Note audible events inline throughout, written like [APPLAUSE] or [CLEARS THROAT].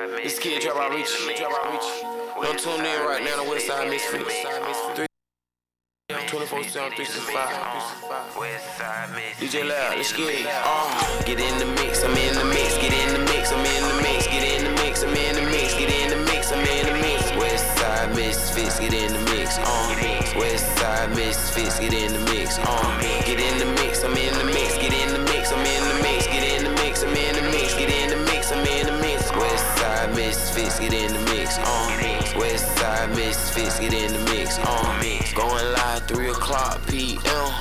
This kid drop out reach. Drop out reach. Don't tune in right now to Westside Misfits. Three. 24 7 365. DJ Loud, let's get it. Uh, get in the mix, I'm in the mix, get in the mix, I'm in the mix, get in the mix, I'm in the mix, get in the mix, I'm in the mix. Westside Misfits, get in the mix. on Uh, Westside Misfits, get in the mix. Uh, get in the mix, I'm in the mix, get in the mix, I'm in the mix, get in the mix, I'm in the mix, Misfits, get in the mix. Uh, Westside Misfits, get in the mix. Uh, going live 3 o'clock p.m.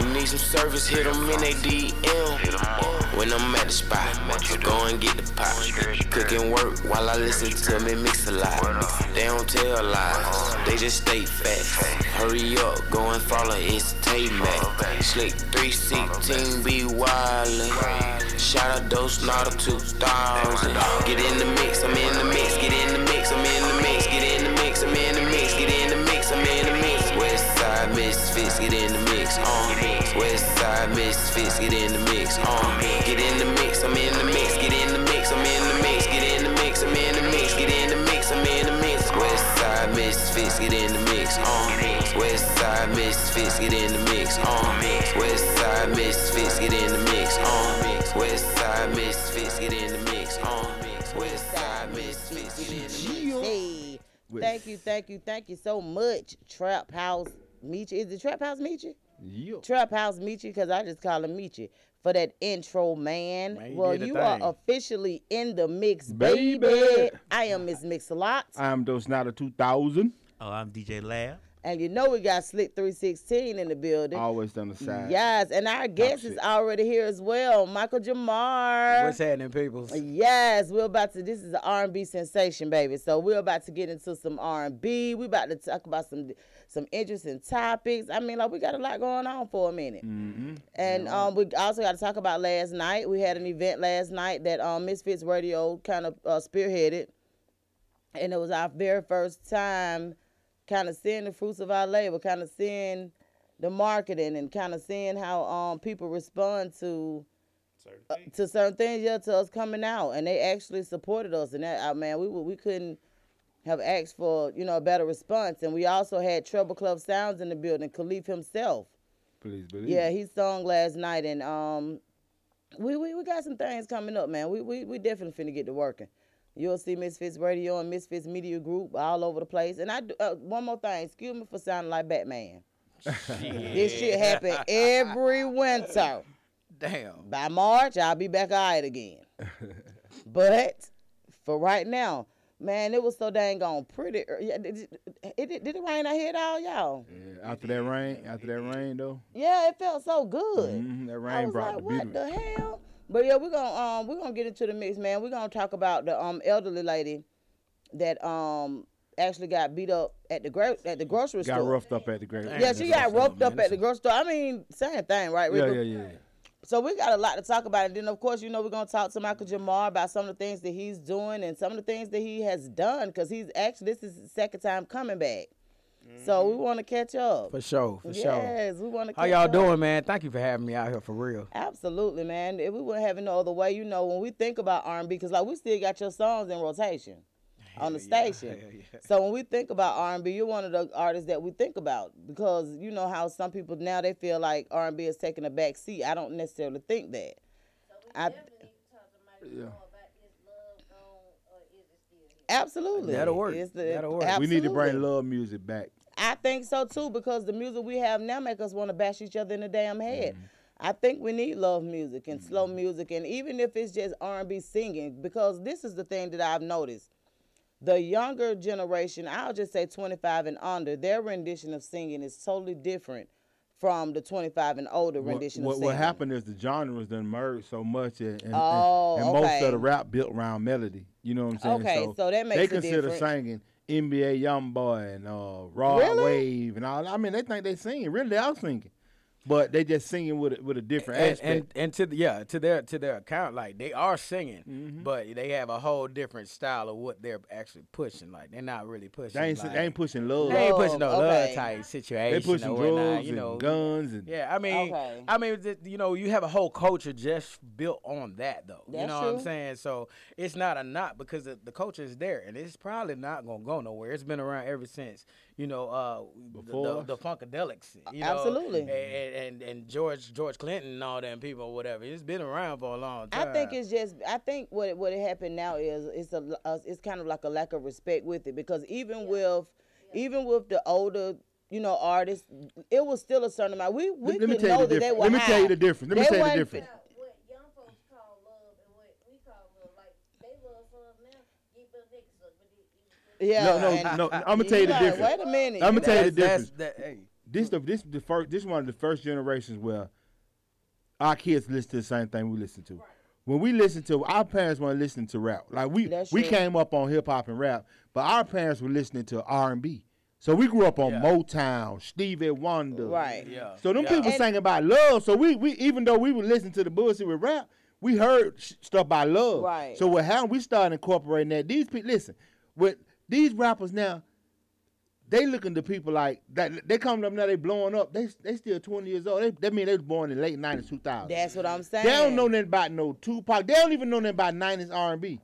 You need some service, hit them in they DM. When I'm at the spot, go and get the pot. Cooking work while I listen to me mix a lot. They don't tell lies, they just stay fast. Hurry up, go and follow, it's Tay-Mac. Slick 316, be wildin'. Shout out Dos Nada 2000. Get in the mix, I'm in the mix, get in the mix, I'm in the mix, get in the mix, I'm in the mix, get in the mix, I'm in the mix. Westside Misfits, get in the mix, on uh. Westside Misfits, get in the mix, uh. Get in the mix, I'm in the mix, get in the mix, I'm in the mix, get in the mix, I'm in the mix, Misfits, get in the mix, uh. Westside Misfits, get in the mix, uh. Westside Misfits, get in the mix, uh. Westside Misfits, get in the mix, uh. Westside Misfits, get in the mix. Hey, thank you, thank you, thank you so much, Trap House Meet you. Is it Trap House Meet you? Yeah. Trap House Meet you, because I just call him Meet you for that intro, man. Man, you well, you thing. are officially in the mix, baby. Baby. I am Miss Mix-a-Lot. I'm Dos Nada 2000. Oh, I'm DJ Lab. And you know we got Slick 316 in the building. Always on the side. Yes, and our guest is already here as well, Michael Jamar. What's happening, people? Yes, we're about to. This is an R&B sensation, baby. So we're about to get into some R&B. We're about to talk about some some interesting topics. I mean, like we got a lot going on for a minute. Mm-hmm. And um, we also got to talk about last night. We had an event last night that um, Misfits Radio kind of uh, spearheaded, and it was our very first time kind of seeing the fruits of our labor, kind of seeing the marketing, and kind of seeing how um people respond to uh, to certain things. Yeah, to us coming out, and they actually supported us, and that uh, man, we we couldn't have asked for you know a better response. And we also had Trouble Club Sounds in the building, Khalif himself. Please believe. Yeah, he sung last night, and um, we, we we got some things coming up, man. We we we definitely finna get to working. You'll see Misfits Radio and Misfits Media Group all over the place. And I do, uh, one more thing, excuse me for sounding like Batman. This shit happen every winter. Damn. By March, I'll be back all right again. [LAUGHS] but for right now, man, it was so dang on pretty. Yeah, did, it- it, it, did it rain out here at all, y'all? Yeah, After that rain, after that rain though, Yeah, it felt so good. mhm, that I rain was brought like, the what beauty. the hell? But yeah, we're gonna um we're gonna get into the mix, man. We're gonna talk about the um elderly lady that um actually got beat up at the gro- at the grocery Got store. Got roughed up at the great. Yeah, she got roughed up at the grocery store. I mean, same thing, right? Yeah, Rico? yeah, yeah. So we got a lot to talk about. And then, of course, you know, we're going to talk to Michael Jamar about some of the things that he's doing and some of the things that he has done because he's actually, this is his second time coming back. So we mm-hmm. want to catch up. For sure, for sure. yes, we want to How y'all doing, man? Thank you for having me out here for real. Absolutely, man. If we wouldn't have it no other way, you know, when we think about R&B, because like we still got your songs in rotation on the [LAUGHS] station. So when we think about R&B, you're one of the artists that we think about because you know how some people now they feel like R&B is taking a back seat. I don't necessarily think that. I, Yeah. absolutely. That'll work. It's the- That'll work. We need to bring love music back. I think so too because the music we have now make us want to bash each other in the damn head. Mm-hmm. I think we need love music and slow music, and even if it's just R and B singing, because this is the thing that I've noticed. The younger generation, I'll just say 25 and under, their rendition of singing is totally different from the 25 and older rendition what, of what happened is the genres done merged so much, and, and, Oh, and, and most of the rap built around melody. You know what I'm saying? Okay, so that makes they consider singing NBA YoungBoy and uh, Rod Really? Wave and all. I mean, they think they singing. Really, they are singing. But they just singing with a, with a different and, aspect. and and to the, yeah to their to their account like they are singing Mm-hmm. but they have a whole different style of what they're actually pushing like they're not really pushing they ain't, like, they ain't pushing love. they ain't pushing no Love, love type situation They pushing or whatnot, drugs you know and guns and yeah I mean Okay. I mean you know you have a whole culture just built on that though you That's know what I'm saying so it's not a not because the, the culture is there and it's probably not gonna go nowhere it's been around ever since you know uh the, Before? the, the funkadelics you know Absolutely. and, and and George George Clinton and all them people or whatever it's been around for a long time. I think it's just. I think what what it happened now is it's a, a it's kind of like a lack of respect with it because even with even with the older you know artists, it was still a certain amount. We we let me could tell you know the that they were Let me tell you the difference. Let me They tell you the difference. Now, what young folks call love and what we call love, like they love some now, get the niggas up, but it, it, Yeah. No, no, and no. I'm gonna tell you the difference. Wait a minute. I'ma tell you the difference. that- hey. This the this the first this one of the first generations where our kids listen to the same thing we listen to. When we listen to our parents weren't listening to rap. Like we That's we true. came up on hip hop and rap, but our parents were listening to R and B. So we grew up on Yeah. Motown, Stevie Wonder. Right. Yeah. So them yeah. people And- sang about love. So we we even though we were listening to the bullshit with rap, we heard sh- stuff about love. Right. So what happened? We started incorporating that. These people, listen, with these rappers now, they looking to people like that. They coming up now. They blowing up. They they still twenty years old. They, that mean they was born in late nineties, two thousand. That's what I'm saying. They don't know nothing about no Tupac. They don't even know nothing about nineties R and B.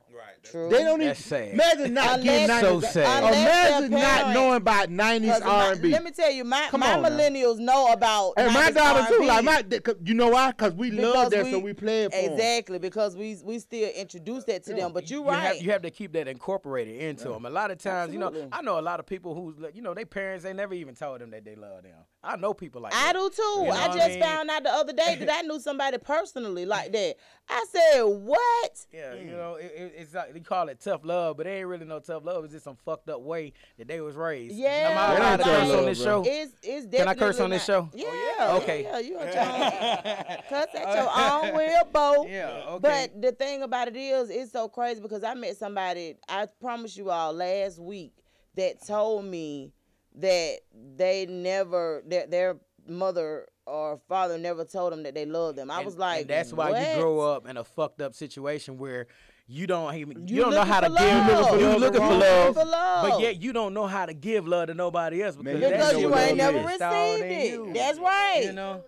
True. They don't even. That's sad. Imagine not getting Unless- nineties. So sad. Unless Imagine their not parents- knowing about nineties 'Cause my- R and B. Let me tell you, my, Come my on now. millennials know about. And my 90s daughter too. R&B. Like my, th- 'cause you know why? Cause we love that, so we play it for 'em. Exactly, because we we still introduce that to them. But you're you right. Have, you have to keep that incorporated into them. A lot of times, you know, Absolutely. I know a lot of people who, you know, their parents they never even told them that they love them. I know people like that. I that. do too. You know I what just mean? found out the other day that I knew somebody personally like that. I said, "What?" Yeah, you hmm. know, it, it, it's like they call it tough love, but it ain't really no tough love. It's just some fucked up way that they was raised. Yeah, Am I That allowed ain't to curse on this bro. show? It's it's Can I curse definitely on this not- show? Yeah. Oh, yeah. Okay. Yeah, you at your own, cuss at your own [LAUGHS] will, Bo. Yeah, okay. But the thing about it is, it's so crazy because I met somebody. I promise you all last week that told me that they never their their mother or father never told them that they loved them. I And- was like, and that's why what? you grow up in a fucked up situation where you don't even you, You don't know how to for give. love. You You looking for love, for love. but yet you don't know how to give love to nobody else because, Man, because know you what ain't never is. received it. you. That's right. You know.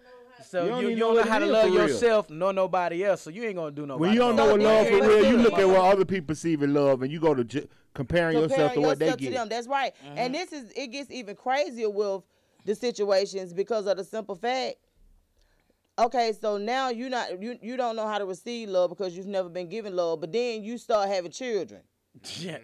So You you, don't you, even don't know know how to love yourself nor nobody else, so you ain't gonna do nobody. When you don't know what love then- for real, you look at what other people perceive as love, and you go to ju- comparing, yourself comparing to what they yourself get. them. That's right. Mm-hmm. And this is it gets even crazier with the situations because of the simple fact. Okay, so now you not you you don't know how to receive love because you've never been given love, but then you start having children. [LAUGHS] Yeah.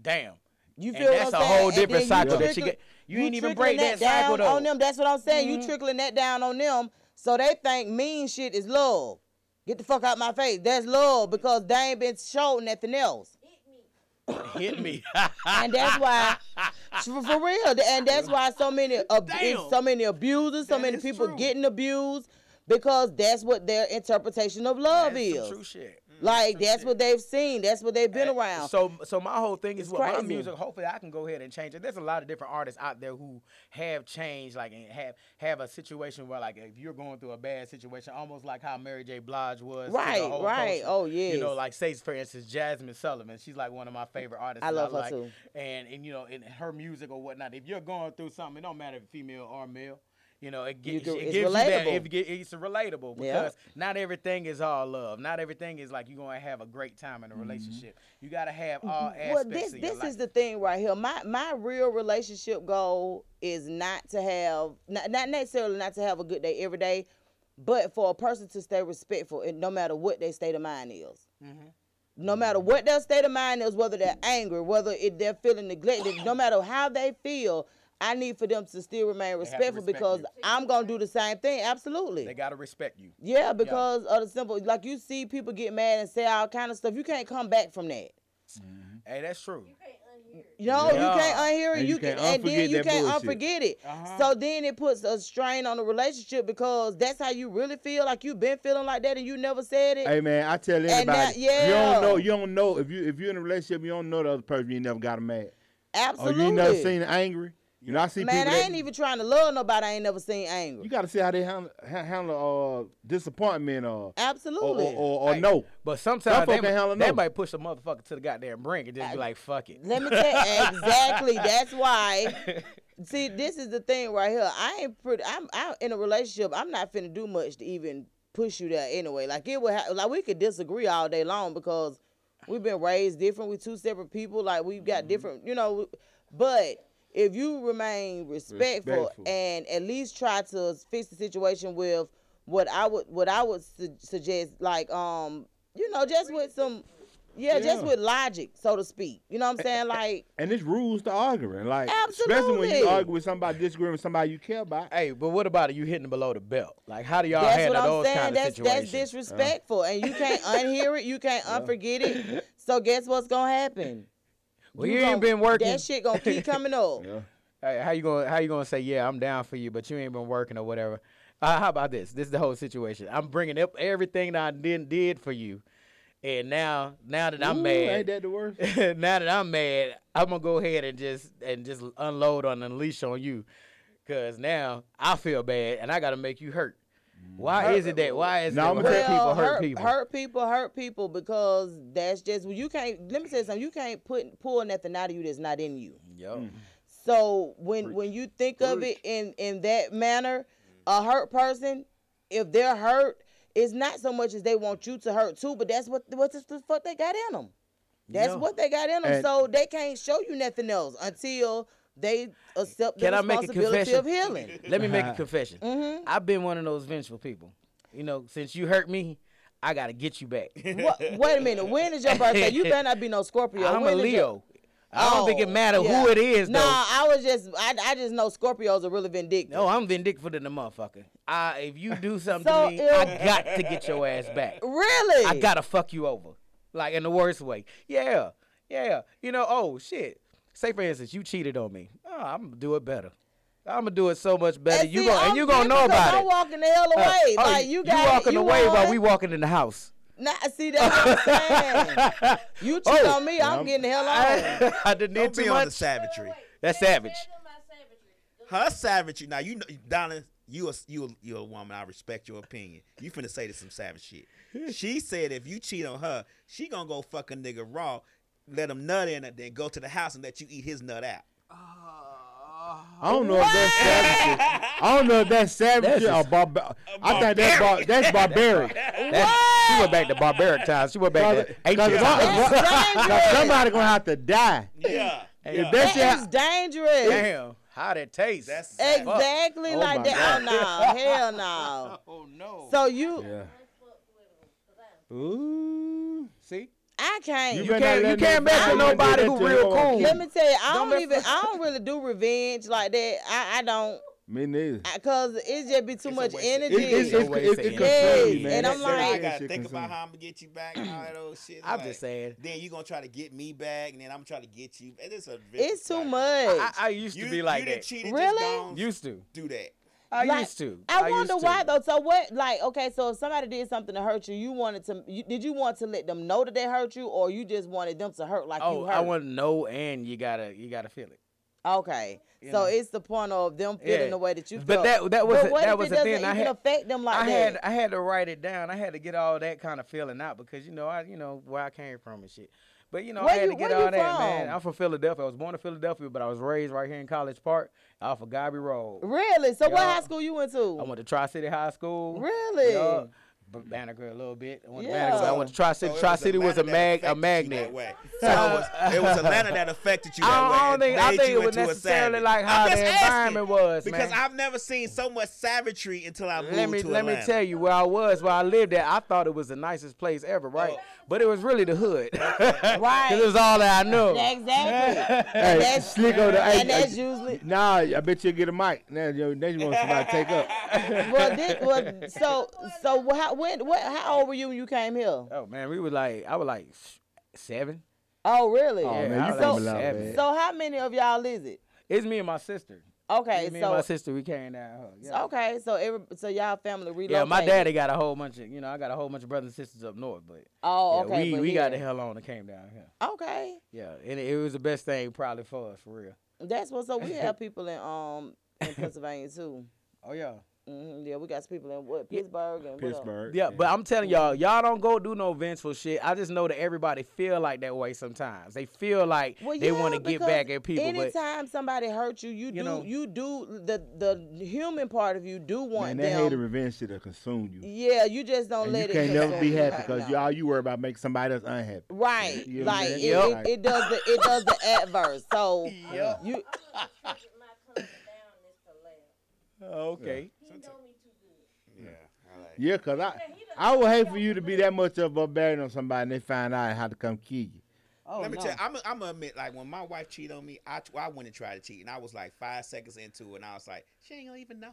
Damn. You And feel that's I'm a saying? whole different then cycle that you get- you ain't even break that down cycle, though. on them. That's what I'm saying. Mhm. You trickling that down on them, so they think mean shit is love. Get the fuck out my face. That's love because they ain't been shown nothing else. Hit me. [LAUGHS] and that's why [LAUGHS] for, for real and that's why so many ab- so many abusers so That many people true. getting abused because that's what their interpretation of love That's is true shit. Like that's what they've seen that's what they've been Uh, around So, so my whole thing is It's with my music. Hopefully, I can go ahead and change it. There's a lot of different artists out there who have changed, like and have have a situation where, like, if you're going through a bad situation, almost like how Mary J. Blige was. Right, right. culture. Oh, yeah. You know, like say for instance, Jazmine Sullivan. She's like one of my favorite artists. I love her like. too. And and you know, in her music or whatnot, if you're going through something, it don't matter if female or male. You know, it, You gives it it's gives you that. relatable. It, get- it's relatable Yeah. because not everything is all love. Not everything is like you're gonna have a great time Mm-hmm. in a relationship. You gotta have all aspects well this this life. is the thing right here my my real relationship goal is not to have not, not necessarily not to have a good day every day but for a person to stay respectful and no matter what their state of mind is Mm-hmm. no matter what their state of mind is whether they're angry whether it, they're feeling neglected no matter how they feel i need for them to still remain respectful respect because you. i'm gonna do the same thing absolutely They gotta respect you. yeah because of the simple like you see people get mad and say all kind of stuff you can't come back from that Hey, that's true. You know, Yeah. you can't unhear it. And You, you can, can't and then unforget you can't bullshit. unforget it. Uh-huh. So then it puts a strain on the relationship because that's how you really feel. Like you've been feeling like that and you never said it. Hey man, I tell anybody, that- you don't know, you don't know if you if you're in a relationship, you don't know the other person, you never got them mad, or Absolutely. you never seen angry. You know, I see Man, people. I that- ain't even trying to love nobody. I ain't never seen anger. You got to see how they handle, handle uh, disappointment or or, Absolutely. or, or, or Hey, no. But Some sometimes folk they, can't handle they no. might push a motherfucker to the goddamn brink and just be like, fuck it. Let me tell you exactly. [LAUGHS] That's why. [LAUGHS] See, this is the thing right here. I ain't pretty. I'm, I'm in a relationship. I'm not finna do much to even push you there anyway. Like it would. Ha- like we could disagree all day long because we've been raised different. We two separate people. Like we've Mm-hmm. got different. You know. But if you remain respectful, Respectful. and at least try to fix the situation with what I would what I would su- suggest, like um, you know, just with some. Yeah, just with logic, so to speak. You know what I'm saying? Like, And it's rules to arguing. Like, especially when you argue with somebody, disagreeing with somebody you care about. Hey, but what about it? You hitting below the belt? Like, how do y'all that's handle what I'm those saying. kind of That's situations? that's disrespectful, and you can't unhear it. You can't unforget it. So guess what's gonna happen? Well, you ain't been working. That shit gonna keep coming up. [LAUGHS] Yeah. Hey, how you gonna how you gonna say yeah I'm down for you, but you ain't been working or whatever? Uh, how about this? This is the whole situation. I'm bringing up everything that I didn't did for you, and now now that I'm Ooh, mad, Ain't that the worst? [LAUGHS] now that I'm mad, I'm gonna go ahead and just and just unload on unleash on you, cause now I feel bad and I gotta make you hurt. Why is it that? Why is Now, it I'ma hurt people Well, hurt, people? hurt people, hurt people, because that's just you can't. Let me say something. You can't put pull nothing out of you that's not in you. Yo, mm. So when when you think of it in in that manner, a hurt person, if they're hurt, it's not so much as they want you to hurt too, but that's what what the fuck they got in them. That's Yeah. what they got in them. And- so they can't show you nothing else until they accept the Can I make a responsibility of confession? healing. let me make a confession. Mhm. I've been one of those vengeful people. You know, since you hurt me, I gotta get you back. What, wait a minute. When is your birthday? You better not be no Scorpio. I'm When a is your- Leo. I don't think it Oh, matter yeah. who it is Nah, though. I was just I, I just know Scorpios are really vindictive. No, I'm vindictive than the motherfucker. I, if you do something So to me, if- I got to get your ass back. Really? I gotta fuck you over, like in the worst way. Yeah, yeah. You know, oh shit. Say for instance, you cheated on me. Oh, I'm gonna do it better. I'm gonna do it so much better. And you see, go and I'm you gonna know different 'cause about I'm it. walking the hell Uh, away. oh, like you got walking you away while we walking in the house. Nah, see that's what I'm saying. [LAUGHS] You cheat Oh. on me, I'm Yeah. getting the hell on. I, [LAUGHS] I done did Don't too be on the much. savagery. That's savage. Her savagery. Now you know, Donna. You a you a, you a woman. I respect your opinion. You finna say this some savage shit. [LAUGHS] She said if you cheat on her, she gonna go fuck a nigga raw, let him nut in it, then go to the house and let you eat his nut out. Oh. I don't know if that's savage. I don't know if that's savage That's or just- barbar. I think that's bar- that's barbaric. [LAUGHS] That- she went back to barbaric times. She went back Cause, to 'cause ancient times. if I- That's 'cause dangerous. somebody gonna have to die. Yeah. If yeah. that shit, That is dangerous. Damn, how that taste? That's Exactly Oh like my that. Oh no, hell no. [LAUGHS] oh no. So you, yeah. Ooh. See, I can't. You you can't you can't mess with nobody who real cool. Let me tell you, I Don't don't even, I don't really do revenge like that. I, I don't, Me neither. cause it just be too It's much energy. It, it, it, no it, way it, to it end concerns it. me, man. And I'm like- I gotta think about how I'm gonna get you back and all that old shit. I'm like, just saying. Then you gonna try to get me back, and then I'm trying to get you. It is a it's too much. I, I used to You, be like you that. cheated, Really? Used to. do that. I Like, used to. I used wonder to. why though. So what? Like, okay, so if somebody did something to hurt you, you wanted to. You, did you want to let them know that they hurt you, or you just wanted them to hurt like you Oh, hurt? I want to know, and you gotta you gotta feel it. Okay, You so know. it's the point of them feeling Yeah. the way that you But that- that was But a- what that if was the doesn't thing. I had- affect them like I that. I had to write it down. I had to get all that kind of feeling out because you know I you know where I came from and shit. But you know Where I had you- to get all that man. I'm from Philadelphia. I was born in Philadelphia, but I was raised right here in College Park off of Godby Road. really? So what high school you went to? I went to Tri City High School. Really? Yeah. B- Banneker a little bit. I went to Yeah. Banneker. I went to Tri City. So Tri City was a mag a magnet. that way. [LAUGHS] So it was, it was Atlanta that affected you that I way. don't think I think it was necessarily like how the environment was, because man. I've never seen so much savagery until I moved let me to let Atlanta. me tell you where I was, where I lived at. I thought it was the nicest place ever, right? Oh. But it was really the hood, [LAUGHS] Right. Because it was all that I knew. Exactly. Hey, that's- slick on the hey, and that's uh, usually Nah, I bet you get a mic. Now, you, now you want somebody to take up. [LAUGHS] well, this, well, so so wh- how when what how old were you when you came here? Oh man, we was like, I was like s- seven. Oh, really? Oh, Yeah, man, I you was from like seven. So how many of y'all is it? It's me and my sister. Okay, It's me so and my sister, we came down here. Yeah. okay, so every so y'all family relocated. Yeah, my daddy got a whole bunch of, you know, I got a whole bunch of brothers and sisters up north, but Oh, yeah, okay. we but we got the hell on and came down here. Okay. Yeah, and it, it was the best thing probably for us, for real. That's what's up. We [LAUGHS] have people in um in Pennsylvania too. Oh yeah. Hmm Yeah, we got some people in what Pittsburgh and? Pittsburgh. Yeah, but I'm telling y'all, y'all don't go do no vengeful shit. I just know that everybody feel like that way sometimes. They feel like Well, they want to get back at people, but Anytime somebody hurts you, you, do know- you do the the human part of you do want Man, that hate and revenge shit will consume you. Yeah, you just don't And let you it. You can't never be happy because No. you all you worry about making somebody else unhappy. Right, You know like it, Yep. it, it does the it does the adverse. So [LAUGHS] you I'm Yeah, cause I I would hate for you to be that much of a barbarian on somebody and they find out how to come kill you. oh, Let me no. tell you, I'm I'm gonna admit, like when my wife cheated on me, I I went and tried to cheat, and I was like five seconds into it, and I was like, she ain't gonna even know.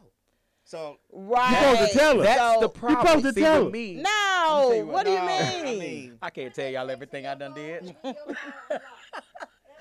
So right. You supposed to tell her. That's So- the problem. You supposed to See, tell her. me, No, what, what, do you mean? I mean, I can't tell y'all everything I done did. [LAUGHS] Your phone unlocked.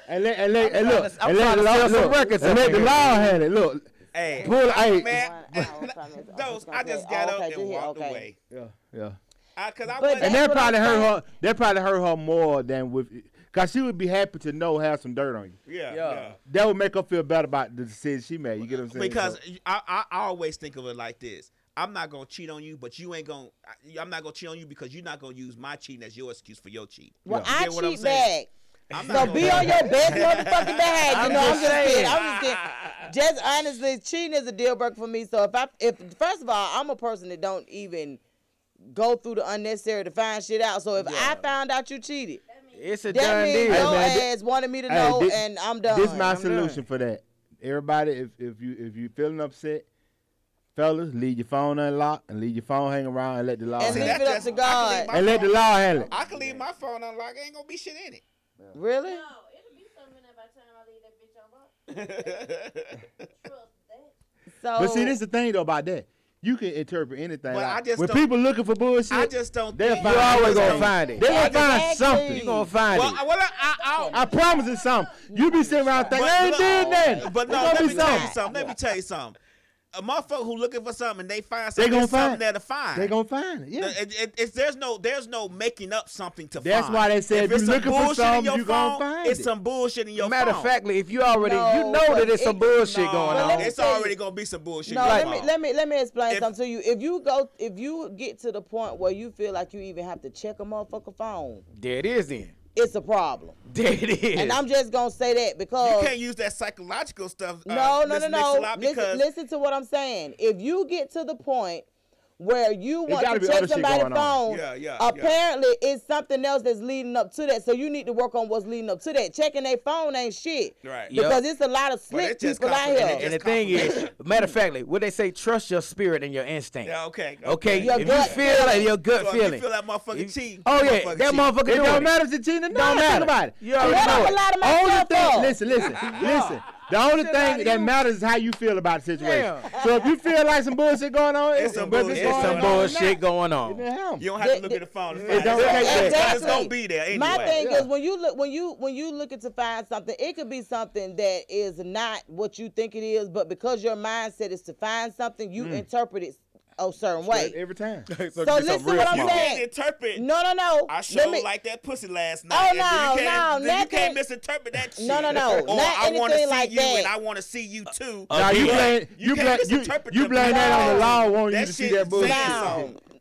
And let and let and look I'm and let the law sell some look, records and up let the here. law handle it. Look, hey, Pull- hey. man, One hour, [LAUGHS] five minutes. those I just got okay, up and just here, walked okay. away. yeah, yeah. I, Cause I But. And that probably hurt her. That probably hurt her more than with, cause she would be happy to know have some dirt on you. yeah, Yeah. yeah. That would make her feel better about the decision she made. You get what I'm saying? Because So- I, I I always think of it like this. I'm not gonna cheat on you, but you ain't gonna. I- I'm not gonna cheat on you because you're not gonna use my cheating as your excuse for your cheat. Well, You I get what I'm cheat saying? back. I'm So be gonna- on your best motherfucking behavior. I'm no, I'm just just kidding. saying. I'm just kidding. Just honestly, cheating is a deal breaker for me. So if I, if first of all, I'm a person that don't even go through the unnecessary to find shit out. So if I found out you cheated, It's a that done means deal. your Hey, man, thi- ass wanted me to Hey, know, thi- and I'm done. This is my I'm solution done. for that. Everybody, if if you if you feeling upset, fellas, leave your phone unlocked and leave your phone hanging around and let the law And handle leave it. it that's up to just- I can God. leave my And let the law handle it. I can leave my phone unlocked. Ain't gonna be shit in it. Really? No, it'll be something in there by the time I leave that bitch unlocked. [LAUGHS] Trust that. So But see, this is the thing though about that. You can interpret anything. Well, like- I just when people looking for bullshit, I just don't. they'll think- find, You always gonna gonna find it. They gonna find Exactly. something. You gonna find Well, it. I- well, I, I, I promise you something. You be sitting around thinking, I ain't look- did nothing. But no, let gonna me be tell you something. something. Let me tell you something. A motherfucker who looking for something and they find something. They something, gonna there's something find- there to find. They gonna find it. Yeah. It- it- it's, there's no there's no making up something to That's find. why they said if if it's you some looking for bullshit something, your you gonna phone, find it's it. some bullshit in your phone. Matter phone. of factly, if you already No, you know that but it's some bullshit No, going on. it's tell you- already gonna be some bullshit. No, in let your me let me let me explain If- something to you. If you go, if you get to the point where you feel like you even have to check a motherfucker phone, There it is then. It's a problem. [LAUGHS] There it is. And I'm just gonna say that because You can't use that psychological stuff. Uh, no, no, no, no. Listen, listen to what I'm saying. If you get to the point where you want gotta to check somebody's phone, Yeah, yeah, yeah. apparently it's something else that's leading up to that. So you need to work on what's leading up to that. Checking their phone ain't shit. Right. Yep. Because it's a lot of slick just people out here. and and the thing is, matter of factly, what they say, trust your spirit and your instinct. Yeah, okay. Okay, Your if you gut feel feeling. like your gut So feeling. you feel that motherfucker You- cheating, Oh yeah, motherfucker that cheating. motherfucker It don't matter if it's cheating or not. Don't Think matter. about it. You already What know I'm it. a only thing, listen, listen, [LAUGHS] listen. The only thing that you. matters is how you feel about the situation. Yeah. So if you feel like some bullshit going on, It's some bullshit It's going some on bullshit going on. You don't have to look at the phone. to It find don't it. take that. It's gonna be there anyway. My thing Yeah. is when you look when you when you looking to find something, it could be something that is not what you think it is, but because your mindset is to find something, you mm. interpret it a certain way. Every time. [LAUGHS] So listen to what I'm you saying. can't interpret. No, no, no. I Let sure me- like that pussy last Oh, night. and no, you can't, no, then you can't misinterpret that shit. No, no, [LAUGHS] no, Or not I want to see like you and. I want to see you too. Now you blame You you blame you, misinterpret you blame that on the No. law wanting you to see that bullshit.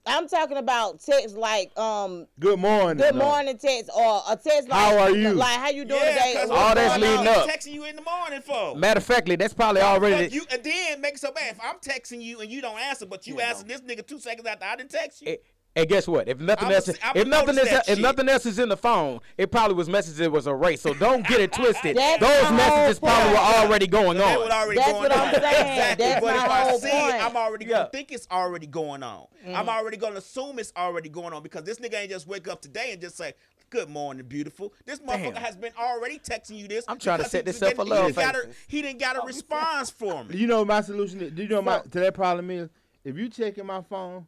Saying Now, something. I'm talking about text like um Good morning. good no. morning text or a text like How are you? like how you doing Yeah, today? All what's that's going leading up. texting you in the morning for. Matter of factly, that's probably Fuck already. you, and then make it so bad. If I'm texting you and you don't answer, but you answer this nigga two seconds after I didn't text you. Eh, And guess what? If nothing I'ma else, see- if nothing else, if shit. nothing else is in the phone, it probably was messages It was a race, So don't get it twisted. [LAUGHS] Those messages probably were already going That on. already That's going what on. I'm saying. Exactly. That's but if I see it, point. I'm already Yeah. gonna think it's already going on. I'm mm. already gonna assume it's already going on because this nigga ain't just wake up today and just say, "Good morning, beautiful." This motherfucker Damn. has been already texting you this. I'm trying to because set this up for he love didn't got a- faces. He didn't got a oh, response for me. You know my solution? Do you know my to that problem is? If you checking my phone,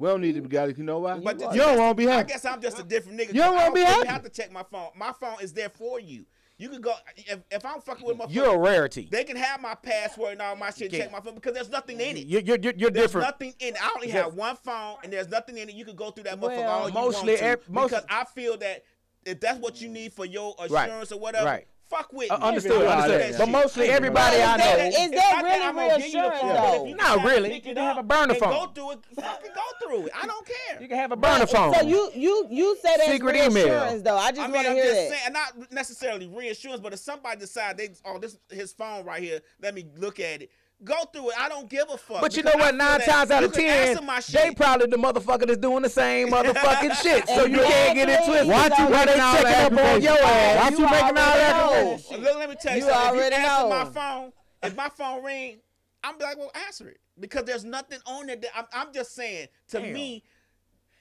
we don't need to be together. You know why? But you the- don't want to be I happy. guess I'm just a different nigga. You don't wanna be don't even happy. have to check my phone. My phone is there for you. You can go if, if I'm fucking with my You're a rarity. they can have my password and all my shit. Check my phone because there's nothing in it. You're, you're, you're, you're There's different. nothing in it. I only Yeah. have one phone, and there's nothing in it. You can go through that motherfucker Well, all you mostly want to ev- most- because I feel that if that's what you need for your Right. assurance or whatever, Right. Fuck with Uh, me. understood, all understood. But mostly Hey, everybody But I that- know. is If that really think I'm gonna give you the reassurance, though? Not really. You it can have a burner phone. Go through it. Fucking go through it. I don't care. You can have a burner phone. So you you you say that's Secret email. reassurance though. I just I want mean, to I'm hear that. saying, not necessarily reassurance, but if somebody decide they, oh, this his phone right here, let me look at it. Go through it. I don't give a fuck. But you know what? Nine times out of ten, they probably the motherfucker that's doing the same [LAUGHS] motherfucking shit. So you can't get it Exactly. twisted. Why you Why they making all checking that up on your ass? Why you making all that already information? Look, let me tell you, You something. already if you answer know. my phone, if my phone ring, I'm be like, well, answer it because there's nothing on it. That, I'm, I'm just saying, to Damn. me,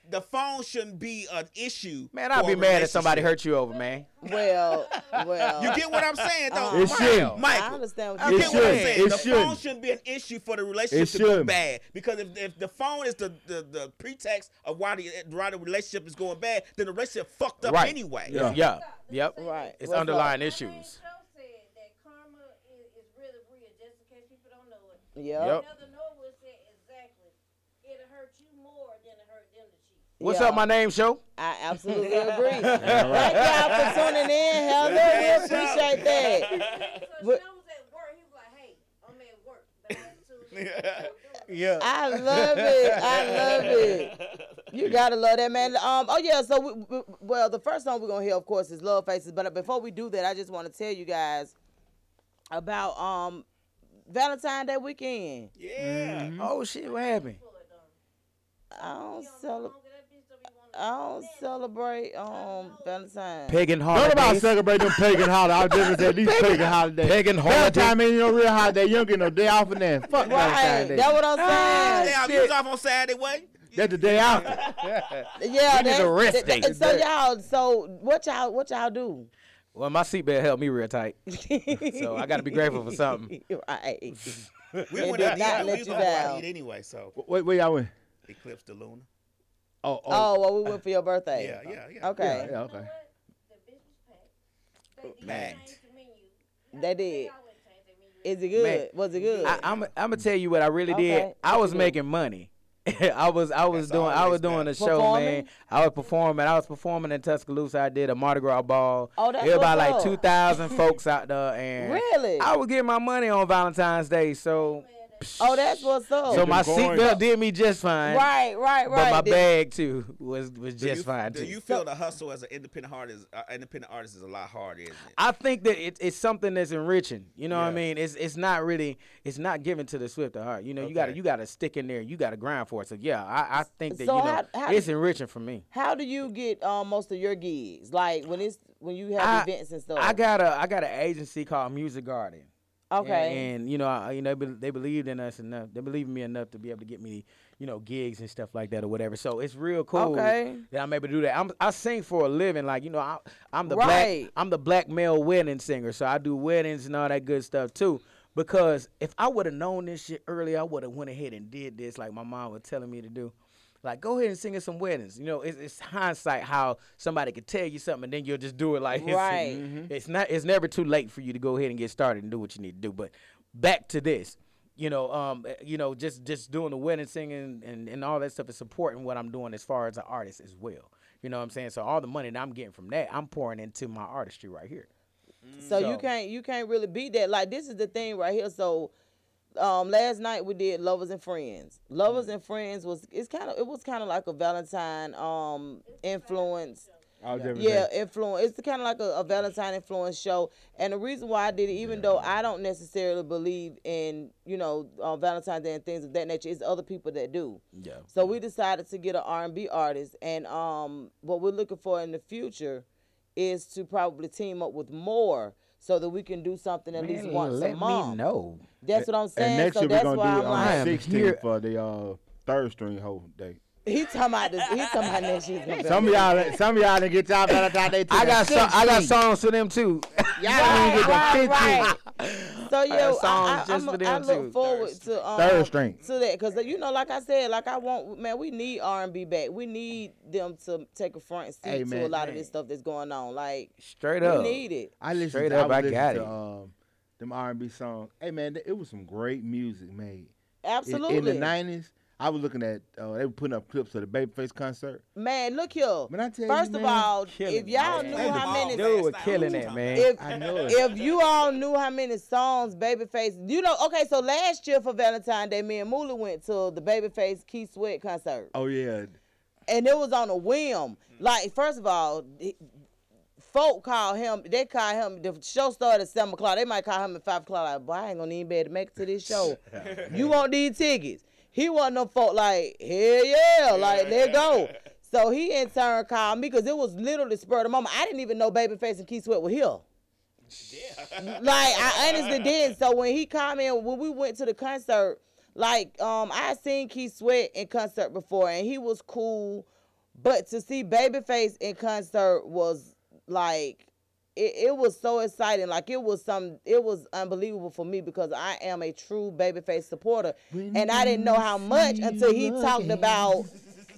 the phone shouldn't be an issue. Man, I'd be mad if somebody hurt you over, man. Well, well. You get what I'm saying, though? It shouldn't. I Michael. understand You what It you're get what I'm saying? It the shouldn't. phone shouldn't be an issue for the relationship to go bad. Because if, if the phone is the, the, the pretext of why the why the relationship is going bad, then the relationship fucked up Right. anyway. Yeah. Yeah. Yep. Right. It's What's up? underlying My man issues. Show said that karma is, is really real, just in case people don't know it. Yep. Yep. Another Norwood said exactly. It'll hurt you more than it hurt them to cheat. What's Yeah. up, my name, show? I absolutely agree. [LAUGHS] Thank y'all for tuning in. Hell no, we appreciate that. So But- Sean was at work. He was like, "Hey, I'm at work." But attitude, Yeah. I love it. I love it. You [LAUGHS] gotta love that man. Um. Oh yeah. So we, we, well, the first song we're gonna hear, of course, is "Love Faces." But before we do that, I just want to tell you guys about um Valentine's Day weekend. Yeah. Oh shit, what happened? I don't celebrate. I don't celebrate um Valentine's. Pagan What about holidays. celebrate them pagan holidays? I was just gonna say these pagan holidays. Pagan Valentine holiday. ain't no real holiday. You don't get no day off in there. Fuck Right. Valentine's Day. That's what I'm Ah, saying. Damn, you was off on Saturday, what? That's the day after. [LAUGHS] Yeah. We need that- a rest day. So y'all. So what y'all? What y'all do? Well, my seatbelt held me real tight, [LAUGHS] so I got to be grateful for something. [LAUGHS] right. We They went out to not eat. let We was you gonna down. anyway, so Wait, where y'all went? eclipse the lunar. Oh, oh, Oh, well, we went for your birthday. Yeah, yeah, yeah. Okay. yeah, okay. The packed. They did Packed. change the menu. They did. They always change their menu. Is it good? Man, Was it good? I, I'm I'm gonna tell you what I really Okay, did. I was making money. [LAUGHS] I was I was That's doing I was doing better. a show, Performing? man. I was performing. I was performing in Tuscaloosa. I did a Mardi Gras ball. Oh, that's It was about what's like two thousand folks [LAUGHS] out there, and Really? I was getting my money on Valentine's Day. So oh, that's what's up. so my seatbelt did me just fine. right, right, right. But my Did- bag too was was Do just you, fine Do too. you feel the hustle as an independent artist? Uh, independent artist is a lot harder, isn't it? I think that it, it's something that's enriching. You know what I mean? It's it's not really it's not given to the swift of heart. You know, you got to you got to stick in there. You got to grind for it. So yeah, I, I think that So you know how- how- it's enriching for me. How do you get um, most of your gigs? Like when it's when you have I- events and stuff. I got a I got an agency called Music Garden. Okay. And, and, you know, I, you know, they, be- they believed in us enough. They believed in me enough to be able to get me, you know, gigs and stuff like that or whatever. So it's real cool Okay. that I'm able to do that. I'm, I sing for a living, like you know, I, I'm the Right. black I'm the black male wedding singer. So I do weddings and all that good stuff too. Because if I would have known this shit earlier, I would have went ahead and did this like my mom was telling me to do. Like, go ahead and sing at some weddings. You know, it's, it's hindsight how somebody could tell you something and then you'll just do it like it's- Right. It's not. It's never too late for you to go ahead and get started and do what you need to do. But back to this, you know, um, eh, you know, just just doing the wedding singing and, and all that stuff is supporting what I'm doing as far as an artist as well. You know what I'm saying? So all the money that I'm getting from that, I'm pouring into my artistry right here. So you can't you can't really beat that. Like this is the thing right here. So um last night we did Lovers and Friends. Lovers and Friends was it's kind of it was kind of like a Valentine um influence. I was Yeah, influence. It's kind of like a, a Valentine influence show, and the reason why I did it, even though I don't necessarily believe in you know uh, Valentine's Day and things of that nature, is other people that do. Yeah. So we decided to get an R and B artist, and um, what we're looking for in the future is to probably team up with more, so that we can do something at least once let a month. me know. That's what I'm saying. And next so year we're that's gonna why do I'm it on I like, am 16 here- for the uh, third string whole day. He talking about this. He talking about next year's gonna. Some of y'all, some of y'all didn't get y'all Valentine's Day. till I got so, I got songs for them too. [LAUGHS] Y'all Right, didn't get the right, 15th. right. [LAUGHS] So yo, songs I, I, just I'm- for I them, look too. forward Third to um, Third string. to that because you know, like I said, like I want man, we need R and B back. We need them to take a front seat Hey, to a man, lot of this stuff that's going on. Like Straight we up. need it. I listened. Straight to, up, I, I got listening it. um, them R&B songs. Hey man, it was some great music made. In- Absolutely. In, the '90s, I was looking at uh, they were putting up clips of the Babyface concert. Man, look here. Man, I tell you, First of all, if y'all it, knew man. how many Dude was killing it, man. if I know it. if you all knew how many songs Babyface, you know, okay, so last year for Valentine's Day, me and Moolah went to the Babyface Keith Sweat concert, Oh yeah, and it was on a whim. Like, first of all, it- folk call him, they call him. The show started at seven o'clock. They might call him at five o'clock. Like, boy, I ain't gonna even be able to make it to this show. [LAUGHS] you want these tickets? He wasn't no folk like, hell yeah, like let go. [LAUGHS] So he in turn called me because it was literally spur of the moment. I didn't even know Babyface and Keith Sweat were here. Yeah. like I [LAUGHS] honestly did. So when he called me when we went to the concert, like um I seen Keith Sweat in concert before and he was cool, but to see Babyface in concert was like it, it was so exciting. Like it was some it was unbelievable for me because I am a true Babyface supporter. and I didn't know how much until he talked about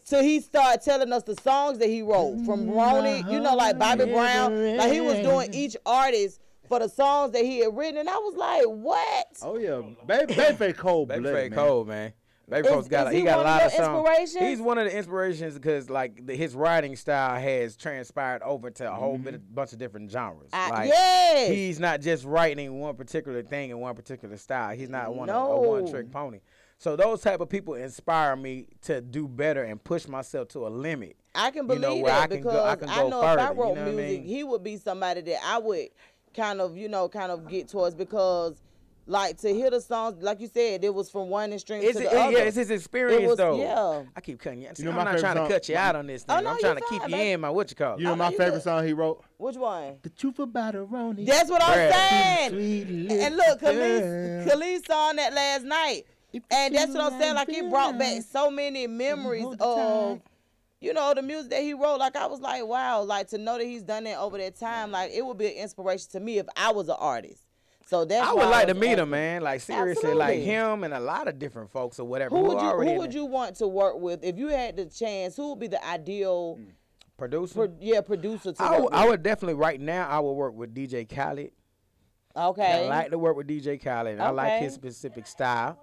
till he started telling us the songs that he wrote from Roni, you know, like Bobby Brown. Like he was doing each artist for the songs that he had written, and I was like, "What?" oh yeah, Baby Babyface cold Babyface blooded, cold, man. Babyface got is he he got a lot of songs. He's one of the inspirations because like the, his writing style has transpired over to a whole mm-hmm. bit of, bunch of different genres. I- like, yes. he's not just writing one particular thing in one particular style. He's not one a No. one trick pony. So those type of people inspire me to do better and push myself to a limit. I can you believe know, where that I can because go- I can go know if I further, you wrote know what I music, mean? he would be somebody that I would kind of, you know, kind of get towards because, like, to hear the songs, like you said, it was from one extreme It's to it, other. yeah, it's his experience was- though. yeah. I keep cutting you. See, know I'm not favorite trying to cut you out on this thing. Oh, no, I'm trying to keep fine, you in my what you call. You know I my know favorite good. song he wrote? Which one? The truth about a Roni. That's what I'm saying. And look, little Khalees, girl. Khalees on that last night. And that's what I'm saying. Like, it brought back so many memories of, you know, the music that he wrote. Like, I was like, wow, like, to know that he's done that over that time, like, it would be an inspiration to me if I was an artist. So that's I would like to meet asking. him, man. Like seriously, like him and a lot of different folks or whatever. Who would you who would you want to work with if you had the chance? Who would be the ideal, producer? pro, yeah, producer to I would, I would definitely right now. I would work with DJ Khaled. Okay. I like to work with DJ Khaled. I like his specific style.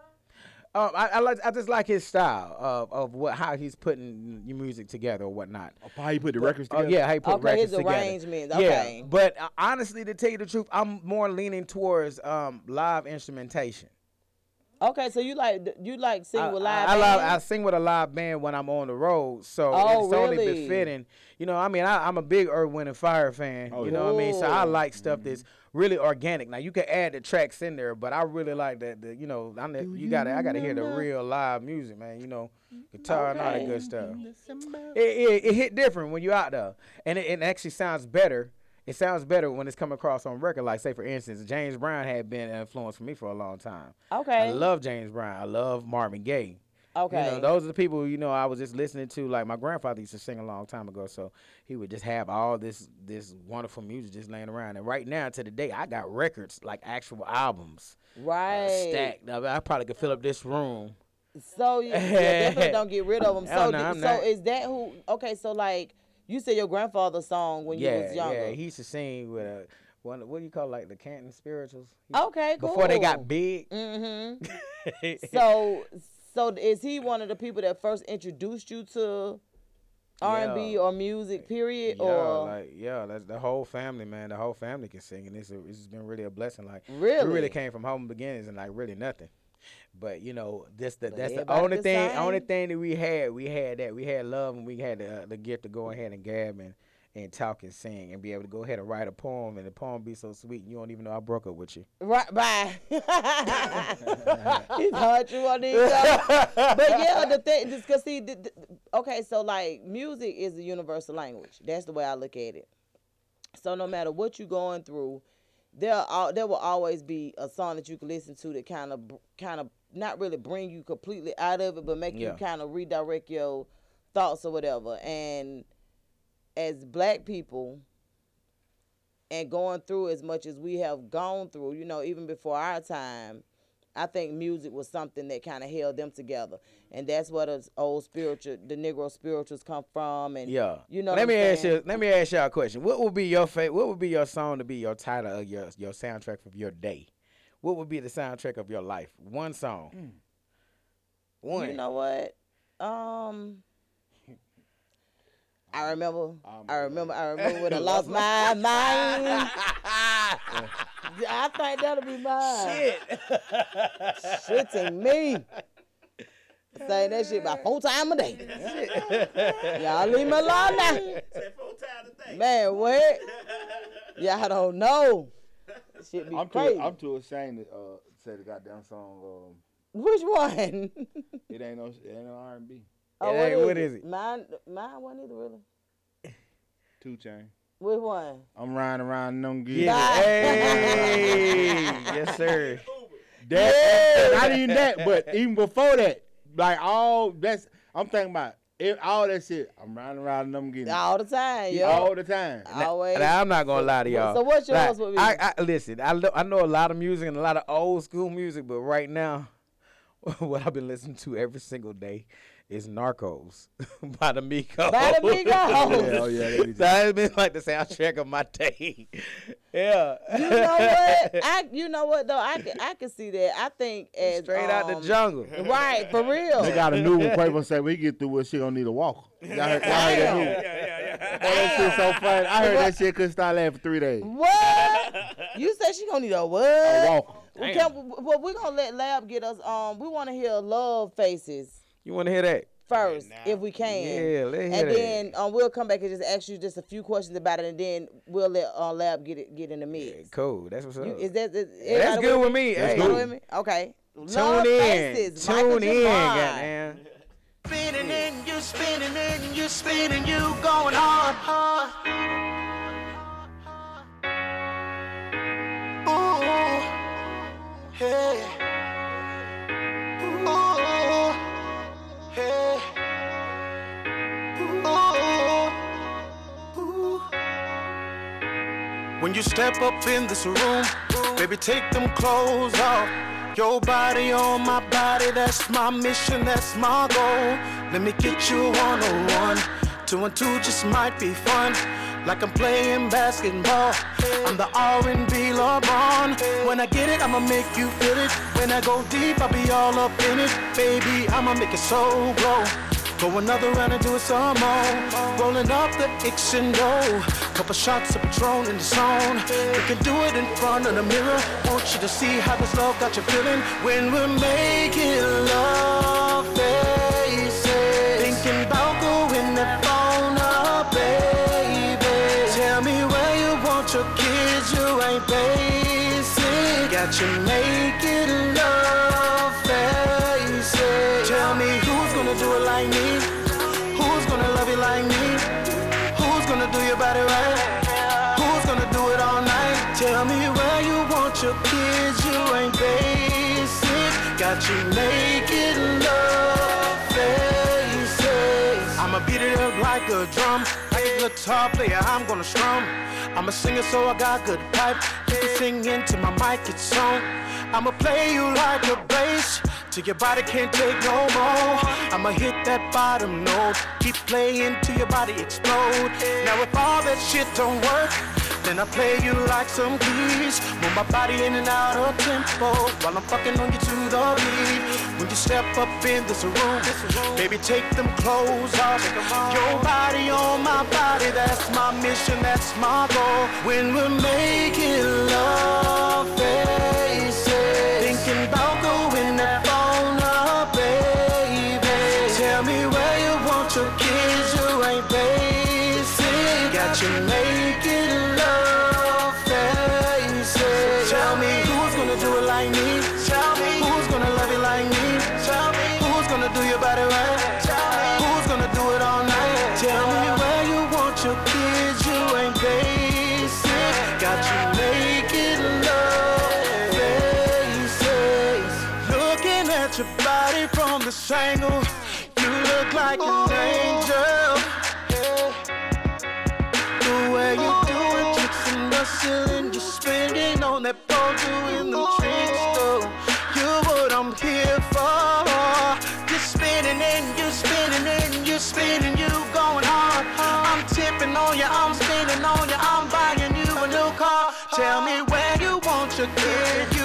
Um, I, I like I just like his style of, of what how he's putting your music together or whatnot. How you put the records Oh together? yeah, how he put Okay, records his together. arrangements, okay. Yeah, but uh, honestly, to tell you the truth, I'm more leaning towards um, live instrumentation. Okay, so you like you like sing I, with live I, I, love, I sing with a live band when I'm on the road, so Oh, it's only really? befitting. You know, I mean, I, I'm a big Earth, Wind, and Fire fan. Oh, you yeah. know what I mean? So I like stuff that's mm-hmm. really organic. Now you can add the tracks in there, but I really like that. The, you know, I ne- you got to I got to hear the real live music, man. You know, guitar and all that good stuff. It, it, it hit different when you out there, and it, it actually sounds better. It sounds better when it's coming across on record. Like, say, for instance, James Brown had been an influence for me for a long time. Okay. I love James Brown. I love Marvin Gaye. Okay. You know, those are the people, you know, I was just listening to. Like my grandfather used to sing a long time ago, so he would just have all this this wonderful music just laying around. And right now, to the day, I got records, like actual albums, right. stacked. I, mean, I probably could fill up this room. So you, yeah, definitely don't get rid of [LAUGHS] them. So, no, so not. is that who? Okay, so like you said, your grandfather's song when you was younger. yeah. He used to sing with a one. What do you call it, like the Canton Spirituals? He- okay, cool. Before they got big. Mm-hmm. [LAUGHS] So, so is he one of the people that first introduced you to R and B or music? Period. Yeah, or like yeah, that's the whole family, man. The whole family can sing, and it's a, it's been really a blessing. Like Really? we really came from home beginnings and like really nothing. But you know, this the But that's the only thing, sing. only thing that we had. We had that. We had love, and we had the, uh, the gift to go ahead and gab and and talk and sing and be able to go ahead and write a poem, and the poem be so sweet, and you don't even know I broke up with you. Right, bye. he thought you on these shows. [LAUGHS] But yeah, the thing, just cause see, the, the- okay, so like music is a universal language. That's the way I look at it. So no matter what you're going through, there al- there will always be a song that you can listen to that kind of kind of not really bring you completely out of it, but make Yeah. you kind of redirect your thoughts or whatever. And as black people, and going through as much as we have gone through, you know, even before our time, I think music was something that kind of held them together, and that's where the old spiritual, the Negro spirituals come from, and Yeah. you know. Let me I'm ask you. Let me ask y'all a question. What would be your favorite? What would be your song to be your title of your your soundtrack of your day? What would be the soundtrack of your life? One song. One. You know what? Um, I remember. I remember. I remember when I [LAUGHS] lost my mind. [LAUGHS] I think that'll be mine. Shit. [LAUGHS] Shitting me. Saying that shit about four times a day. Y'all leave me alone now. Said four times a day. Man, what? Y'all don't know. Shit be I'm crazy. too, I'm too ashamed to uh, say the goddamn song. Which one? Um, it ain't no, it ain't no R&B. Oh, It ain't- what is it? Mine, mine wasn't either really. [LAUGHS] Two chain. Which one? I'm riding around them good. Yeah. Hey. [LAUGHS] yes, sir. That, not even that, but even before that, like all that's I'm thinking about it, all that shit. I'm riding around them getting All the time, yo. all the time. Always. Now, I'm not gonna lie to y'all. so what's Like, yours would be? I, I listen. I lo- I know a lot of music and a lot of old school music, but right now, [LAUGHS] what I've been listening to every single day is Narcos [LAUGHS] by the Migos. By the Migos. [LAUGHS] Yeah, oh yeah, that has been like the soundtrack of my day. [LAUGHS] yeah. you know what? I you know what though? I can I can see that. I think as Straight out the um, jungle. Right, for real. They got a new one. Quavo say we get through with she gonna need a walk. Y'all heard, y'all heard that new one? Oh, that shit so funny. I heard that shit couldn't start laughing for three days. What? You said she gonna need a what? A walker. We can, well, we're gonna let Lab get us. Um, we want to hear love faces You want to hear that? first, now. if we can. Yeah, let's hear And that. then um, we'll come back and just ask you just a few questions about it, and then we'll let uh, Lab get it get in the mix. Cool. That's what's up. You, is that is, That's good with me. That's Hey, good. with me? Okay. Tune Love in. faces. Michael Tune in, Jamal. goddamn. Spinning and you spinning and you spinning, you going hard, hard. Ooh, hey. When you step up in this room, baby, take them clothes off. Your body on my body, that's my mission, that's my goal. Let me get you one on one. Two and two just might be fun. Like I'm playing basketball. I'm the R&B LeBron. When I get it, I'ma make you feel it. When I go deep, I'll be all up in it. Baby, I'ma make it so glow. Go another round and do it some more. Rolling up the X and O. Couple shots of Patron in the zone. We can do it in front of the mirror. Want you to see how this love got you feeling when we're making love faces. Thinking about going that phone up, baby. Tell me where you want your kids, you ain't basic. Got you making love I'ma beat it up like a drum. Like a guitar player, I'm gonna strum. I'm a singer, so I got good pipe. You can sing into my mic, it's on. I'ma play you like a bass till your body can't take no more. I'ma hit that bottom note, keep playing till your body explode. Now if all that shit don't work. Then I play you like some keys. Move my body in and out of tempo while I'm fucking on you to the beat. When you step up in this room, baby, take them clothes off. Your body on my body, that's my mission, that's my goal. When we're making love faces, thinking about angle, you look like an angel. The way you do it, tricks and muscle, and you're spinning on that pole, doing them tricks, though. You're what I'm here for. You're spinning and you're spinning and you're spinning, you going hard. I'm tipping on you, I'm spinning on you, I'm buying you a new car. Tell me where you want your kid,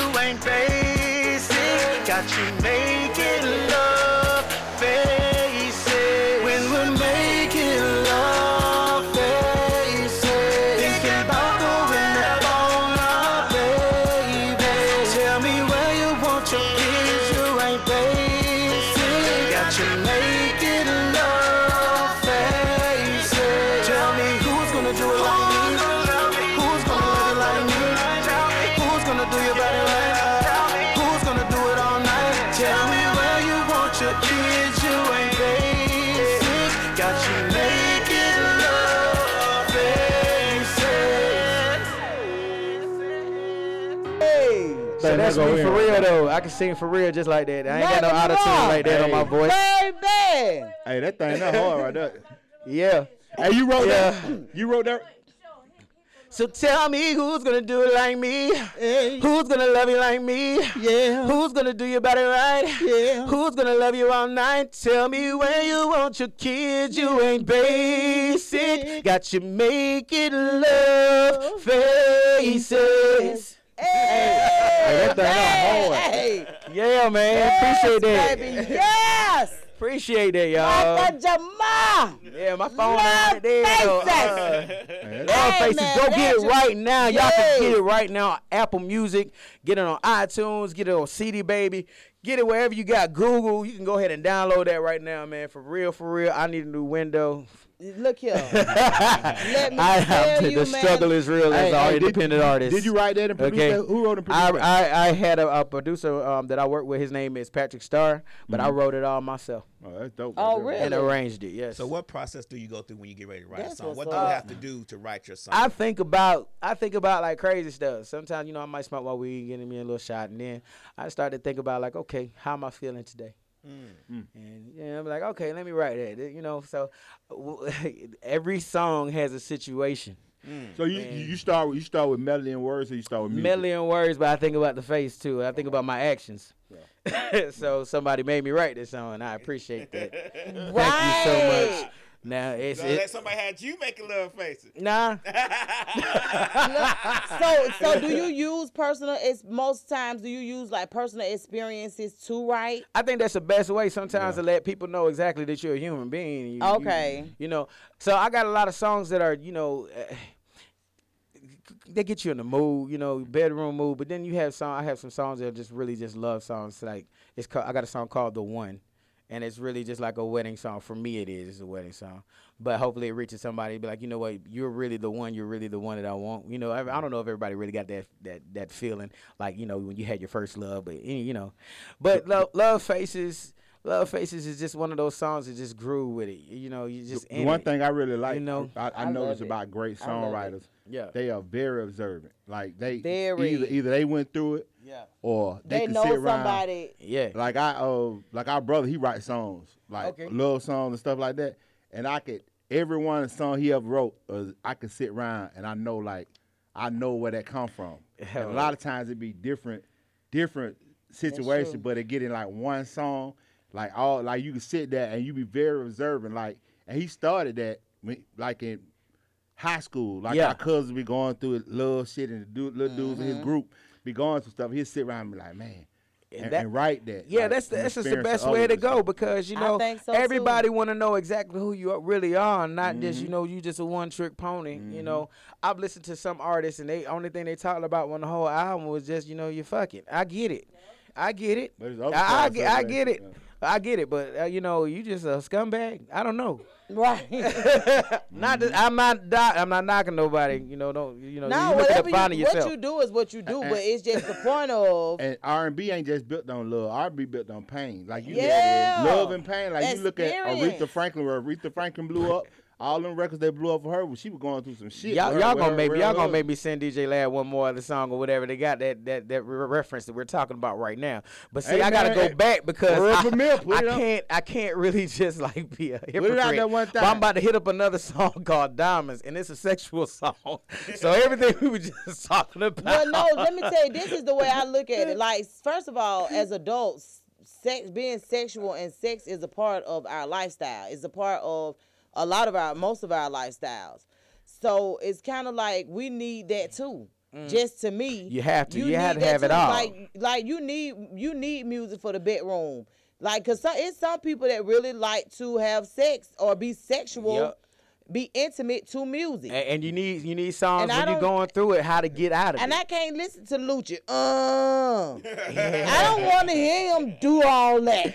That's go me in for real now. though. I can sing for real just like that. I ain't got no Nothing auto tune like that on my Hey. voice. Baby. Hey, that thing not hard right there. Yeah. Hey, you wrote Yeah. that? You wrote that? So tell me who's gonna do it like me? Hey, Who's gonna love you like me? yeah. Who's gonna do you better right? Yeah. Who's gonna love you all night? Tell me where you want your kids. You ain't basic. Got you making love oh. faces. Hey, that thing not hard. Hey, Yeah, man. yes, Appreciate that. baby. Yes. Appreciate that, y'all. Like a Jamal. Yeah, my phone Love ain't right there. though. faces. Uh, Hey, Love Hey, faces, man, go get it your- right now. Y'all can get it right now. Apple Music, get it on iTunes, get it on CD Baby, get it wherever you got Google. You can go ahead and download that right now, man. For real, for real. I need a new window. Look here. [LAUGHS] Let me I tell have to, you, the man. struggle is real as Hey, all hey, did- independent artists. Did you write that and produce Okay. that? Who wrote and I, produced that? I, I had a, a producer um, that I work with. His name is Patrick Starr, but I wrote it all myself Oh, that's dope. Oh, right there. really? and arranged it. Yes. So what process do you go through when you get ready to write That's a song? What do you have to do to write your song? I think about I think about like crazy stuff. Sometimes you know I might smoke while we getting me a little shot, and then I start to think about like, okay, how am I feeling today? Mm. And yeah, I'm like, okay, let me write that. You know, so [LAUGHS] every song has a situation. So you you you start with you start with melody and words, or you start with music? Million words, but I think about the face too. I think about my actions. [LAUGHS] so somebody made me write this song, and I appreciate that. [LAUGHS] Thank you so much. Now it's So it, that somebody had you making little faces. nah. [LAUGHS] So, so do you use personal? It's most times do you use like personal experiences to write? I think that's the best way sometimes to let people know exactly that you're a human being. You- you- Okay. You, know, so I got a lot of songs that are, you know, eh, they get you in the mood, you know, bedroom mood. But then you have song. I have some songs that are just really just love songs. Like it's called, I got a song called The One. And it's really just like a wedding song. For me, it is. It's a wedding song. But hopefully, it reaches somebody. Be like, you know what? You're really the one. You're really the one that I want. You know, I, I don't know if everybody really got that that that feeling, like you know, when you had your first love. But you know, but love faces, love faces is just one of those songs that just grew with it. You know, you just The in one it. thing I really like, You know? I, I, I noticed about great I love it. songwriters, Yeah. they are very observant. Like they Very. either either they went through it, Yeah. or they, They can know sit around. somebody. Yeah. Like I uh like our brother, he writes songs like Okay. love songs and stuff like that, and I could every one song he ever wrote, uh, I could sit around and I know like I know where that come from. [LAUGHS] And a lot of times it be different, different situations, but it get in like one song, like all like you can sit there and you be very observant. Like, and he started that when, like in high school, like Yeah. our cousins be going through it, love shit, and the dude, little dudes in his Mm-hmm. group be going through stuff. He'd sit around and be like, man. And, that- and write that. Yeah, like, that's the, that's just the best way to go because you know so, everybody want to know exactly who you really are, not just Mm-hmm. you know you just a one trick pony. You know, I've listened to some artists and they only thing they talked about when the whole album was just you know you fucking. I get it, I get it, But there's I, I, get, I it, get it, yeah. I get it. But uh, you know you just a scumbag. I don't know. Right. [LAUGHS] not that, I'm not do- I'm not knocking nobody. You know don't you know no, you look whatever the finding you, yourself. what you do is what you do, And- but it's just the point of And R and B ain't just built on love. R and B built on pain. Like you look Yeah. love and pain. Like you look at Aretha Franklin. Where Aretha Franklin blew up. All them records they blew up for her when she was going through some shit. Y'all, her- y'all gonna her maybe real y'all gonna husband. maybe send DJ Lab one more other song or whatever they got that that that re- reference that we're talking about right now. But see, Hey, I gotta man, go hey, back because I, for I can't I can't really [LAUGHS] just like be a out hypocrite. there one But I'm about to hit up another [LAUGHS] song called Diamonds, and it's a sexual song. [LAUGHS] so everything we were just talking about. Well, no, let me tell you, this is the way I look at it. Like, first of all, as adults, sex being sexual and sex is a part of our lifestyle. It's a part of a lot of our most of our lifestyles. So it's kind of like we need that too. Just to me, Mm. You have to. You have to that have it all. Like, like you need you need music for the bedroom. Like, cause some, it's some people that really like to have sex or be sexual, Yep. be intimate to music. and, and you need you need songs And when you're going through it, how to get out of And it. And I can't listen to Lucha. Uh, [LAUGHS] I don't want to hear him do all that.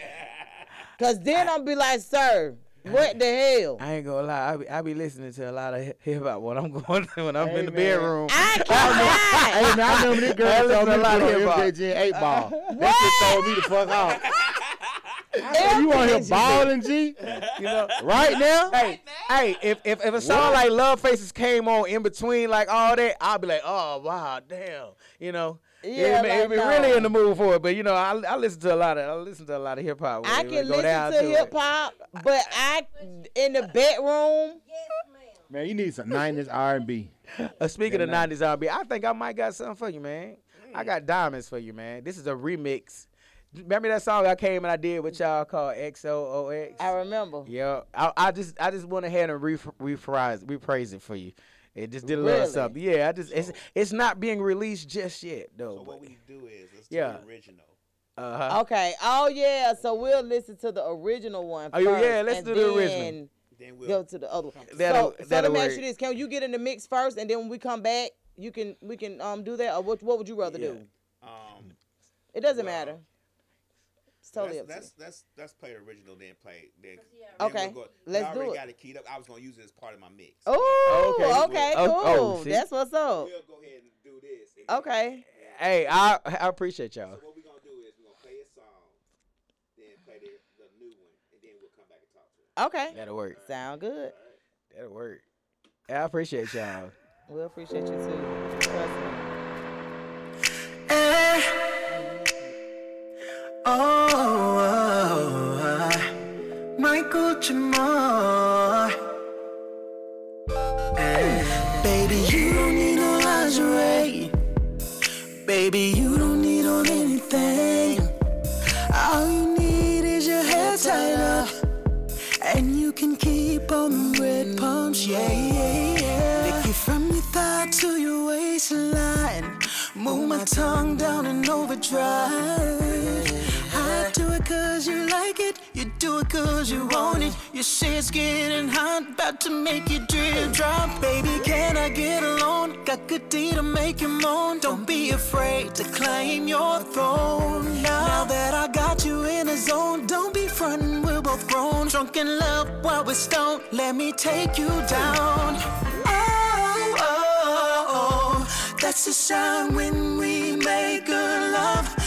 Cause then I'll be like, sir, what the hell? I ain't gonna lie, I be, I be listening to a lot of [LAUGHS] hip hop when I'm [LAUGHS] going when I'm Hey, in the man. bedroom. I [LAUGHS] can't. Hey man, I remember this I girl listen told to me a to lot of hip-hop. MJG and 8 ball. That shit throw me the fuck off. You want here balling, G? You know, Right now? hey, hey, if, if if a song like Love Faces came on in between like all that, I'll be like, oh wow, damn, you know. Yeah, be, like, be no. really in the mood for it. But you know, I, I listen to a lot of I listen to a lot of hip hop. I can we go down listen to it. hip hop, but I in the bedroom. Man, you need some '90s R&B. Uh, speaking of '90s R&B, I think I might got something for you, man. I got diamonds for you, man. This is a remix. Remember that song I came and I did with y'all called XOOX? I remember. Yeah, I, I just I just went ahead and re- reprise rephrase it for you. It just did a little Really? something. Yeah, I just it's it's not being released just yet though. So but- what we do is let's Yeah. do the original. uh-huh. Okay. Oh yeah. So we'll listen to the original one. Oh, yeah, yeah, let's and do the original. then Then we'll Go to the other one. That'll- so, so that'll let me ask you this: Can you get in the mix first, and then when we come back, you can we can um do that, or what? What would you rather Yeah. do? um It doesn't Well, matter. It's totally let's, up to let's, let's let's play the original then play then. Then Okay, we'll go, let's I already do it. got it keyed up. I was gonna use it as part of my mix. Oh, Okay. okay, Oh, oh cool. oh, see? That's what's up. We'll go ahead and do this. and Okay. Hey, I I appreciate y'all. So what we're gonna do is we're gonna play a song, then play the, the new one, and then we'll come back and talk to it. Okay. That'll work. Sound good. That'll work. I appreciate y'all. We appreciate you too. Trust. Oh, oh, oh, oh. Michael Jamar. Eh. Baby, you don't need no lingerie. Baby, you don't need on anything. All you need is your hair tied up. And you can keep on red pumps, yeah, yeah, yeah. Lick it from your thigh to your waistline. Move my tongue down in overdrive. Cause you like it. You do it cause you want it. You say it's getting hot, about to make you drip drop. Baby, can I get alone? Got good D to make you moan. Don't be afraid to claim your throne. Now, that I got you in a zone, don't be frontin', we're both grown. Drunk in love while we're stoned. Let me take you down. Oh, oh, oh, oh. that's the sound when we make good love.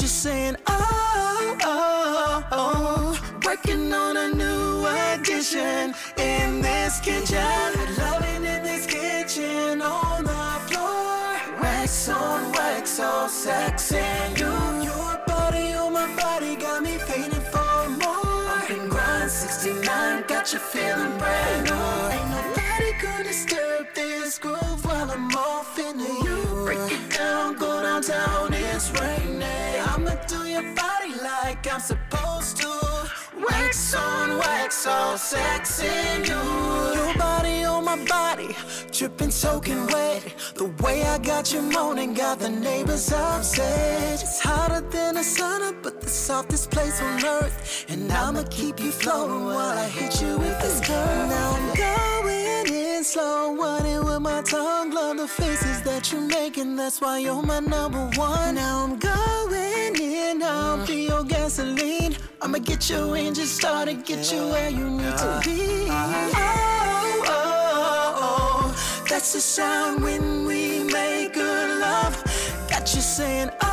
You saying, oh, oh, oh, working on a new addition in this kitchen. Loving in this kitchen on the floor. Wax on wax, all sex and you. Your body on my body got me feeling for more. And grind 69, got you feeling brand new. Ain't gonna disturb this groove while I'm off into you. Break it down, go downtown, it's raining. I'ma do your body like I'm supposed to. Wax on wax, all sex in you. Your body on my body, dripping, soaking wet. The way I got you moaning got the neighbors upset. It's hotter than a sauna, but the softest place on earth. And I'ma keep you floating while I hit you with this curve. Now I'm going in slow, running with my tongue. Love the faces that you're making, that's why you're my number one. Now I'm going in, I'll be your gasoline. I'ma get your engine started, get you where you need to be. Uh-huh. Oh, oh, oh, that's the sound when we make good love. Got you saying, oh,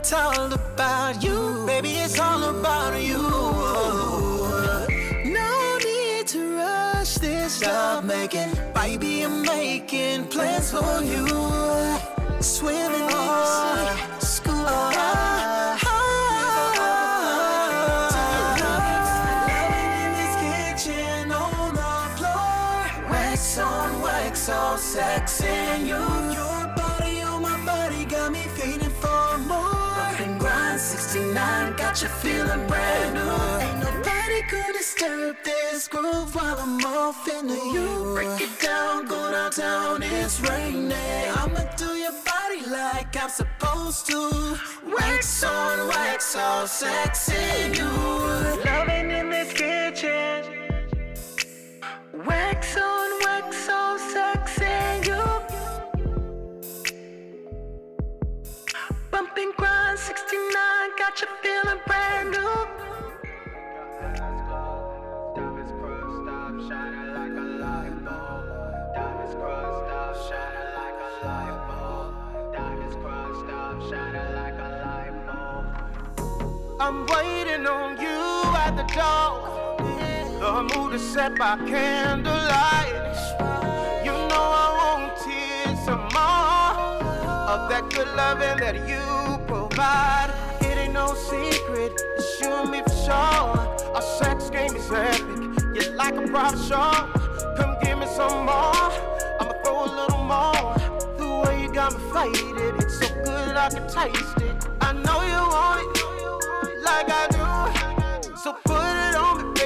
it's all about you, baby. It's all about you. No need to rush this love making, baby. I'm making plans for you. Swimming in oh. school. Loving disturb this groove while I'm off into you. Break it down, go downtown, it's raining. I'ma do your body like I'm supposed to. Wax on wax, all sex in you. Loving in this kitchen. Wax on wax, all sex in you. Bumping grind 69, got you feeling brand new. I'm waiting on you at the door. The mood is set by candlelight. You know I want tears some more of that good loving that you provide. It ain't no secret, it's you and me for sure. Our sex game is epic you're like a prop show. Come give me some more, I'ma throw a little more. The way you got me faded, it's so good I can taste it. I know you want it, like I do. So put it on me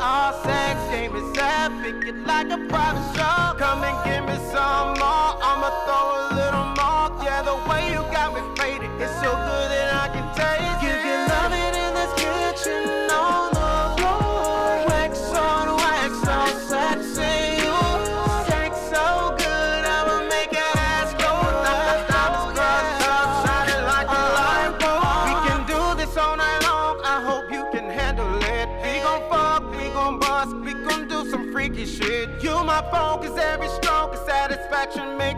Our sex game is epic, it's like a private show. Come and give me some more, I'ma throw a little more. Yeah, the way you got me faded, it's so good freaky shit. You my focus, every stroke is satisfaction, make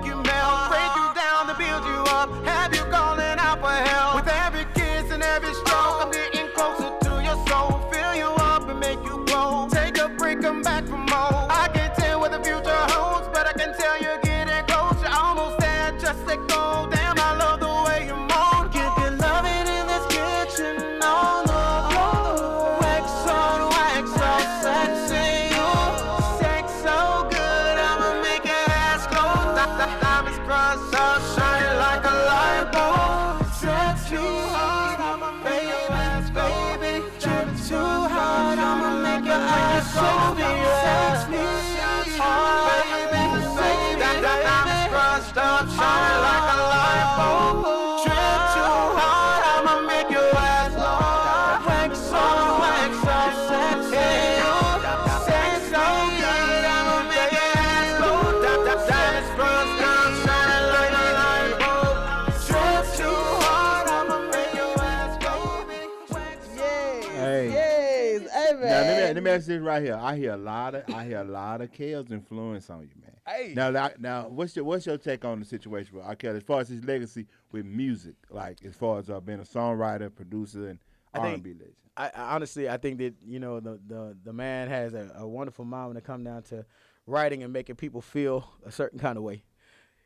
Now let me let me ask this right here. I hear a lot of I hear a lot of Kel's influence on you, man. Hey. Now like, now what's your what's your take on the situation with R. Kelly as far as his legacy with music, like as far as uh, being a songwriter, producer, and I R think- and B legend. I, I honestly, I think that you know the the, the man has a, a wonderful mind when it comes down to writing and making people feel a certain kind of way.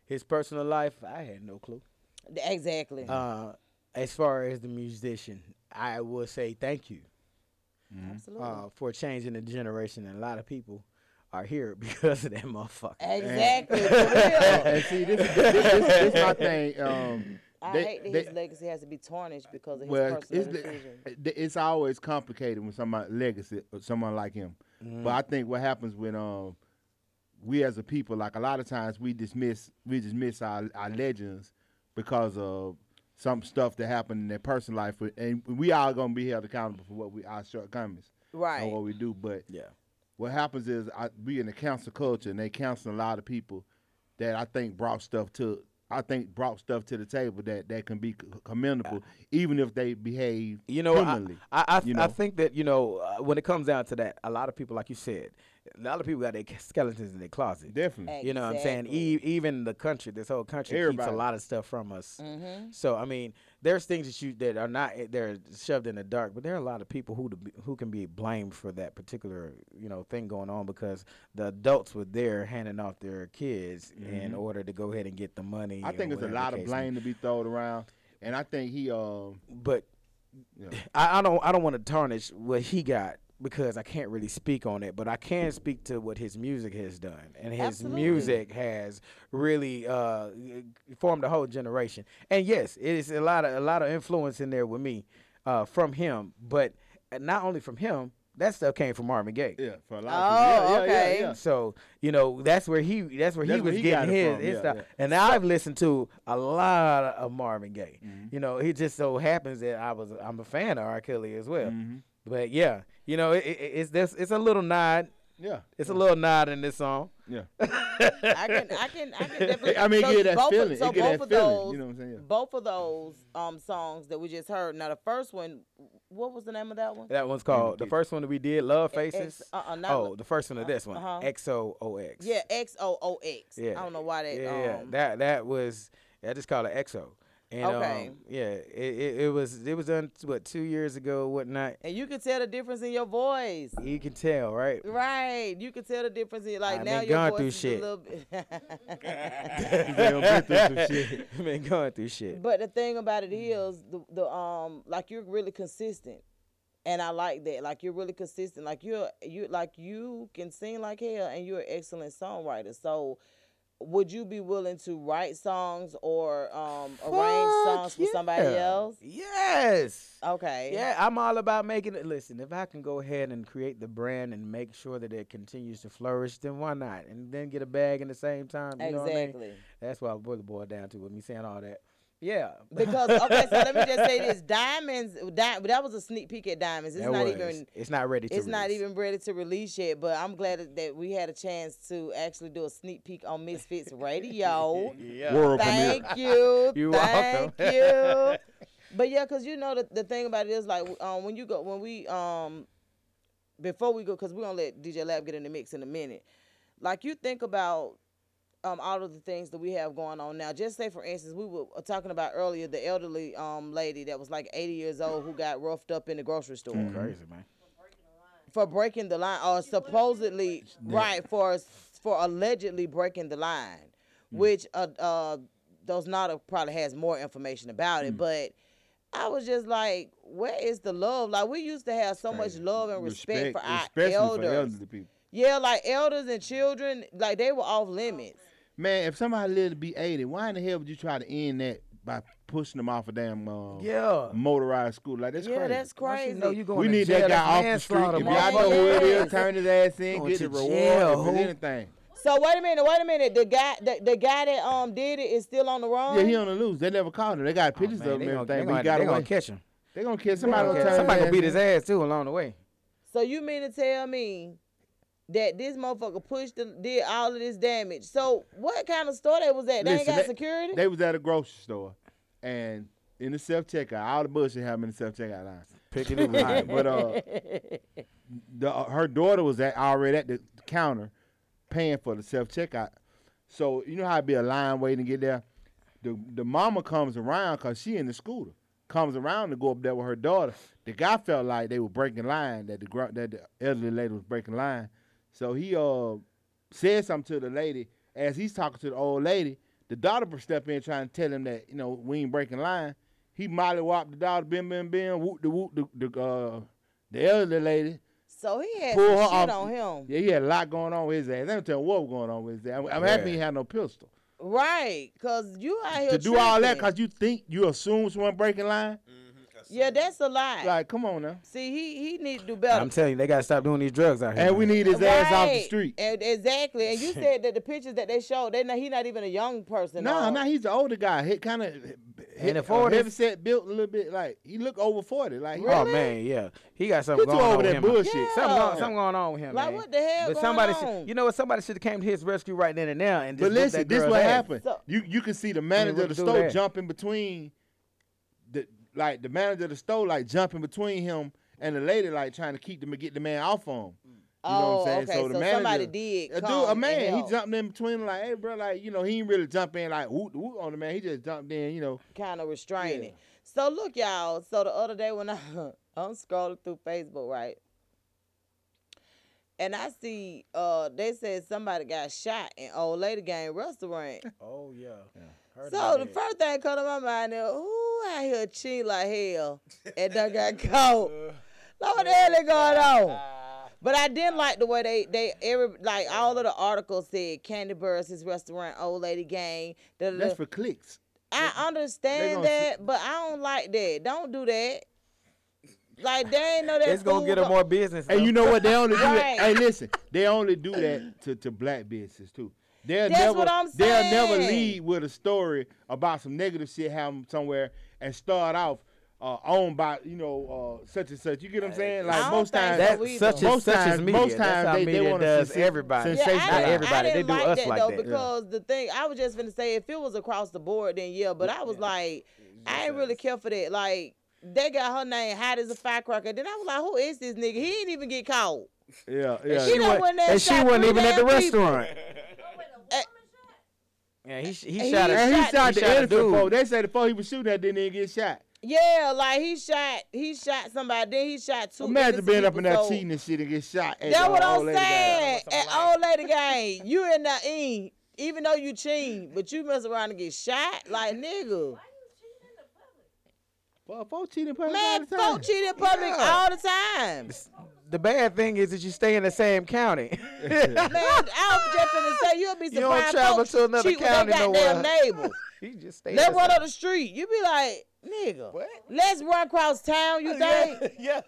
His personal life, I had no clue. Exactly. Uh, as far as the musician, I will say thank you Absolutely. uh, for changing the generation, and a lot of people are here [LAUGHS] because of that motherfucker. exactly. For real. [LAUGHS] and see, this is this, this, this, this my [LAUGHS] thing. Um, I they- hate that they- his legacy has to be tarnished because of his well, personal it's, decisions. the- it's always complicated when somebody legacy or someone like him. But I think what happens when um we as a people, like a lot of times we dismiss we dismiss our, our legends because of some stuff that happened in their personal life, and we all gonna be held accountable for what we our shortcomings Right. and what we do. But Yeah. what happens is I, we in the cancel culture, and they counsel a lot of people that I think brought stuff to. I think brought stuff to the table that, that can be c- commendable, even if they behave You know, I, criminally. I, I, you I think that you know uh, when it comes down to that, a lot of people, like you said, a lot of people got their skeletons in their closet. Definitely. You know what I'm saying? E- even the country, this whole country keeps a lot of stuff from us. Mm-hmm. So I mean, there's things that you that are not they're shoved in the dark, but there are a lot of people who to who can be blamed for that particular you know thing going on because the adults were there handing off their kids in order to go ahead and get the money. Mm-hmm. I think or it's a lot the of case may blame to be thrown around, and I think he um but Yeah. I, I don't I don't want to tarnish what he got because I can't really speak on it, but I can speak to what his music has done, and his Absolutely. music has really uh, formed a whole generation. And yes, it is a lot of a lot of influence in there with me uh, from him, but not only from him, that stuff came from Marvin Gaye. Yeah, for a lot Oh, of people. Yeah, yeah, okay. yeah, yeah. So you know that's where he that's where he was where he getting his, his yeah, stuff. yeah. And now I've listened to a lot of Marvin Gaye. Mm-hmm. You know, it just so happens that I was I'm a fan of R. Kelly as well. Mhm. But yeah, you know, it, it, it's this it's a little nod. Yeah. It's a little nod in this song. Yeah. [LAUGHS] I can, I can, I can [LAUGHS] definitely. I mean, so get that both feeling. Of, so get both that of feeling. those, you know what I'm saying? Yeah. both of those um songs that we just heard. Now the first one, what was the name of that one? That one's called the first one that we did, Love X- Faces. uh-uh, not oh, Lo- the first one of this one, uh-huh. X O O X. Yeah, X O O X. Yeah. I don't know why that. yeah, yeah. um, that that was I just call it EXO. And Okay. um, yeah, it, it, it was it was done what two years ago, whatnot. and you can tell the difference in your voice. You can tell, right? Right, you can tell the difference in like I now been your going voice through is shit. a little bit. [LAUGHS] They done been through some [LAUGHS] shit. Been going through shit. But the thing about it is the the um like you're really consistent. And I like that. Like you're really consistent. Like you're you like you can sing like hell and you're an excellent songwriter. So would you be willing to write songs or um arrange songs for somebody else? Yes. Okay. Yeah, I'm all about making it. Listen, if I can go ahead and create the brand and make sure that it continues to flourish, then why not? And then get a bag in the same time. You know what I mean? Exactly. That's what I really boiled down to with me saying all that. Yeah. Because okay, so let me just say this: Diamonds, Di- that was a sneak peek at Diamonds. It's That not was. even It's not ready to it's not even ready to release yet, but I'm glad that- that we had a chance to actually do a sneak peek on Misfits [LAUGHS] Radio. Yeah. World premiere. Thank you. [LAUGHS] You're Thank welcome. you. [LAUGHS] But yeah, cause you know the, the thing about it is like um when you go when we um before we go cause we're gonna let DJ Lab get in the mix in a minute. Like you think about um all of the things that we have going on now. Just say for instance, we were talking about earlier the elderly um lady that was like 80 years old who got roughed up in the grocery store. Crazy man. for breaking the line or supposedly right for for allegedly breaking the line which uh uh Dos Nada probably has more information about it but i was just like where is the love? Like we used to have so much love and respect, for our especially elders. for elderly people. yeah like elders and children like they were off limits Man, if somebody lived to be 80, why in the hell would you try to end that by pushing them off a damn uh, Yeah. motorized scooter? Like, that's yeah crazy. that's crazy you know you going we to need jail, that guy off the street. If y'all know who it is, turn his ass in, Going get to the reward jail, if who? it's anything. so wait a minute wait a minute the guy the, the guy that um did it is still on the run Yeah, he on the loose. They never caught him. They got pictures Oh, man, of him they and gonna, they everything, but gonna, they away. gonna catch him. They gonna kill somebody. Yeah. Gonna turn Somebody gonna beat his ass too along the way. So you mean to tell me that this motherfucker pushed the, did all of this damage? So what kind of store they was at? They ain't got they- security. They was at a grocery store, and in the self checkout, all the bullshit happened in the self checkout line. Picking it All right, but uh, the, uh, her daughter was at, already at the counter paying for the self checkout. So you know how it be a line waiting to get there. The the mama comes around cause she in the scooter. Comes around to go up there with her daughter. The guy felt like they were breaking line. That the that the elderly lady was breaking line. So he uh said something to the lady as he's talking to the old lady. The daughter step in trying to tell him that you know we ain't breaking line. He molly whopped the daughter, bim bim bim, whoop the whoop the the uh the elderly lady. so he had Pull some her shit off. on him. Yeah, he had a lot going on with his ass. They don't tell what was going on with his ass. I'm, I'm happy he had no pistol. Right, cause you out here to do all that because you think you assume someone breaking line. Yeah, that's a lie. Like, come on now. See, he he need to do better. I'm telling you, they gotta stop doing these drugs out here. And we need his ass off the street. And exactly. And you [LAUGHS] said that the pictures that they showed, they not, he not even a young person. No, no, he's the older guy. He kind of In the uh, 40s? heavy set built a little bit. Like he look over forty. Like he- Oh man, yeah, he got something Get you going on over with that him. bullshit. Something, Yeah. going, something going on with him. Like, man. what the hell But going somebody, on? Should, you know what? Somebody should have came to his rescue right then and there and just But listen, that this girl's what ass. happened. So- you you can see the manager of the what to do store that. jumping between the like the manager of the store like jumping between him and the lady like trying to keep them get the man off on him. You know Oh, what I'm saying? okay. So the So manager, somebody did a dude, come a and man, he help. jumped in between like, hey, bro, like you know, he ain't really jump in like whoop whoop on the man. He just jumped in, you know. kind of restraining. Yeah. So look, y'all. So the other day when I [LAUGHS] I'm scrolling through Facebook, right, and I see uh they said somebody got shot in Old Lady Gang restaurant. Oh yeah. Heard so the that. first thing come to my mind is, who out here cheating like hell and done got [LAUGHS] caught? Like what the hell is going on? But I didn't like the way they they every like all of the articles said Kandi Burruss, his restaurant, Old Lady Gang. da, da, da. That's for clicks. I they understand gonna see- that, but I don't like that. Don't do that. Like they ain't know that. It's gonna get her go- more business. And though. you know what? They only do [LAUGHS] Right. that. Hey, listen, they only do that to, to black businesses too. They'll That's never, what I'm saying. They'll never saying. lead with a story about some negative shit happening somewhere and start off uh, owned by you know uh, such and such. You get what I'm saying? Like I don't most think times, so such as most such times, as media. most times they, media they want does to everybody. Yeah, Sensation. I Not didn't, everybody. I They didn't do like us that like though that, yeah. because the thing I was just gonna say if it was across the board then yeah, but I was like I ain't really care for that. Like they got her name hot as a firecracker. Then I was like, who is this nigga? He ain't even get caught. Yeah, yeah. She She done wa- went and she wasn't even at the people. restaurant. [LAUGHS] Wait, a woman Eh, shot? Yeah, he sh- he And shot he her. and he shot- shot he the shot innocent dude. folk. They say the folk he was shooting at didn't even get shot. Yeah, like he shot he shot somebody, then he shot two. Imagine being up in there so- cheating and shit and get shot. at That's the what I'm saying. At Old Lady Gang, you in the in, even though you cheat, but you mess around and get shot, like nigga. Well, folk cheating in public all Man, the time. folk cheat in public all the time. The bad thing is that you stay in the same county. [LAUGHS] [LAUGHS] Man, I was just finna say you'll be You don't travel to another cheat with county their goddamn nowhere. [LAUGHS] neighbors. you just stay. Let's run same- up the street. You be like, nigga, What? let's run across town. You think? yeah.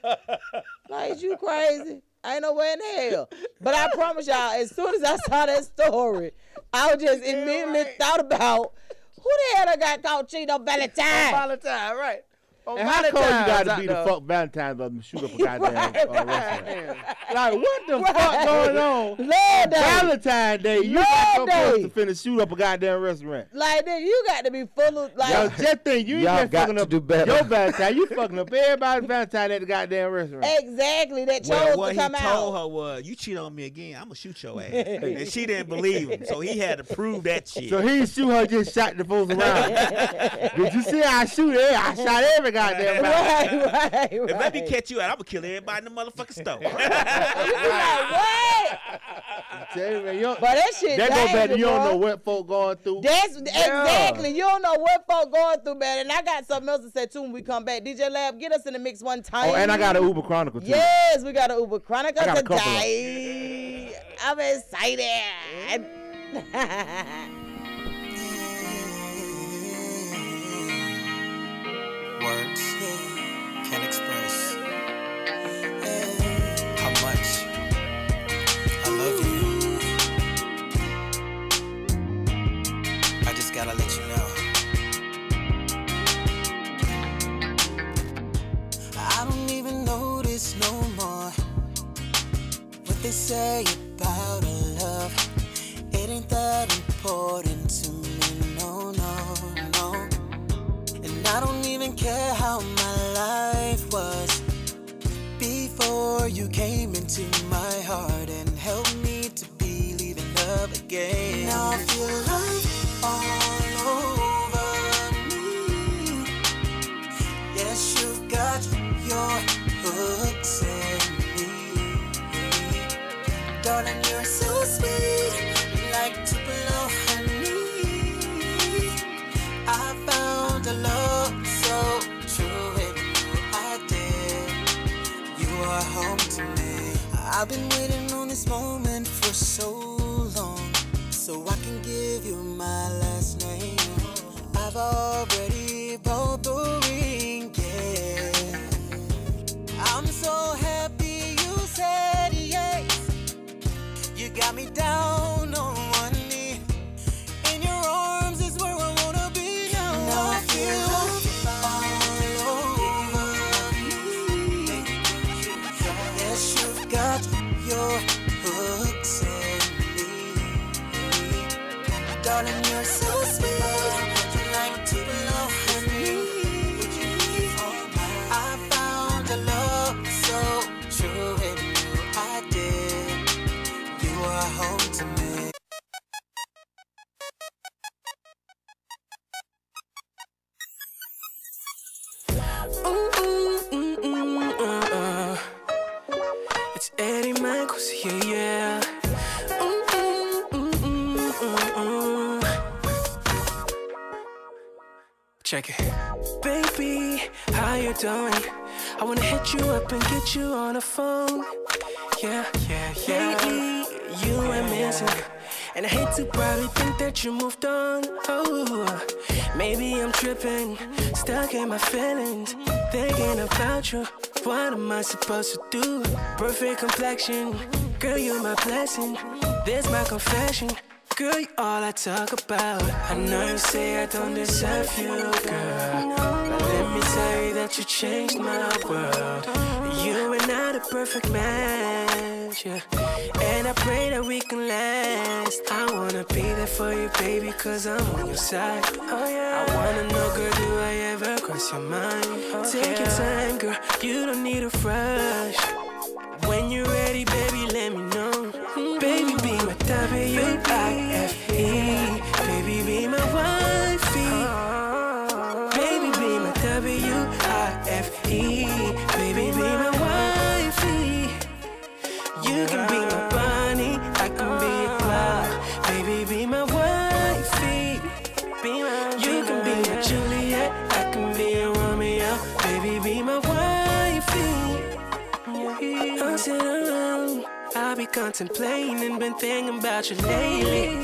Like, you crazy? I ain't nowhere in hell. But I promise y'all, as soon as I saw that story, I was just immediately right. thought about who the hell that got caught cheating on Valentine? Valentine, right? On And how cold you Valentine's got to be to fuck Valentine's up and shoot up a [LAUGHS] goddamn Right, uh, restaurant? Like, what the fuck going on? [LAUGHS] Lord day. Valentine's Day, you got Lord your close to finna shoot up a goddamn restaurant. Like, nigga, you got to be full of, like, Yo, just think, you ain't Y'all just got fucking to up do better. your Valentine. You fucking up everybody's Valentine at the goddamn restaurant. exactly, that chose Well, to what he told her was, "You cheat on me again, I'm gonna shoot your ass," and she didn't believe him, so he had to prove that shit. So he shoot her, just shot the folks around. [LAUGHS] Did you see how I shoot it? I shot every goddamn [LAUGHS] Right, right, right. if let me catch you out, I'm gonna kill everybody in the motherfucking store. [LAUGHS] You be like, what? Tell you, you don't- But that shit That go back you don't know what folk going through. That's exactly. You don't know what folk going through, man. And I got something else to say too when we come back. DJ Lab, get us in the mix one time. Oh, and I got an Uber Chronicle too. Yes, we got an Uber Chronicle I got a couple of today. I'm excited. [LAUGHS] Check it. Baby, how you doing? I wanna hit you up and get you on the phone. Yeah, yeah, yeah. Lately, you were missing. And I hate to probably think that you moved on. Oh, maybe I'm tripping, stuck in my feelings, thinking about you. What am I supposed to do? Perfect complexion, girl, you're my blessing. This my confession. Girl, you all I talk about. I know you say I don't deserve you, girl. But let me tell you that you changed my world. You and I the perfect match, yeah. And I pray that we can last. I wanna be there for you, baby, cause I'm on your side. Oh, yeah. I wanna know, girl, do I ever cross your mind? Oh, Take your time, girl, you don't need a rush. When you're ready, baby, let me know. Be contemplating been thinking about you lately.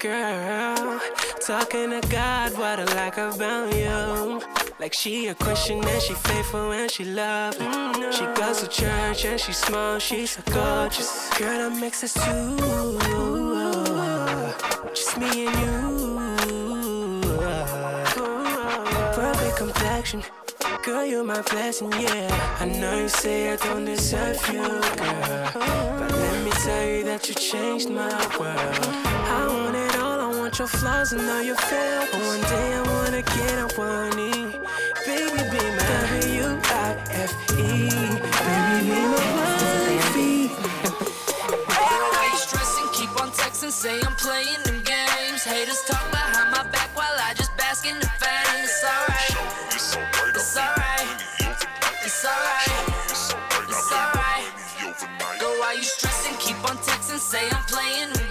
Girl, talking to God, what I like about you. Like she a Christian and she faithful and she love it. She goes to church and she's small, she's so gorgeous. Girl, makes us two. Just me and you. Perfect complexion. Girl, you're my blessing, yeah. I know you say I don't deserve you, girl. But let me tell you that you changed my world. I want it all, I want your flaws and all your fails. But one day I wanna get on one knee. Baby, be my W-I-F-E. Baby, be my wifey. Why you stressing? Keep on texting, say I'm playing them games. Haters talk behind my back while I just bask in the fame. It's alright. It's alright. It's alright. It's alright. Go, why you stressing? Keep on texting, say I'm playing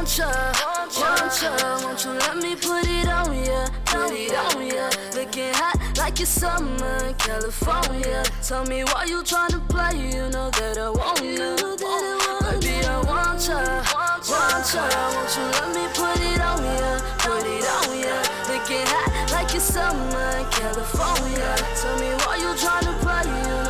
want ya, want ya, won't you let me put it on ya, put it on ya. Looking hot like it's summer in California. Tell me why you tryna play, you know that I want ya. Baby, I want ya, want ya, won't you let me put it on ya, put it on ya. Looking hot like it's summer in California. Tell me why you tryna play, you know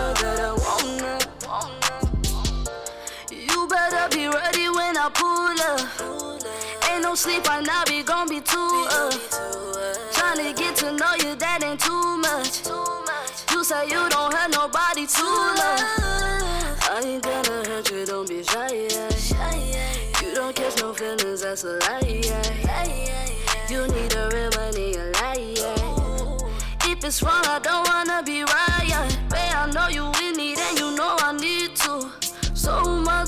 be ready when I pull up. Ain't no sleep, I now be gon' be too up. Tryna get to know you, that ain't too much. You say you don't have nobody to love. I ain't gonna hurt you, don't be shy. Yeah. You don't catch no feelings, that's a lie. Yeah. You need a real one in your life. Yeah. If it's wrong, I don't wanna be right.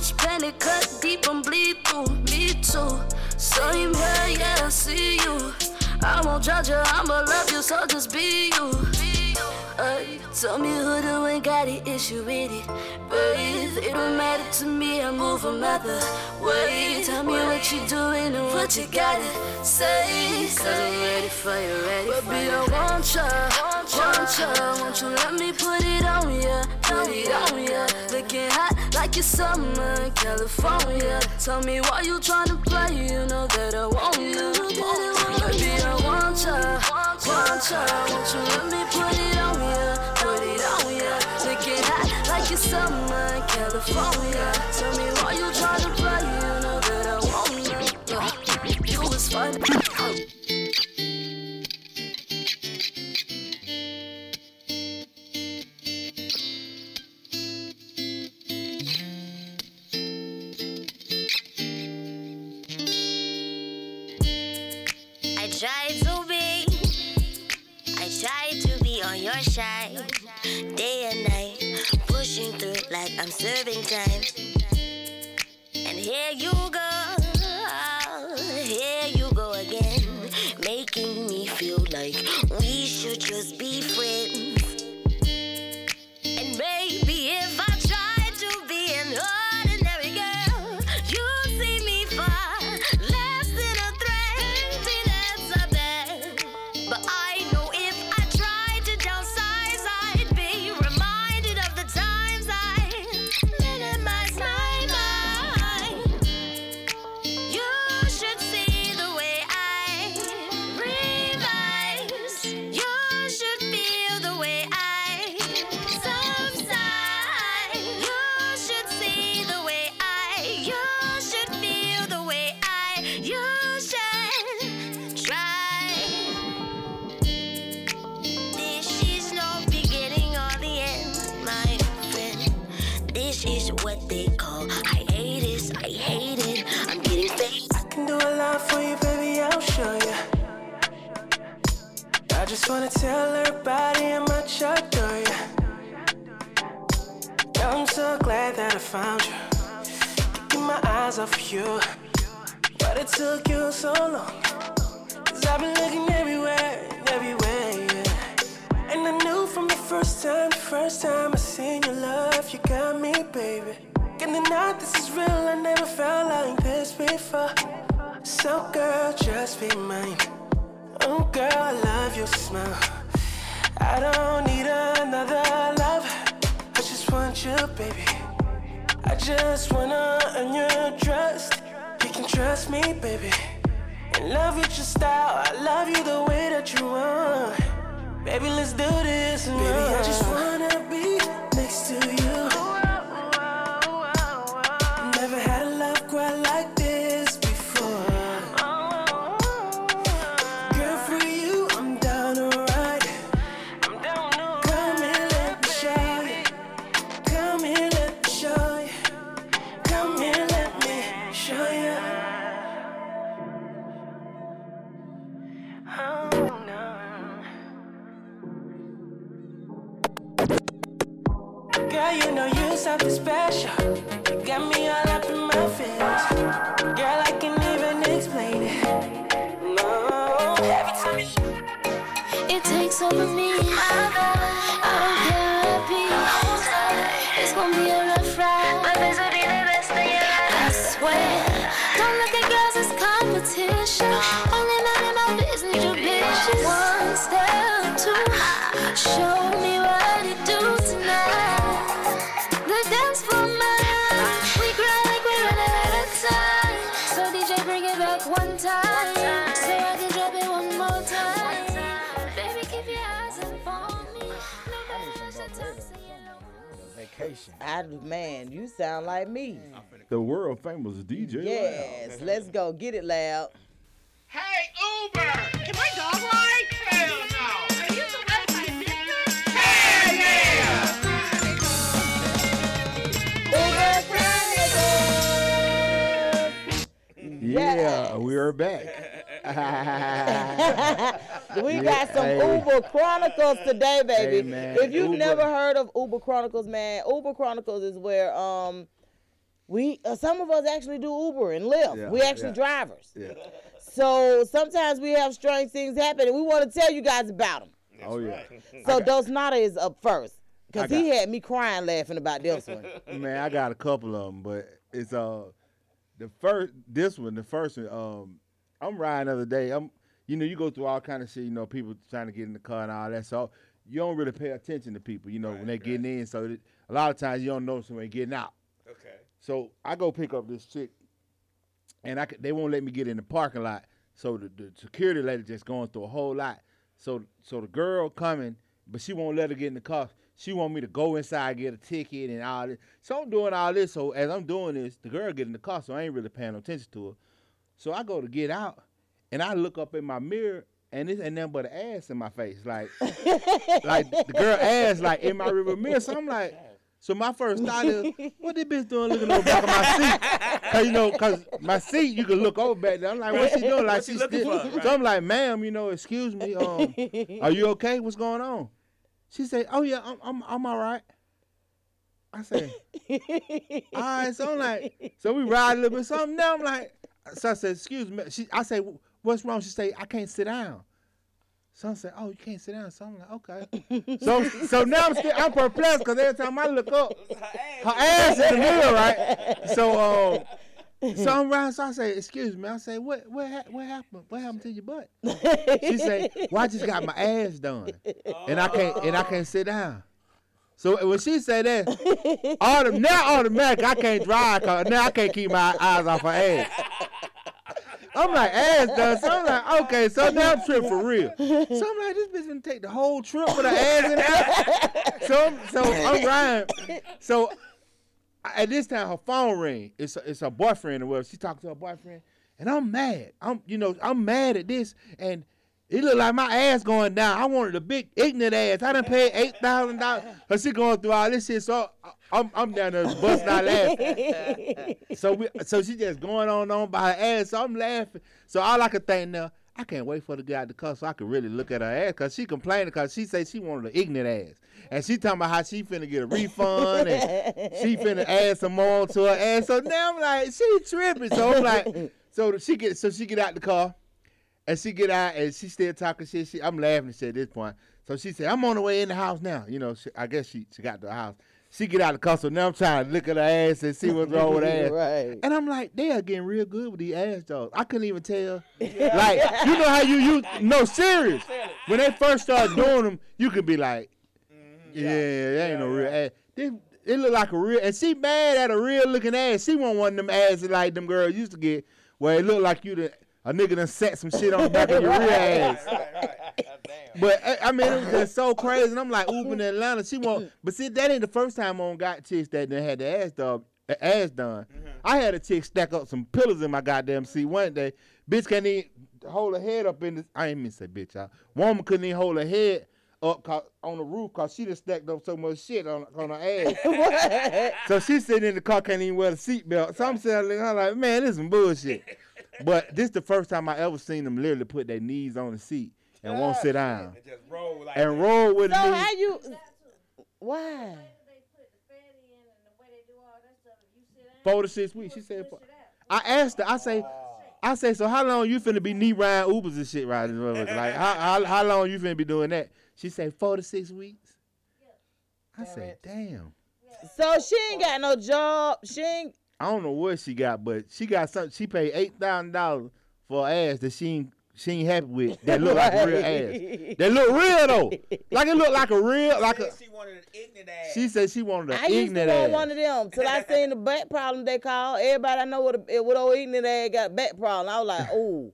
Much pain, it cut deep and bleed through me too. Same here, yeah, I see you. I won't judge you, I'ma love you, so just be you. Uh, tell me who do ain't got an issue with it. But it don't matter to me, I move from other way. Tell me what you doing and what you gotta say. Cause I'm ready for you, ready for you. I want ya, want ya. Won't you let me put it on ya, put it on ya. Looking hot like it's summer in California. Tell me why you tryna play, you know that I want you. Baby, I want ya, ya. Won't you let me put it on ya, put it on ya. Looking hot like it's summer California. Tell me I'm serving time. And here you go, wanna tell everybody how much I adore you. I'm so glad that I found you. Keeping my eyes off of you. But it took you so long. Cause I've been looking everywhere, everywhere, yeah. And I knew from the first time, the first time I seen your love, you got me, baby. Can't deny this is real, I never felt like this before. So, girl, just be mine. Oh, girl, I love your smile. I don't need another love. I just want you, baby. I just wanna earn your trust. You can trust me, baby. In love with your style. I love you the way that you are. Baby, let's do this. Baby, I just wanna be next to you. Vacation. I, man, you sound like me. The world famous DJ. Yes, let's go. Get it loud. Hey, Uber! Can my dog ride? Hell no! Yeah, we are back. [LAUGHS] we Yeah, got some hey. Uber Chronicles today, baby. Hey, if you've Uber- never heard of Uber Chronicles, man, Uber Chronicles is where um we uh, some of us actually do Uber and Lyft. Yeah, we actually yeah. drivers. Yeah. So sometimes we have strange things happen, and we want to tell you guys about them. oh yeah. So Dos Nada is up first. I Cause he had me crying laughing about this one. [LAUGHS] Man, I got a couple of them, but it's uh the first this one, the first one. Um, I'm riding the other day. I'm you know you go through all kind of shit. You know people trying to get in the car and all that. So you don't really pay attention to people. You know when they're getting in. So that, a lot of times you don't notice know somebody getting out. Okay. So I go pick up this chick, and I they won't let me get in the parking lot. So the, the security lady just going through a whole lot. So so the girl coming, but she won't let her get in the car. She want me to go inside, get a ticket, and all this. So I'm doing all this. So as I'm doing this, the girl get in the car, so I ain't really paying no attention to her. So I go to get out, and I look up in my mirror, and it's ain't nothing but an ass in my face, like [LAUGHS] like the girl ass like in my rearview mirror. So I'm like, so my first thought is, what this bitch doing looking over back of my seat? Cause you know, cause my seat you can look over back there. I'm like, what she doing? Like What she she's looking still. for, right. So I'm like, ma'am, you know, excuse me, um, are you okay? What's going on? She said, oh yeah, I'm I'm, I'm all right. I said, [LAUGHS] all right. So I'm like, so we ride a little bit. Something now I'm like, so I said, excuse me. She, I say, what's wrong? She say, I can't sit down. So I said, oh, you can't sit down. So I'm like, okay. [LAUGHS] so so now I'm still I'm perplexed because every time I look up, her ass is in the mirror, right? So um, so I'm [LAUGHS] riding. So I say, excuse me. I say, what what ha- what happened? What happened to your butt? She say, well, I just got my ass done, and I can't and I can't sit down. So when she say that, autom- now automatic, I can't drive. Cause now I can't keep my eyes off her ass. I'm like, ass done. So I'm like, okay, so now I'm tripping for real. So I'm like, this bitch gonna take the whole trip with her ass in there. So, I'm- so I'm riding. So at this time, her phone ring. It's it's her boyfriend or whatever. She talked to her boyfriend, and I'm mad. I'm you know I'm mad at this, and it looked like my ass going down. I wanted a big ignorant ass. I done paid eight thousand dollars. Her she going through all this shit, so I'm I'm down there busting out laughing. [LAUGHS] So we so she just going on and on by her ass. So I'm laughing. So all I could think now. I can't wait for the guy to come so I can really look at her ass because she complaining because she say she wanted an ignorant ass. And she talking about how she finna get a refund and she finna add some more to her ass. So now I'm like, she tripping. So I'm like, so she get so she get out the car and she get out and she still talking shit. She, I'm laughing and shit at this point. So she said, I'm on the way in the house now. You know, she, I guess she, she got to the house. She get out the car, so now I'm trying to look at her ass and see what's wrong with her ass. Right. And I'm like, they are getting real good with these ass dogs. I couldn't even tell. Like, you know how you you no serious. When they first start doing them, you could be like, yeah, that ain't no real ass. This, it look like a real, and she mad at a real looking ass. She want one of them asses like them girls used to get, where it look like you the a nigga done set some shit on the back of your real [LAUGHS] ass. But I, I mean, it was just so crazy, and I'm like, Uber in Atlanta, she want, [LAUGHS] but see, that ain't the first time I on got chicks that done had the ass done, ass done. Mm-hmm. I had a chick stack up some pillows in my goddamn seat one day. Bitch can't even hold her head up in the. I ain't mean to say bitch, y'all. Woman couldn't even hold her head up 'cause- on the roof cause she just stacked up so much shit on on her ass. [LAUGHS] [LAUGHS] so she sitting in the car can't even wear the seatbelt. So I'm sitting there I'm like, man, this is some bullshit. But this is the first time I ever seen them literally put their knees on the seat and won't sit down And just roll like and roll with So the knees. how you? Why? Four to six weeks. She said. four. I asked her. I say. I say. So how long you finna be knee riding Ubers and shit riding? [LAUGHS] Like how, how how long you finna be doing that? She said four to six weeks. I said, damn. So she ain't got no job. She ain't. I don't know what she got, but she got something. She paid eight thousand dollars for an ass that she ain't, she ain't happy with. That look like a real [LAUGHS] ass. That look real though. Like it look like a real like a. She wanted an ignorant ass. She said she wanted an I an used to ignorant want ass. one of them till I seen the back problem they call. Everybody I know with a, with old eating ass got back problem. I was like, [LAUGHS] oh,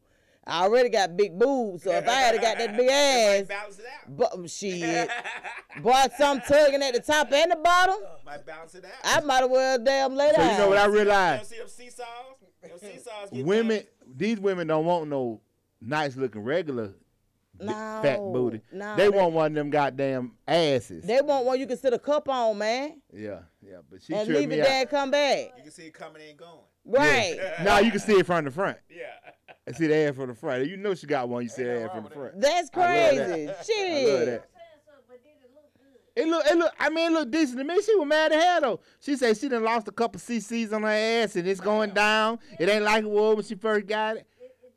I already got big boobs, so if I had got that big [LAUGHS] ass, balance it out. but um, shit, [LAUGHS] bought some tugging at the top and the bottom, Might balance it out. I might as well damn lay So down. you know what I You realized? see them seesaws? Them [LAUGHS] seesaws get women, these women don't want no nice looking regular bi- fat booty. no, they they- want one of them goddamn asses. They want one you can sit a cup on, man, yeah, yeah, but she and tripped leave me it out. there and come back. You can see it coming and going. Right. Now you can see it from the front. Yeah. I see the ass from the front. You know she got one. You see the ass from the front. That's I love that. crazy. I love Shit. that. It look, it look. I mean, it look decent to me. She was mad at her though. She said she done lost a couple CCs on her ass and it's going down. It ain't like it was when she first got it.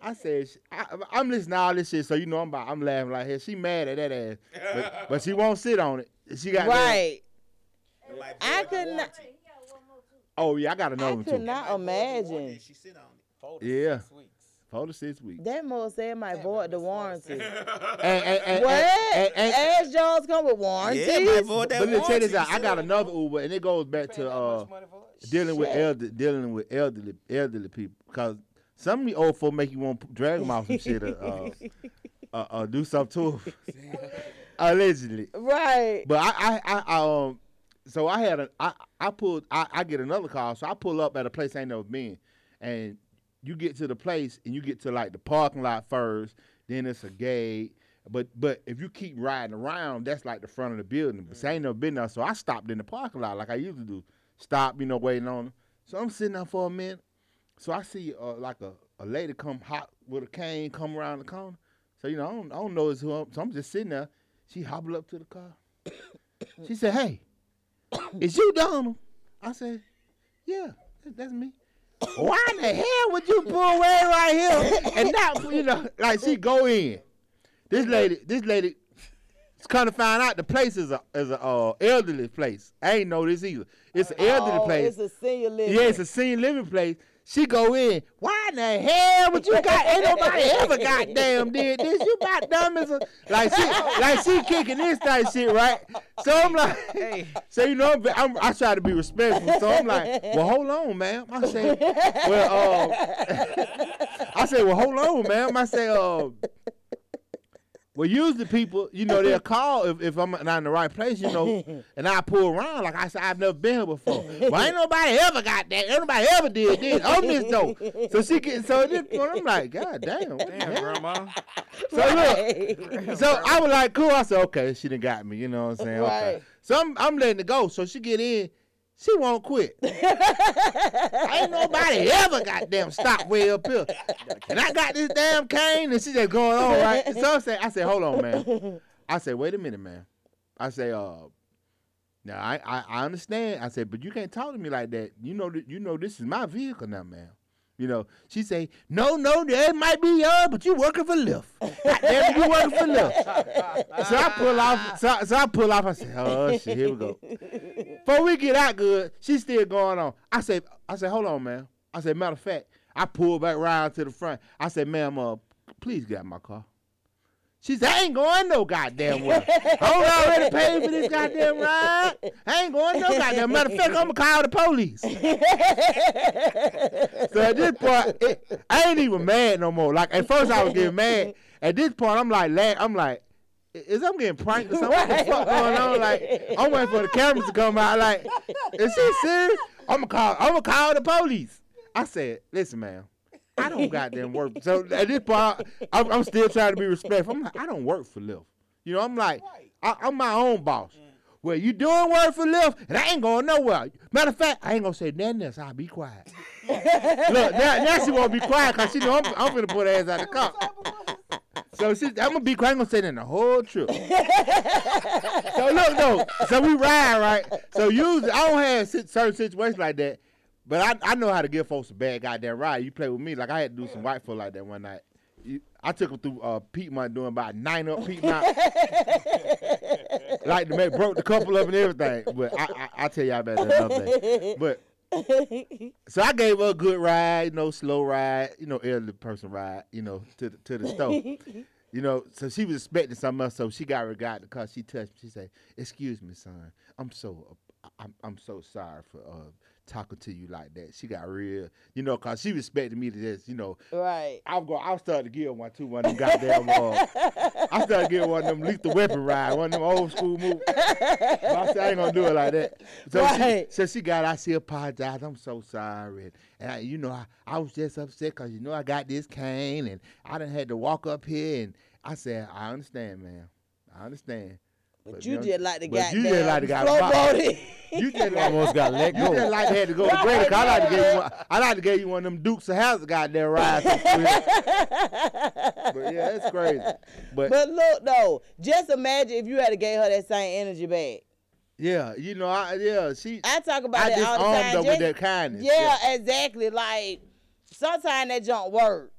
I said, I, I'm listening to all this shit, so you know I'm about, I'm laughing like hell. She mad at that ass, but, but she won't sit on it. She got Right. Like, I could not. Oh yeah, I got another I one could too. not Might void the warranty imagine. She sit on it. Yeah. Six weeks. Four to six weeks. That mother said might void the warranty. [LAUGHS] And, and, and, What? and, and, and, Ass jaws come with warranties. Yeah, might void that but let me tell you this, out. I got another Uber, and it goes back to uh, dealing with elder, dealing with elderly, elderly people, because some of the old folk make you want to drag them off some shit, or, [LAUGHS] uh, uh, uh, do something to 'em. [LAUGHS] allegedly. Right. But I, I, I, um, so I had a, I, I pulled, I, I get another call, so I pull up at a place I ain't never been, and you get to the place and you get to like the parking lot first, then it's a gate. But but if you keep riding around, that's like the front of the building. But see, I ain't never been there, so I stopped in the parking lot like I used to do. Stop, you know, waiting on them. So I'm sitting there for a minute. So I see uh, like a, a lady come hot with a cane come around the corner. So you know, I don't, I don't know it's who. I'm, so I'm just sitting there. She hobbled up to the car. she said, "Hey, [COUGHS] is you Donald?" I said, "Yeah, that's me." Why in the hell would you pull away right here and not, you know, like she go in? This lady, this lady, it's kind of find out the place is a is a uh, elderly place. I ain't know this either. It's an elderly oh, place. It's a senior living. Yeah, it's a senior living place. She go in. Why in the hell would you got? Ain't nobody ever goddamn did this. You about dumb as a like she like she kicking this type shit, right? So I'm like, [LAUGHS] so you know, I'm, I'm, I try to be respectful. So I'm like, well, hold on, ma'am. I say, well, uh, [LAUGHS] I say, well, hold on, ma'am. I say, uh, well, usually people, you know, they'll call if, if I'm not in the right place, you know, [LAUGHS] and I pull around. Like I said, I've never been here before. But ain't nobody ever got that. Ain't nobody ever did this on this [LAUGHS] though. So she get so at this point, I'm like, God damn, what Damn, grandma. So look, so I was like, cool. I said, okay, she done got me. You know what I'm saying? Okay. So I'm, I'm letting it go. So she get in. She won't quit. [LAUGHS] Ain't nobody ever goddamn stop way up here. And I got this damn cane, and she just going on right. So I said, I said, hold on, man. I said, wait a minute, man. I say, uh, now I, I, I understand. I said, but you can't talk to me like that. You know, that you know this is my vehicle now, man. You know, she say, no, no, that might be yours, but you working for Lyft. You working for Lyft. [LAUGHS] So I pull off. So, I- so I pull off. I said, oh shit, here we go. Before we get out good, she's still going on. I said, I said, hold on, man. I said, matter of fact, I pulled back round to the front. I said, ma'am, uh, please get out my car. She said, I ain't going no goddamn well. I already paid for this goddamn ride. I ain't going no goddamn. Matter of fact, I'm gonna call the police. so at this point, it, I ain't even mad no more. Like at first, I was getting mad. At this point, I'm like, la- I'm like, is I'm getting pranked or something? What the fuck going on? Like, I'm waiting for the cameras to come out. Like, is she serious? I'm gonna call. I'm gonna call the police. I said, listen, man. I don't [LAUGHS] goddamn work. So at this point, I'm, I'm still trying to be respectful. I'm like, I don't work for Lyft. You know, I'm like, I, I'm my own boss. Well, you doing work for Lyft, and I ain't going nowhere. Matter of fact, I ain't gonna say nothing else. I'll be quiet. [LAUGHS] Look, now, now she won't be quiet because she know I'm, I'm gonna put her ass out of the car. So she, I'm gonna be quiet. I'm gonna say nothing the whole trip. [LAUGHS] so look though, so we ride right. So usually I don't have certain situations like that, but I, I know how to give folks a bad goddamn ride. You play with me like I had to do some white folk like that one night. I took them through uh, Piedmont doing about nine up Piedmont. like to make broke the couple them and everything. But I I, I tell y'all about that another day. But so I gave her a good ride, you know, slow ride, you know, elderly person ride, you know, to the, to the store. You know, so she was expecting something else, so she got regard because she touched me. She said, "Excuse me, son. I'm so I'm I'm so sorry for uh, talking to you like that." She got real, you know, cause she respected me to this, you know. Right. I'm going. I was starting to give one too, one of them goddamn. Uh, I started giving one of them lethal weapon ride, one of them old school moves. [LAUGHS] But I said I ain't gonna do it like that. So Right. she, so she got. I she apologized. I'm so sorry, and I, you know I, I was just upset because you know I got this cane and I done had to walk up here and I said I understand, man. I understand. But you know, just like the but you just like the guy. flow. You [LAUGHS] just Almost got let you go. just like had to go to Right, break. I like to give you one. I like to give you one of them Dukes of Hazzard goddamn rides. [LAUGHS] but yeah, it's crazy. But, But look though, just imagine if you had to give her that same energy back. yeah, you know, I yeah, she. I talk about I that just all the time. her with that kindness. Yeah, exactly. Like sometimes that don't work.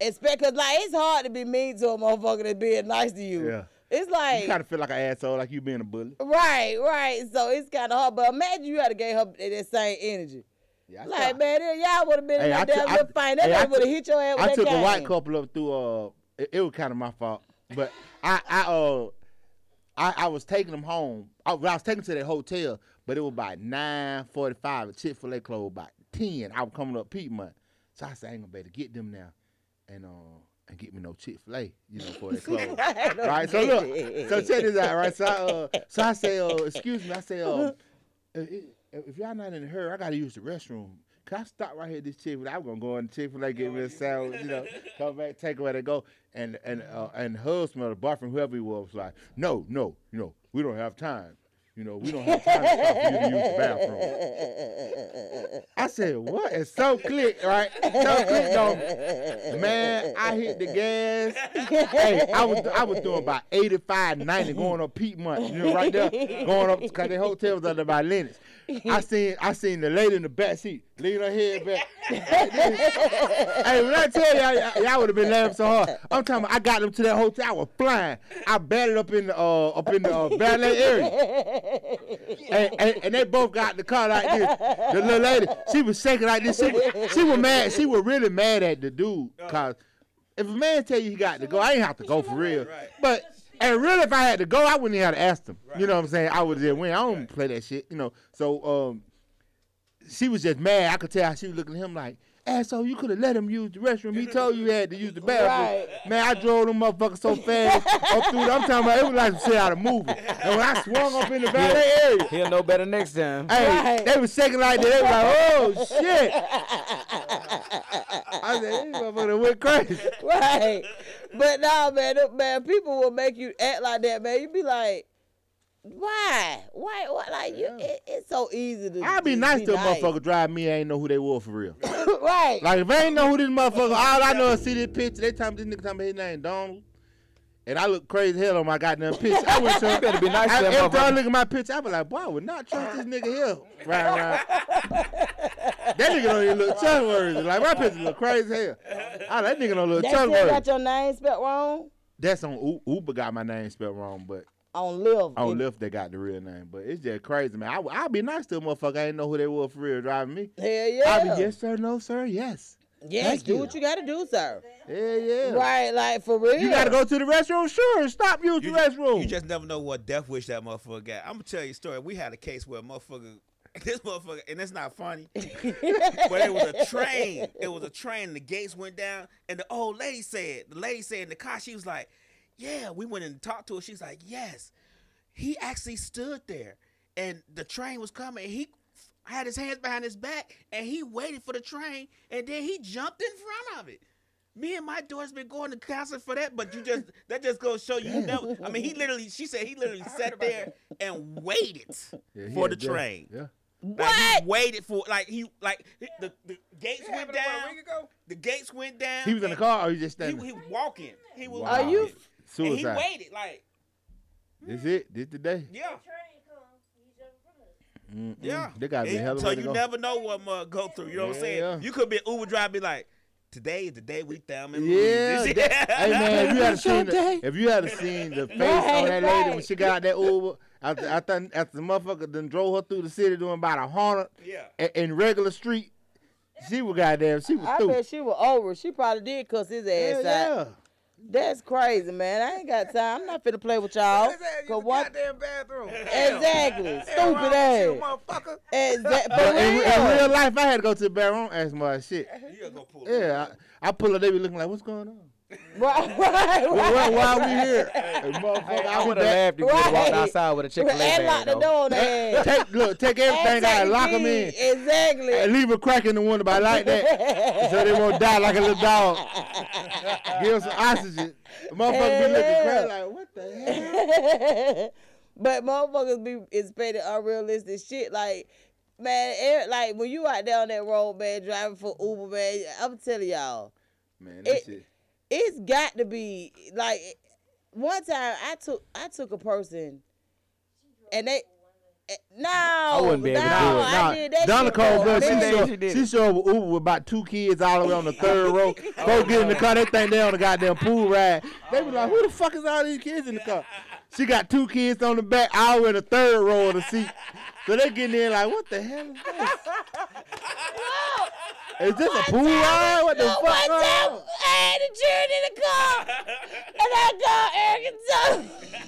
Expect, cause like it's hard to be mean to a motherfucker that's being nice to you. Yeah. It's like you kind of feel like an asshole, like you being a bully. right, right. So it's kind of hard. But imagine you had to give her that same energy. Yeah, Like man, y'all would have been in Hey, I that took- damn I- little fight. That hey, would have hit your ass with I took a white couple up through. Uh, it, it was kind of my fault, but I, I, uh, I, I was taking them home. I, I was taking them to their hotel, but it was about nine forty-five. Chick Fil A closed about ten. I was coming up Piedmont, so I said, I ain't gonna better get them now, and uh, and get me no Chick Fil A, you know, for [LAUGHS] they close. right. So look, so [LAUGHS] check this out, right? So, I, uh, so I say, uh, excuse me. I say, uh, if, y'all not in a hurry, I gotta use the restroom. Can I stop right here at this Chick Fil A? I'm gonna go in the Chick Fil A, get me a sandwich, you know, come back, take away to go. And and uh, and husband, the boyfriend, whoever he was, was like, no, no, you know, we don't have time. You know, we don't have time to stop for you to use the bathroom. I said, what? It's so click, right? So click, though. Man, I hit the gas. hey, I was I was doing about 85, 90 going up Piedmont, you know, right there, going up because the hotel was under by Lenox. I seen I seen the lady in the back seat lean her head back. [LAUGHS] hey, when I tell y'all, y'all- y'all would have been laughing so hard. I'm talking. About, I got them to that hotel. I was flying. I batted up in the uh, up in the uh, ballet area, and, and, and they both got in the car like this. The little lady, she was shaking like this. She was, she was mad. She was really mad at the dude cause if a man tell you he got to go, I ain't have to go for real. But and really, if I had to go, I wouldn't even have to ask them. You know what I'm saying? I would just win. I don't play that shit. You know. So um, she was just mad. I could tell how she was looking at him like, asshole, you could have let him use the restroom. He told you you had to use the bathroom. Right. Man, I drove them motherfuckers so fast up through. I'm talking about it was like some shit out of a movie. And when I swung up in the valet area, He'll know better next time. Hey, they was shaking like that. They was like, "Oh shit!" I said, "This motherfucker went crazy." right. But no, man, man, people will make you act like that, man. You be like, why? Why? What? Like you? It, it's so easy to. I'd be just nice to a motherfucker drive me. I ain't know who they were for real. [COUGHS] right. Like if I ain't know who this motherfucker, all I know is see this picture. They tell me this nigga tell me his name Donald. And I look crazy hell on my goddamn picture. I went to [LAUGHS] You better be nice to I, that Every time I look at my picture, I be like, boy, I would not trust this nigga here. Right around. [LAUGHS] that nigga don't even look trustworthy. Like my picture look crazy hell. Ah, that nigga don't look They still trustworthy. got your name spelled wrong That's on Uber got my name spelled wrong, but on Live. on Lyft they got the real name. But it's just crazy, man. I, I'll be nice to a motherfucker. I ain't know who they were for real driving me. Hell yeah. I'll be yes sir, no sir, yes. Yes, Thank do you. what you got to do, sir. Yeah, yeah. Right, like for real. You gotta go to the restroom? Sure. Stop use You, the restroom. you just never know what death wish that motherfucker got. I'm gonna tell you a story. We had a case where a motherfucker, [LAUGHS] this motherfucker, and it's not funny, [LAUGHS] but it was a train. It was a train. The gates went down, and the old lady said, the lady said in the car, she was like, "Yeah." We went and talked to her. She's like, "Yes." He actually stood there, and the train was coming. And he had his hands behind his back, and he waited for the train, and then he jumped in front of it. Me and my daughter's been going to counseling for that, but you just [LAUGHS] that just goes show you never. I mean, he literally. She said he literally [LAUGHS] sat there and waited [LAUGHS] Yeah, for the had death. train. Yeah. Like he waited for like he like the, the gates went down. The gates went down. He was in the car or he just standing? he was walking. He was Wow. Walking. And he waited like This is mm. it? This the day? yeah. Mm-mm. Yeah. They gotta be And hell of So you go. never know what must go through. You know what I'm saying? yeah. You could be an Uber driver, be like, today is the day we found him. Yeah, that- [LAUGHS] hey man, if you had seen the, if you had seen the [LAUGHS] face on that lady when she got that Uber, after after, after the motherfucker then drove her through the city doing about a hundred Yeah. in, in regular street, she was goddamn, she was I through. bet she was over. She probably did cuss his ass Hell out. That's crazy, man. I ain't got time. I'm not finna play with y'all. Cause what? bathroom. Exactly. Stupid ass. motherfucker. Exactly. But in, in real life, I had to go to the bathroom, ask my shit. You gotta go pull Yeah, I, I pull up, they be looking like, what's going on? [LAUGHS] Right, right, Why, why, why are we here? And motherfucker, I be would have back- laughed if you would have walked outside with a chicken Fil A And lock the door on. Take look, take [LAUGHS] everything out, and lock them in, Exactly. and leave a crack in the window. But I like that, [LAUGHS] so they won't die like a little dog. Give them some oxygen. The motherfucker be looking Yeah. crazy like, what the hell? but motherfuckers be expecting unrealistic shit. Like, man, it, like when you out there on that road, man, driving for Uber, man, I'm telling y'all, Man, that It- shit. It's got to be like. One time, I took I took a person, and they eh, No, I wouldn't be able to do it. I Nah, did Donna shit Cole for she minute. saw, she did she it. saw with Uber with about two kids all the way on the third row. [LAUGHS] Folks get in the car, they think they on the goddamn pool ride. They be like, who the fuck is all these kids in the car? She got two kids on the back, all in the third row of the seat. So they getting in like, what the hell is this? [LAUGHS] Is this a pool ride? What the Look, fuck? one going time on? I had the children in the car, and I called Eric and told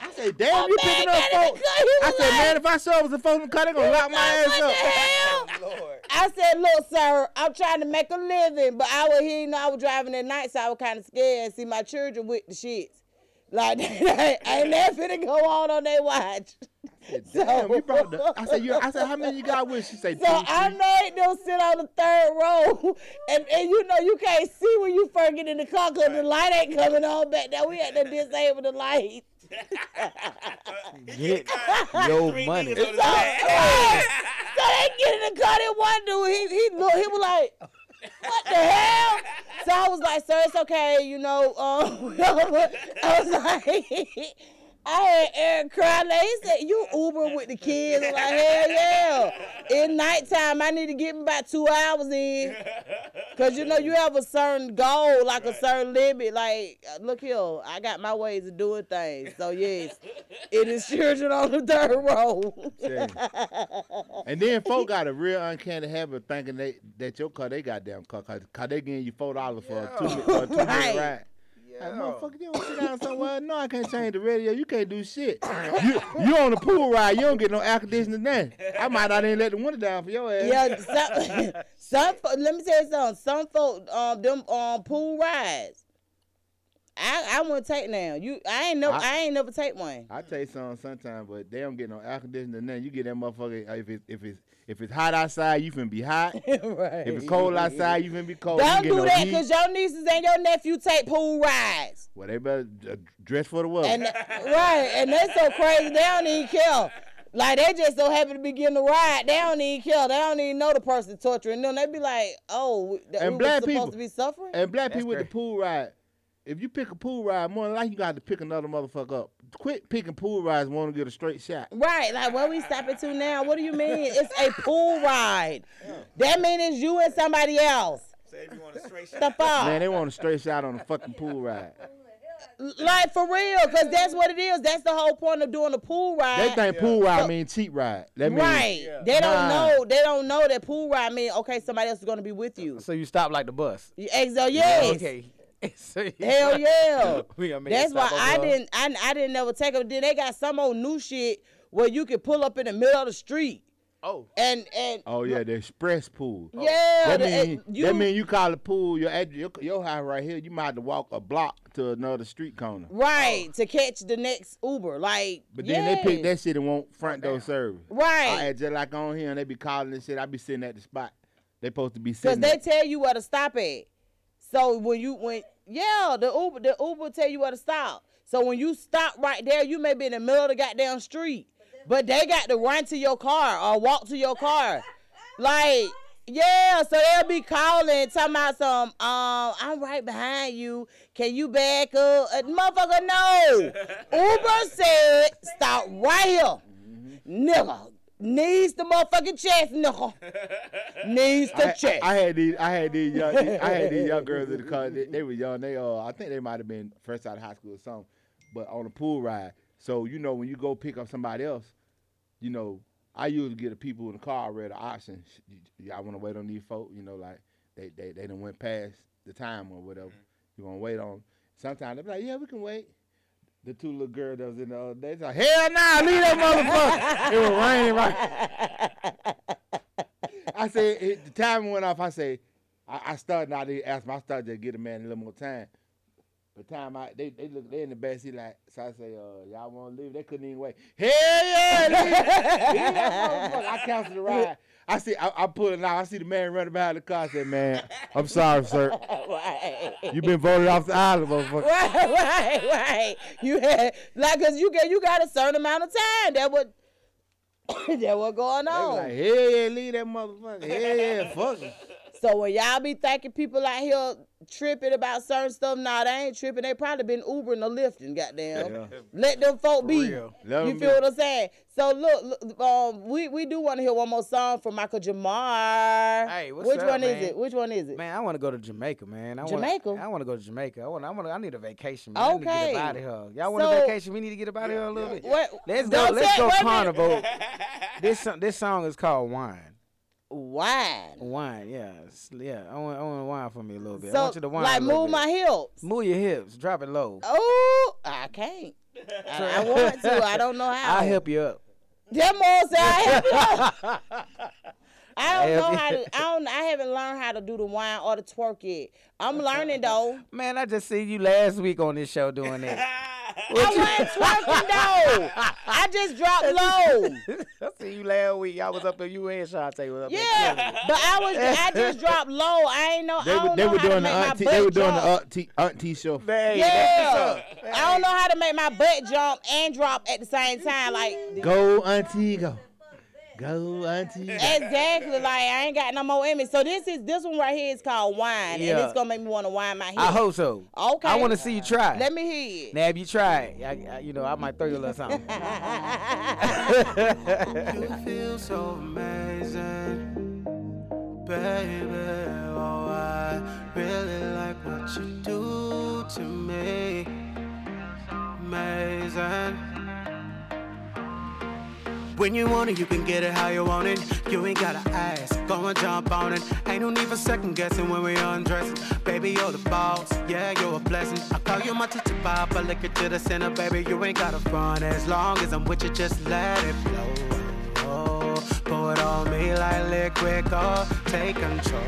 I said, damn, you picking up got folks. I was said, man, if I saw it was a phone in the car, they gonna lock my ass what up. the hell? [LAUGHS] I said, look, sir, I'm trying to make a living, but I was here, you know, I was driving at night, so I was kind of scared. See, my children with the shits. Like, [LAUGHS] ain't that finna go on on their watch. [LAUGHS] Damn, you brought the, I said, you, I said, how many you got with? She said, [LAUGHS] So two, I three. made them sit on the third row, [LAUGHS] and, and you know you can't see when you first get in the car because the light ain't coming on back now. We had to disable the light. Get your money. So, right. so they get in the car. That one dude, he he look, he was like, "What the hell?" So I was like, "Sir, it's okay, you know." Um, I was like. I had Eric cry. Like, he said, "You Uber with the kids?" I'm like, "Hell yeah!" In nighttime, I need to get me about two hours in, cause you know you have a certain goal, like a certain limit. Like, uh, look here, I got my ways of doing things. So yes, it is children on the third row. [LAUGHS] And then folk got a real uncanny habit of thinking they, that your car, they goddamn car, cause, cause they giving you four dollars for a two minute, for a two minute Right. Ride. Like, motherfucker, you don't sit down somewhere. No, I can't change the radio. You can't do shit. [COUGHS] You you on the pool ride. You don't get no air conditioning then. I might not even let the window down for your ass. Yeah, some, [LAUGHS] some let me tell you something. Some folk, um, them um pool rides. I I wouldn't take now. You, I ain't never, I, I- ain't never take one. I take some sometimes, but they don't get no air conditioning then. You get that motherfucker uh, if it's if it's if it's hot outside, you finna be hot. [LAUGHS] right. If it's cold outside, you finna be cold. Don't do no that, cause your nieces and your nephew take pool rides. Well, they better uh, dress for the weather. And right, and they so crazy they don't even care. Like they just so happy to be getting the ride. They don't even care. They don't even know the person torturing them. They be like, oh, that And we black was supposed people- to be suffering. And black That's people with the pool ride, if you pick a pool ride, more than likely you got to pick another motherfucker up. Quit picking pool rides, want to get a straight shot. Right, like where we stopping to now? What do you mean? It's a pool ride. That means you and somebody else. Say if you want a straight shot. The fuck? Man, they want a straight shot on a fucking pool ride. Like for real, cause that's what it is. That's the whole point of doing a pool ride. They think pool ride So- mean cheap ride. That mean, right. They don't Nah. know. They don't know that pool ride mean okay. Somebody else is gonna be with you. So you stop like the bus. You- Exo, oh, yes. Okay. So Hell yeah. We gonna make That's why I over. didn't. I, I didn't never take them. Then they got some old new shit where you can pull up in the middle of the street Oh. and and Oh yeah, the express pool. yeah. That the- mean, eh, you, that mean you call the pool your ad- your, your house right here. You might have to walk a block to another street corner. right to catch the next Uber. Like, But then they pick that shit and want front door service. Right. I had just like on here and they be calling this shit. I be sitting at the spot. They supposed to be sitting. Cause they there. tell you where to stop at. So when you when yeah, the Uber the Uber tell you where to stop. So when you stop right there, you may be in the middle of the goddamn street, but they got to run to your car or walk to your car. Like yeah, so they'll be calling, talking about some. Um, I'm right behind you. Can you back up? Uh, motherfucker, no. Uber said stop right here, nigga. Needs the motherfucking chest, nigga. [LAUGHS] Needs the I, chest. I, I had these, I had these young, I had these young girls in the car. They, they were young. They, uh, I think they might have been fresh out of high school or something, but on a pool ride. So you know, when you go pick up somebody else, you know, I usually get the people in the car already the option. sh- Y'all want to wait on these folk? You know, like they, they, they done went past the time or whatever. You want to wait on? Sometimes they be like, yeah, we can wait. The two little girls that was in the other day, like, hell nah, leave that motherfucker. it was raining right. I said the time went off. I say I, I started not ask him. I started to get a man a little more time. But time I they they look they in the back seat like so I say uh y'all want to leave? They couldn't even wait. Hell yeah! Leave, leave that motherfucker. I canceled the ride. I see I, I pull it out. I see the man running behind the car. I said, man, I'm sorry, sir. [LAUGHS] You been voted off the island, motherfucker. right, right, right. You had like, cause you get you got a certain amount of time. That what [COUGHS] that what going on They like, hell yeah, leave that motherfucker. Hell yeah, fuck him. So when y'all be thinking people out here tripping about certain stuff, nah, they ain't tripping. They probably been Ubering or lifting, goddamn. Yeah. Let them folk be. real. Let feel be. what I'm saying? So look, look um, we we do want to hear one more song from Michael Jamar. Hey, what's Which up, one man? is it? Which one is it? Man, I want to go to Jamaica, man. I Jamaica? Wanna, I want to go to Jamaica. I want. I want. I need a vacation. Man. I need to Okay. get out of here. Y'all want So- a vacation? We need to get up out of here a little bit. What- Let's go. Let's go wait a minute. carnival. [LAUGHS] this this song is called Wine. Wine. Wine, yeah, yeah. I want, I want wine for me a little bit. I want you to wine. like move bit. my hips. Move your hips. Drop it low. Oh, I can't. I, I want to. I don't know [LAUGHS] how. I'll help you up. That more say I help you. [LAUGHS] I don't know how to. I [LAUGHS] don't. I haven't learned how to do the wine or the twerk yet. I'm learning though. Man, I just seen you last week on this show doing that. [LAUGHS] I wasn't [LAUGHS] twerking though. I just dropped low. I seen you last week. I was up there. You and Shantae was up there. Yeah, but I was. I just dropped low. I ain't know. They I were don't they know were how to doing the make my auntie butt they were doing jump. the auntie auntie show. Man, Yeah, I don't know how to make my butt jump and drop at the same time. Like Go auntie go. Go auntie. [LAUGHS] Exactly. Like I ain't got no more in me. So this is this one right here is called wine, and it's gonna make me want to wine my hips. I hope so. Okay. I want to see you try. Let me hear it. Now, if you try, I, I, you know, I might throw you a little something. [LAUGHS] You feel so amazing, baby. Oh, I really like what you do to me. Amazing. When you want it, you can get it how you want it. You ain't gotta ask, go and jump on it. Ain't no need for second guessing when we undressing. Baby, you're the boss, yeah, you're a blessing. I call you my teacher, pop, I lick it to the center, baby. You ain't gotta front as long as I'm with you, just let it flow. Pour it on me like liquid gold, take control.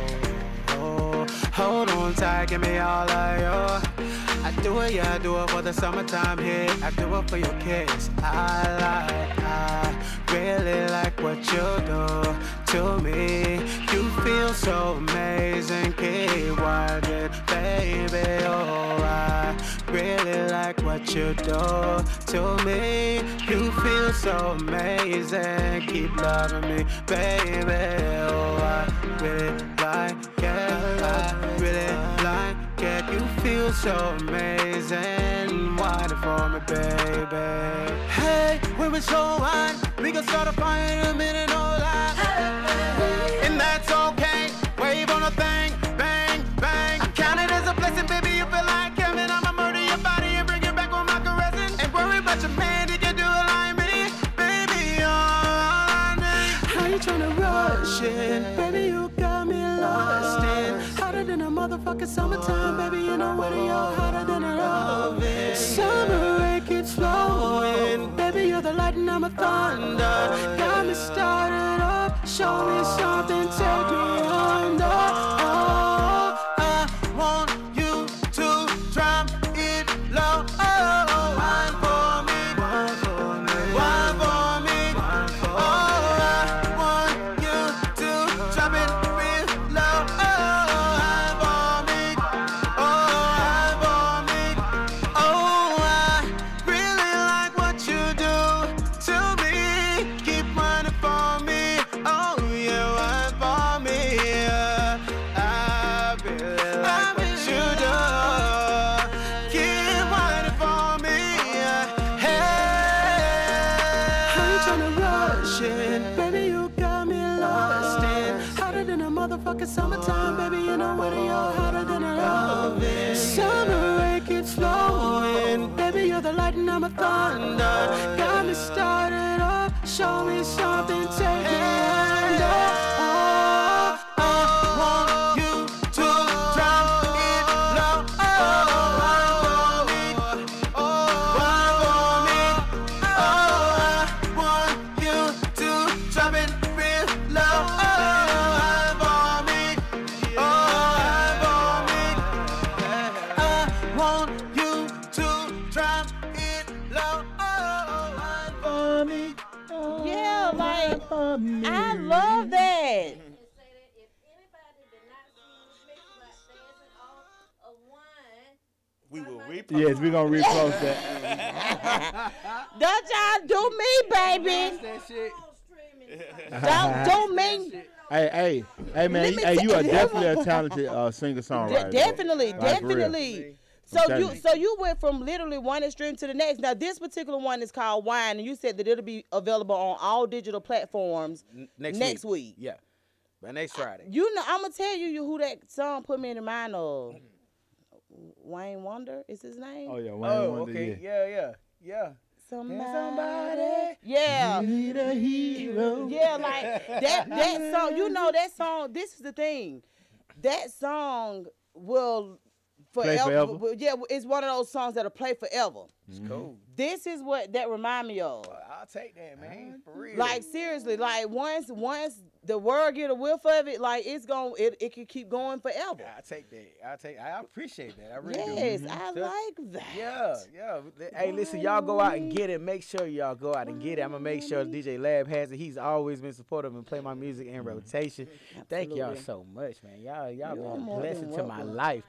Hold on tight, give me all of you. I do it, yeah, I do it for the summertime hit. I do it for your kiss. I like, I really like what you do to me. You feel so amazing, keep working, baby. Oh, I really like what you do to me. You feel so amazing, keep loving me, baby. Oh, I really like it. I really like it. You feel so amazing. The for me, baby? Hey, when we show wine, we can start a fire in a minute, no lie. And that's okay. Wave on a thing, summertime, baby. You know what? You're hotter than an oven. Summer rain keeps flowing, baby. You're the lightning, I'm a thunder. Got me started up, show me something, take me under. Oh, Show me something, repost. Yes, we're gonna repost that. [LAUGHS] Don't y'all do me, baby. Don't do [LAUGHS] me. Hey, hey, hey, man, Let me hey, you are definitely a [LAUGHS] talented uh, singer De- songwriter. definitely, Like, definitely. So you you. so you went from literally one extreme to the next. Now this particular one is called Wine, and you said that it'll be available on all digital platforms N- next, next week. week. Yeah. By next Friday. You know, I'm gonna tell you who that song put me in the mind of. Wayne Wonder is his name. Oh yeah, Wayne Oh, Wonder, okay. yeah. Yeah, yeah, yeah. Somebody. somebody Yeah. Need a hero. Yeah, like that that song. You know that song. This is the thing. That song will Play forever. forever? Yeah, it's one of those songs that'll play forever. It's cool. Mm-hmm. This is what that remind me of. I'll take that, man. For real. Like seriously, like once once the word get a whiff of it, like it's going it, it can keep going forever. I take that. I take. I appreciate that. I really Yes, do. I Just- like that. Yeah, yeah. Hey, listen, y'all go out and get it. Make sure y'all go out and get it. I'm gonna make sure DJ Lab has it. He's always been supportive and play my music in mm-hmm. rotation. Thank y'all so much, man. Y'all, y'all You're been a blessing to my life.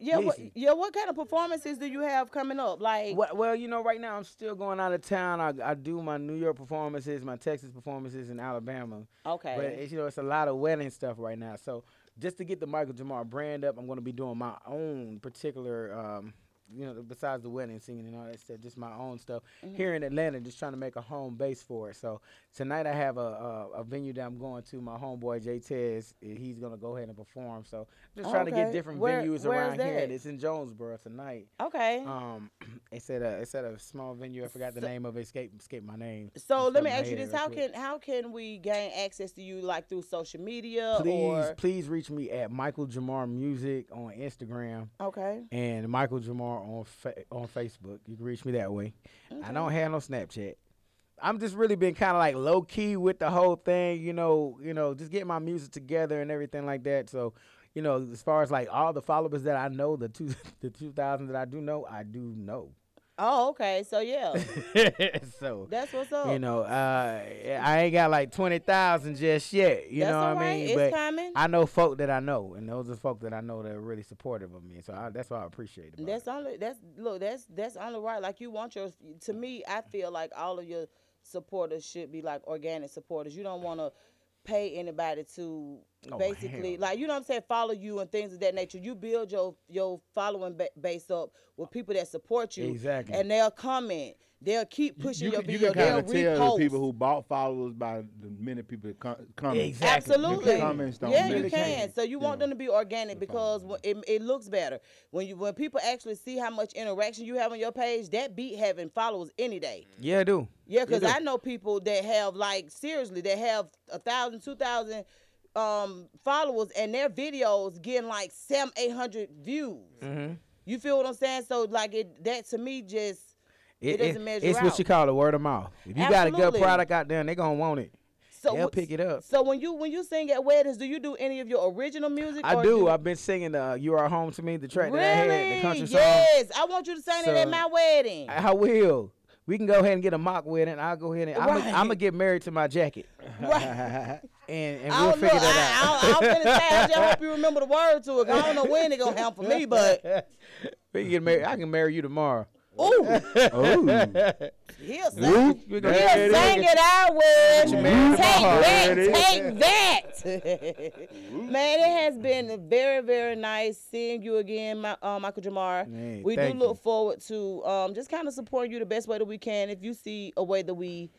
Yeah, what, yeah. What kind of performances do you have coming up? Like, Well, well, you know, right now I'm still going out of town. I, I do my New York performances, my Texas performances in Alabama. okay, But it's, you know, it's a lot of wedding stuff right now. So just to get the Michael Jamar brand up, I'm going to be doing my own particular, um, you know, besides the wedding singing and all that stuff, just my own stuff here in Atlanta. Just trying to make a home base for it. So tonight I have a a, a venue that I'm going to. My homeboy Jay Tez, eh, he's going to go ahead and perform. So just trying to get different Where- venues where's around here. It's in Jonesboro tonight. okay. Um, [CLEARS THROAT] it's at a it's at a small venue. I forgot the name of it. Escape escape my name. So let me ask you this: How quick. can how can we gain access to you, like through social media please or? please reach me at Michael Jamar Music on Instagram Okay. and Michael Jamar on fa- on Facebook. You can reach me that way. I don't have no Snapchat. I'm just really been kind of like low key with the whole thing, you know, you know, just getting my music together and everything like that. So, you know, as far as like all the followers that I know, the two [LAUGHS] the two thousand that I do know, I do know. Oh, okay. So yeah, [LAUGHS] so that's what's up. you know, uh, I ain't got like twenty thousand just yet. You That's know what all I mean? It's but coming. I know folk that I know, and those are folk that I know that are really supportive of me. So I, that's why I appreciate it. That's only that's look that's that's only right. Like you want your to me, I feel like all of your supporters should be like organic supporters. You don't want to pay anybody to Oh, basically hell. like you know what I'm saying follow you and things of that nature. You build your your following ba- base up with people that support you, Exactly. and they'll comment. They'll keep pushing You, your can, you video. can kind They'll of tell repost. the people who bought followers by the many people that com- comment. Exactly. Absolutely. The comments don't yeah, you can. change. So you want Yeah. them to be organic because when it, it looks better when you when people actually see how much interaction you have on your page. That beat having followers any day. Yeah, I do. Yeah, because. I know people that have like seriously that have a thousand, two thousand um followers and their videos getting like seven, eight hundred views. Mm-hmm. You feel what I'm saying? So like it that to me just It doesn't measure It's what you call a word of mouth. If you got a good product out there, and they gonna want it. so They'll pick it up. So when you when you sing at weddings, do you do any of your original music? I or do. I've been singing uh, "You Are Home to Me," the track really? that I had, the country song. yes, I want you to sing it at my wedding. I will. We can go ahead and get a mock wedding. I'll go ahead and I'm gonna get married to my jacket, Right. [LAUGHS] and and I we'll figure know. that out. I, I, I'm finna say, I hope you remember the word to it. I don't know when it gonna happen for me, but [LAUGHS] we can get married. I can marry you tomorrow. Ooh, [LAUGHS] Oh, he'll sing. He'll sing it out with. Take that, take [LAUGHS] that. [LAUGHS] Man, it has been very, very nice seeing you again, my, uh, Michael Jamar. We do look you. forward to um, just kind of supporting you the best way that we can. If you see a way that we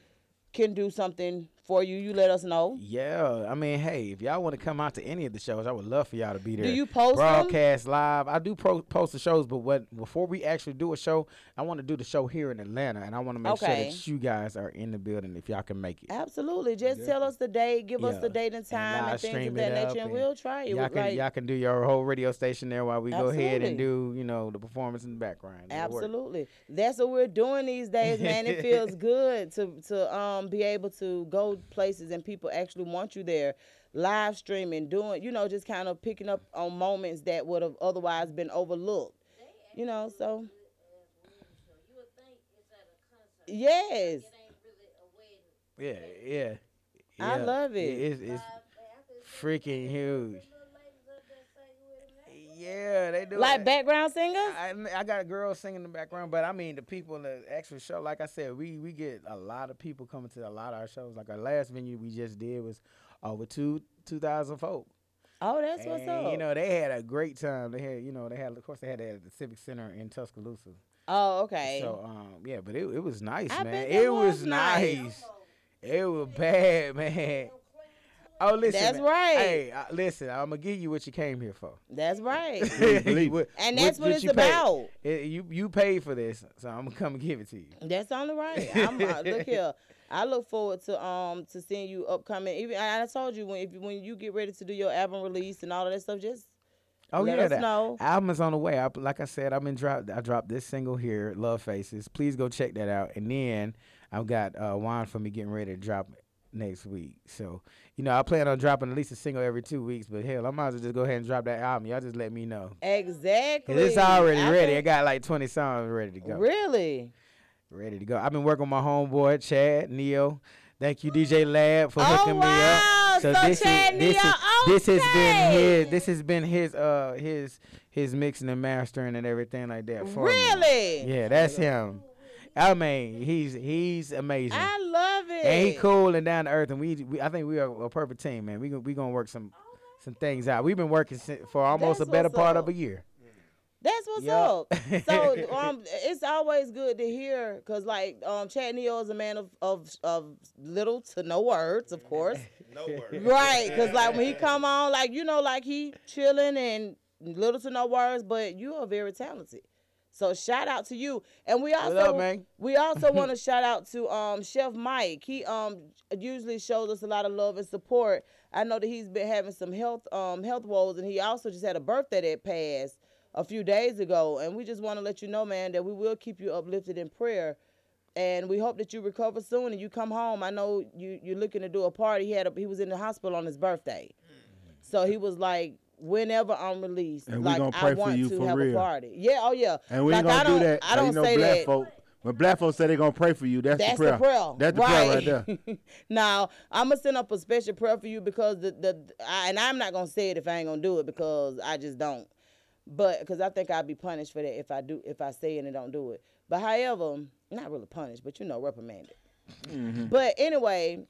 can do something for you, you let us know. Yeah, I mean, hey, if y'all want to come out to any of the shows, I would love for y'all to be there. Do you post them? broadcast live? I do pro- post the shows, but what before we actually do a show, I want to do the show here in Atlanta, and I want to make sure that you guys are in the building if y'all can make it. Absolutely. Just tell us the date, give us the date and time and, live things of that nature, and and we'll try it. Y'all can Like, y'all can do your whole radio station there while we go ahead and do you know the performance in the background. It'll work. Absolutely. That's what we're doing these days, man. It [LAUGHS] feels good to to um be able to go places and people actually want you there. Live streaming, doing, you know, just kind of picking up on moments that would have otherwise been overlooked. You know, so You would think it's at a concert. yes. It really a. Yeah, yeah. I love it. It's, it's freaking huge. Little ladies up there singing with him. Yeah, they do. Like it. background singers? I, I got a girl singing in the background, but I mean the people in the actual show. Like I said, we we get a lot of people coming to a lot of our shows. Like our last venue we just did was over two two thousand folk. Oh, that's what's up. You know, they had a great time. They had, you know, they had, of course, they had that at the Civic Center in Tuscaloosa. oh, okay. So, um, yeah, but it, it was nice, I man. It was was nice. nice. It was bad, [LAUGHS] man. Oh, listen. That's right. Hey, uh, listen, I'm gonna give you what you came here for. That's right. [LAUGHS] What- And that's what it's you paid- about. it- you you paid for this, so I'm gonna come and give it to you. That's only right. [LAUGHS] I'm uh, look here. I look forward to um to seeing you upcoming. Even I, I told you when if you- when you get ready to do your album release and all of that stuff, just Oh let yeah, us the know. album is on the way. I, like I said, I've been dropped. I dropped this single here, "Love Faces." Please go check that out. And then I've got uh, "Wine for Me" getting ready to drop next week. So you know, I plan on dropping at least a single every two weeks. But hell, I might as well just go ahead and drop that album. Y'all just let me know. exactly. it's already I ready. I got like 20 songs ready to go. Really? Ready to go. I've been working with my homeboy Chad Neo. Thank you, DJ Lab, for Oh, hooking me wow. up. So this Chad is this Neo, is this has been his this has been his uh his his mixing and mastering and everything like that for me. Really? Yeah, that's him. I mean, he's he's amazing. I it. and he cool and down to earth, and we, we I think we are a perfect team, man. We we gonna work some some things out. We've been working for almost That's a better part up. of a year. That's what's Yup. up. So [LAUGHS] um, it's always good to hear, cause like um, Chad Neo is a man of, of of little to no words, of course. [LAUGHS] No worries. right, cause like when he [LAUGHS] come on, like you know, like he chilling and little to no words, but you are very talented. So shout out to you, and we also up, man? we also [LAUGHS] want to shout out to um Chef Mike. He um usually shows us a lot of love and support. I know that he's been having some health um health woes, and he also just had a birthday that passed a few days ago. And we just want to let you know, man, that we will keep you uplifted in prayer. And we hope that you recover soon and you come home. I know you you're looking to do a party. He had a, he was in the hospital on his birthday, so he was like, whenever I'm released, And we like gonna I pray for want you to for have real. a party. Yeah, oh yeah. And we like, gonna do don't, that. I don't you know, say black that. folk. When black folks say they're gonna pray for you, that's, That's the prayer. the prayer. That's the right. prayer right there. [LAUGHS] now I'm gonna send up a special prayer for you because the the I, and I'm not gonna say it if I ain't gonna do it because I just don't. But because I think I'd be punished for that if I do if I say it and don't do it. But however, not really punished, but you know reprimanded. Mm-hmm. But anyway,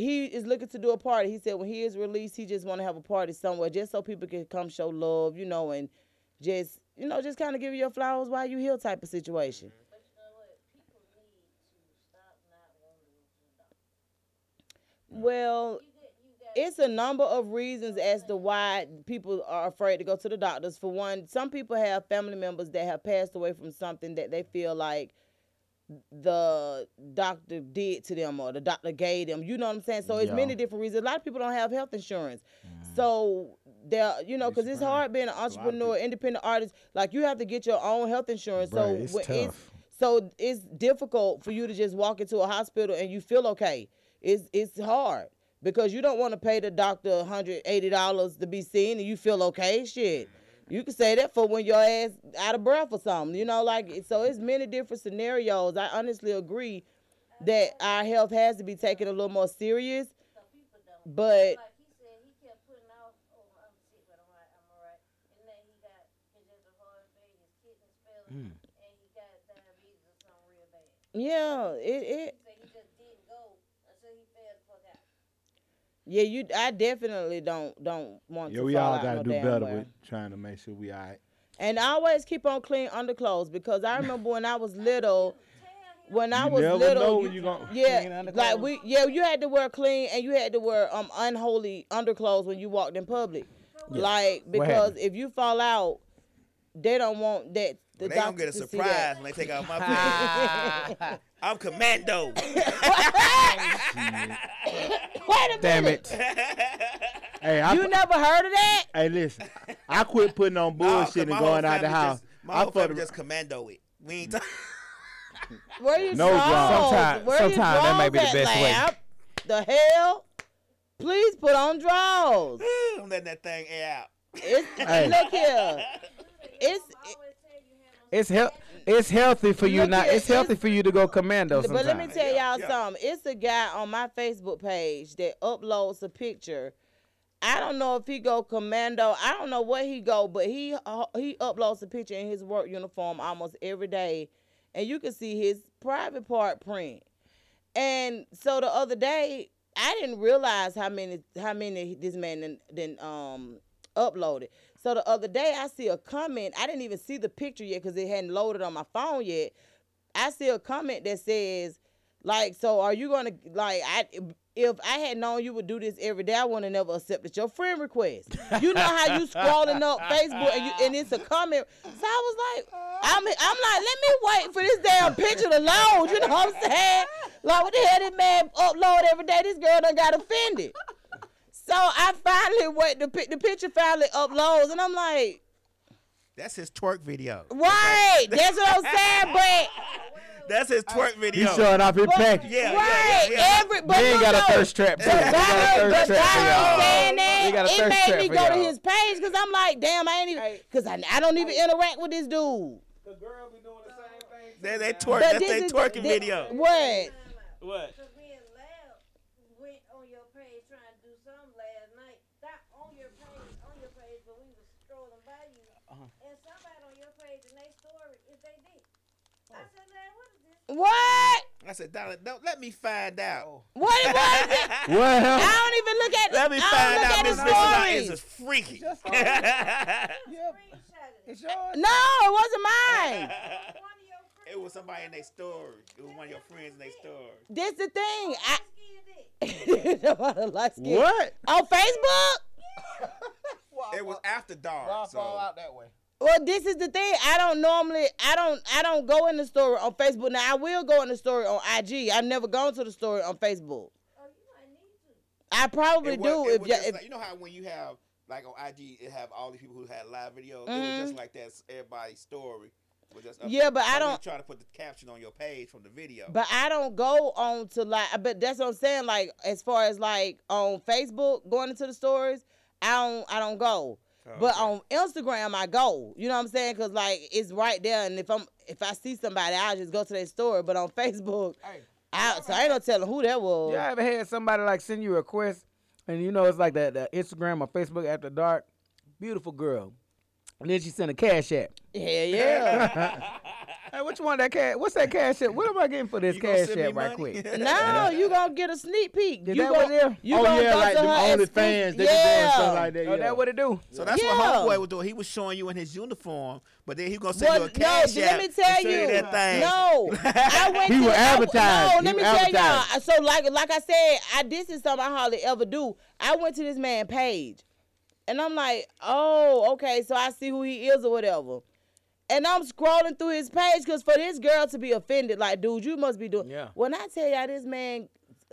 he is looking to do a party. He said when he is released, he just want to have a party somewhere just so people can come show love, you know, and just you know just kind of give you your flowers while you heal type of situation. Well, it's a number of reasons as to why people are afraid to go to the doctors. For one, some people have family members that have passed away from something that they feel like the doctor did to them or the doctor gave them. You know what I'm saying? So it's Yeah. many different reasons. A lot of people don't have health insurance. So they're, you know, because it's hard being an entrepreneur, independent artist. Like you have to get your own health insurance. so it's when tough. so it's difficult for you to just walk into a hospital and you feel okay. It's it's hard because you don't want to pay the doctor $180 to be seen and you feel okay. Shit. You can say that for when your ass out of breath or something. You know, like so it's many different scenarios. I honestly agree that our health has to be taken a little more serious. But hmm. yeah, it it Yeah, you. I definitely don't don't want Yeah, to we fall all out gotta no do damn better well. with trying to make sure we all right. And I always keep on clean underclothes because I remember when I was little, when I You was never little, know you- when you gon- clean yeah, underclothes. like we, yeah, you had to wear clean and you had to wear um unholy underclothes when you walked in public, Yeah. like because happened? if you fall out, they don't want that. The Well, they gonna doctor get a to see surprise when they take out my [LAUGHS] place. I'm commando. [LAUGHS] [LAUGHS] Wait a Damn minute. [LAUGHS] Hey, I, You never heard of that? Hey, listen, I quit putting on bullshit my and going out the house. Just, my I whole family just commando it. We ain't. talking. [LAUGHS] Where you No draws? draws. Sometime- Where you that may be the draws at, best way. The hell? Please put on draws. [SIGHS] I'm letting that thing air out. It's, Hey. Look here. [LAUGHS] It's It's health. It's healthy for you Look not. here, It's healthy for you to go commando. But let me tell y'all something. It's a guy on my Facebook page that uploads a picture. I don't know if he go commando. I don't know where he go, but he uh, he uploads a picture in his work uniform almost every day, and you can see his private part print. And so the other day, I didn't realize how many how many this man then, then um uploaded. So the other day I see a comment. I didn't even see the picture yet because it hadn't loaded on my phone yet. I see a comment that says, like, so are you gonna like I if I had known you would do this every day, I would have never accepted your friend request. You know how you scrolling up Facebook and you and it's a comment. So I was like, I'm I'm like, let me wait for this damn picture to load. You know what I'm saying? Like what the hell this man upload every day? This girl done got offended. So I finally wait the pic- the picture finally uploads and I'm like, That's his twerk video. right, that's what I'm saying, but [LAUGHS] That's his twerk video. He's showing off his But- package. Yeah, right, yeah, yeah. every but he ain't got a though, thirst trap, too. The We got a thirst trap guy saying got that, a it made me go to his page because I'm like, damn, I ain't even, because I, I don't even interact with this dude. The girl be doing the same thing. They, they twerk. But That's this their twerking thi- video. What? What? Cause me and Lab went on your page trying to do something last night. Not on your page, on your page, but we was scrolling by you. And somebody on your page and they story is they did. I said, Lab, what is this? What? I said, Dollar, don't let me find out. Oh. What was? it? What? [LAUGHS] I don't even look at. Let me find out at Miss the Mitchell is freaky. Screenshot it. [LAUGHS] It's yours. No, it wasn't mine. One of your friends. it was somebody in their story. It was one of your friends in their story. This the thing. I. [LAUGHS] Skin dick. Light. What? On Facebook? It was after Why dark. fall So out that way? Well, this is the thing. I don't normally. I don't. I don't go in the story on Facebook. Now I will go in the story on IG. I've never gone to the story on Facebook. Oh, you need to. I probably it do it if, just if like, you know how when you have like on IG, it have all these people who had live videos. It Mhm. was just like that. Everybody's story. was just up Yeah, there. but I So we don't- try to put the caption on your page from the video. But I don't go on to like, but that's what I'm saying. Like as far as like on Facebook going into the stories, I don't, I don't go. Oh, but Okay. on Instagram, I go. You know what I'm saying? Cause like it's right there, and if I'm if I see somebody, I'll just go to their story. But on [LAUGHS] Facebook, Hey, I, so I ain't gonna tell them who that was. You ever had somebody like send you a request, and you know it's like that the Instagram or Facebook after dark, beautiful girl, and then she sent a cash app. Yeah, yeah. [LAUGHS] [LAUGHS] Hey, what you want that cash? What's that cash app? What am I getting for this You gonna cash send app right money? quick? [LAUGHS] no, you gonna get a sneak peek. Did you that gon- what it is? You oh gonna yeah, go like to the her OnlyFans, exclusive- they be doing yeah. stuff like that. Oh, yeah. that what it do? So that's Yeah. what homeboy was doing. He was showing you in his uniform, but then he gonna send Well, you a no, cash let me tell show you. that thing. No, I [LAUGHS] went. He to, will I- No, let me tell y'all. So like, like I said, I this is something I hardly ever do. I went to this man page, and I'm like, oh, okay, so I see who he is or whatever. And I'm scrolling through his page because for this girl to be offended, like, dude, you must be doing. Yeah. When I tell y'all, this man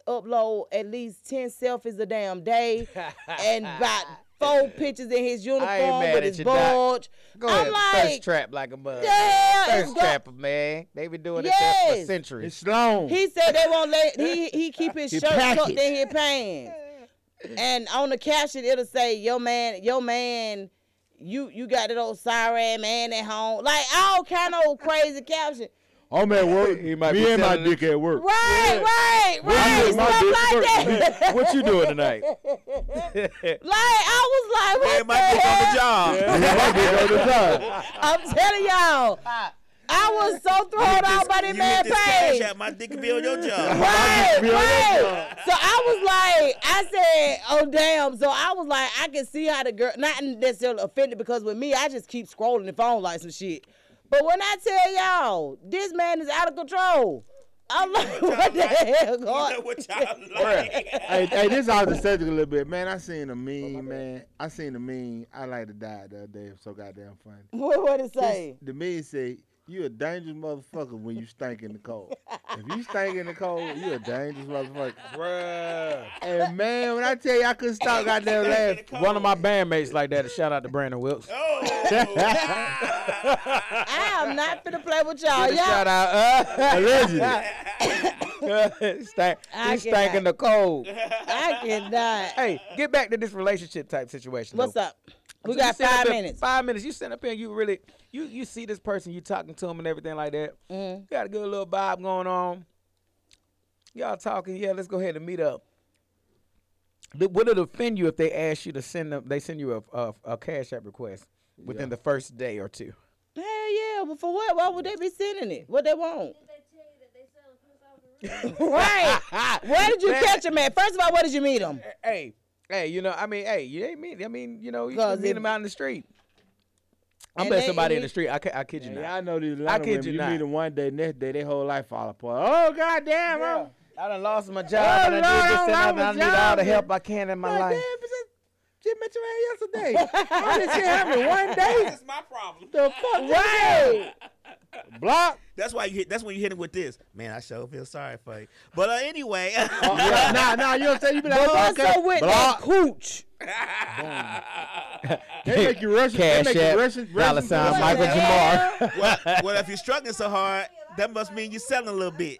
upload at least ten selfies a damn day, [LAUGHS] and about four pictures in his uniform mad with at his you, Doc. bulge. Go I'm ahead, like, thirst trap like a mother. the hell is Thirst go- trapper, man. They been doing this for centuries. It's long. He said they won't let he he keep his He shirt tucked packaged. in his pants. And on the caption it'll say, Yo man, yo man, you you got that old siren man at home. Like all kind of old crazy caption. I'm at work. He might be Me and my telling dick at work. Right, right, What you right. doing, my Stuff dick like that. [LAUGHS] what you doing tonight? [LAUGHS] like I was like, Man, what my the dick on the job. Yeah, my dick on the side. [LAUGHS] I'm telling y'all. I was so thrown out by that you man hit page. app, my dick could be on your job. Right, be on right. So I was like, I said, oh damn. So I was like, I can see how the girl, not necessarily offended because with me, I just keep scrolling the phone like some shit. But when I tell y'all, this man is out of control. I'm like, what the hell, You God? know what y'all like. hey, hey, this off the subject a little bit, man. I seen a meme, oh, man. I seen a meme. I like to die the other day. It's so goddamn funny. [LAUGHS] What what it say? The meme say, "You a dangerous motherfucker when you stink in the cold. if you stink in the cold, you a dangerous motherfucker." Bruh. And man, when I tell you I couldn't stop goddamn laughing. One of my bandmates like that. Shout out to Brandon Wilkes. Oh. [LAUGHS] I am not finna play with y'all. Get a shout Y'all, out. Uh, [LAUGHS] Allegedly. [LAUGHS] stank, I he stank in the cold. I cannot. Hey, get back to this relationship type situation. What's though. up? We So you got sit up five here- minutes. Five minutes. You sit up here and you really you you see this person, you talking to him and everything like that. Mm. You got a good little vibe going on. Y'all talking, yeah, let's go ahead and meet up. Th- Would it offend you if they ask you to send them they send you a a, a cash app request within the first day or two? Hell yeah, but for what? Why would they be sending it? What they want? Did they tell you that they selling puss off the [LAUGHS] right. [LAUGHS] Where did you Man. catch him at? First of all, where did you meet him? Hey, hey, you know, I mean, hey, you ain't mean, I mean, you know, you Cause can meet if- him out in the street. I'm And somebody in the street. I, ki- I kid you Yeah, not. I know these I Atlanta kid women. you You, not. meet them one day, next day, their whole life fall apart. Oh goddamn! Yeah. I'm- I done lost my Oh, job. and I Lord, did this I and that, and I need my all the help man. I can in my God life. damn, bitch, that shit met your ass yesterday. All [LAUGHS] this shit happened one day. That's my problem. The fuck? [LAUGHS] Right. Block. That's why you hit. That's when you hit him with this. Man, I sure feel sorry for you. But uh, anyway, [LAUGHS] Yeah, [LAUGHS] nah, nah, you know what I'm saying? You be like, But oh, what's okay. up with Block. that cooch? [LAUGHS] They make you rush. They Cash make you App, rush. dollar sign, What Michael the Jamar. well, well, if you're struggling so hard, that must mean you're selling a little bit.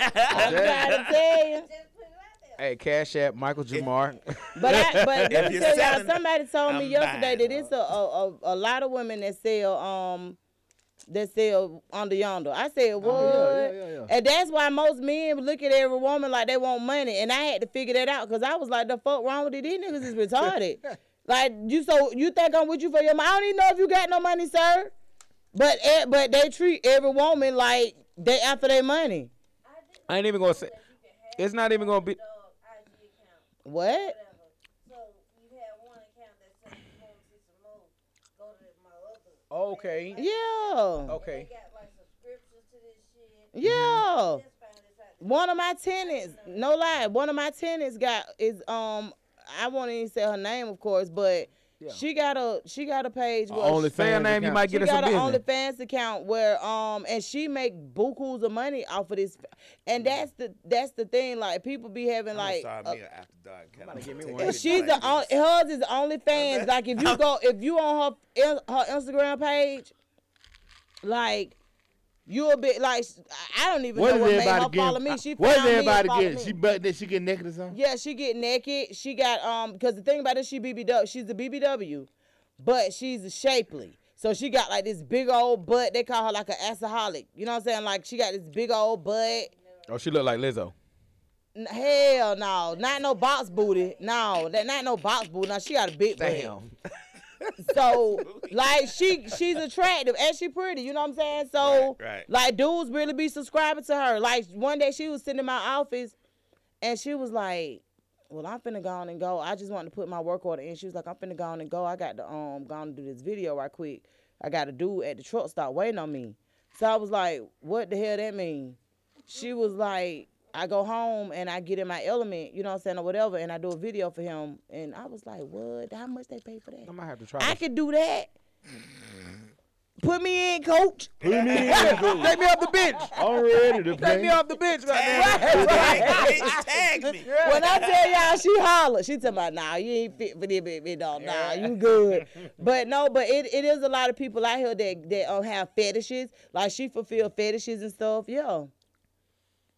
I'm trying to tell you. Just put it out there. Hey, Cash App, Michael Jamar. But I, but If let me you're tell y'all, somebody told me I'm yesterday that it's a, a, a, a lot of women that sell um that sell under yonder. I said what? Oh, yeah, yeah, yeah, yeah. And that's why most men look at every woman like they want money, and I had to figure that out because I was like, the fuck wrong with it? These niggas is retarded. [LAUGHS] like you, so you think I'm with you for your money? I don't even know if you got no money, sir. But eh, but they treat every woman like they after their money. I ain't even gonna say. It's not even gonna be. Dog IG What? whatever. So you have one account that says you want to see some more. Go to my other. Okay. Yeah. Okay. They got like subscriptions to this shit. Yeah. Just found. One of my tenants, no lie, one of my tenants got is um I won't even say her name of course, but she got a she got a page where Only she, Say her fans name, you might get us some got an business. OnlyFans account where um and she make bukus of money off of this and that's the that's the thing like people be having like sorry, uh, me an after dark. kind of give me one. she's the on, hers is OnlyFans. Like if you go if you on her her Instagram page, like you a bit like I don't even What know what made her everybody follow getting? me. She What is found me everybody followed getting? me. She butt that she get naked or something? Yeah, she get naked. She got um because the thing about it, she BBW. She's a BBW, but she's a shapely. So she got like this big old butt. They call her like an assaholic. You know what I'm saying? Like she got this big old butt. Oh, she look like Lizzo. Hell no, not no box booty. No, that not no box booty. Now she got a big butt. [LAUGHS] So like she she's attractive and she pretty. You know what I'm saying? So Right, right. like dudes really be subscribing to her. Like one day she was sitting in my office and she was like, "Well, I'm finna go on and go. I just wanted to put my work order in." She was like, "I'm finna go on and go. I got to um go on and do this video right quick. I got a dude at the truck stop waiting on me." So I was like, "What the hell that mean?" She was like, "I go home and I get in my element, you know what I'm saying, or whatever, and I do a video for him." And I was like, "What? How much they pay for that?" I might have to try. I this. could do that. Put me in, coach. Put me in. [LAUGHS] coach. Take me off the bench. I'm ready to [LAUGHS] Take me play. off the bench right now. me, tag me, tag me. [LAUGHS] When I tell y'all she holler, she talking about, nah, you ain't fit for this, baby, dog. Nah, you good. But no, but it, it is a lot of people out here that, that um, have fetishes. Like she fulfill fetishes and stuff. Yeah.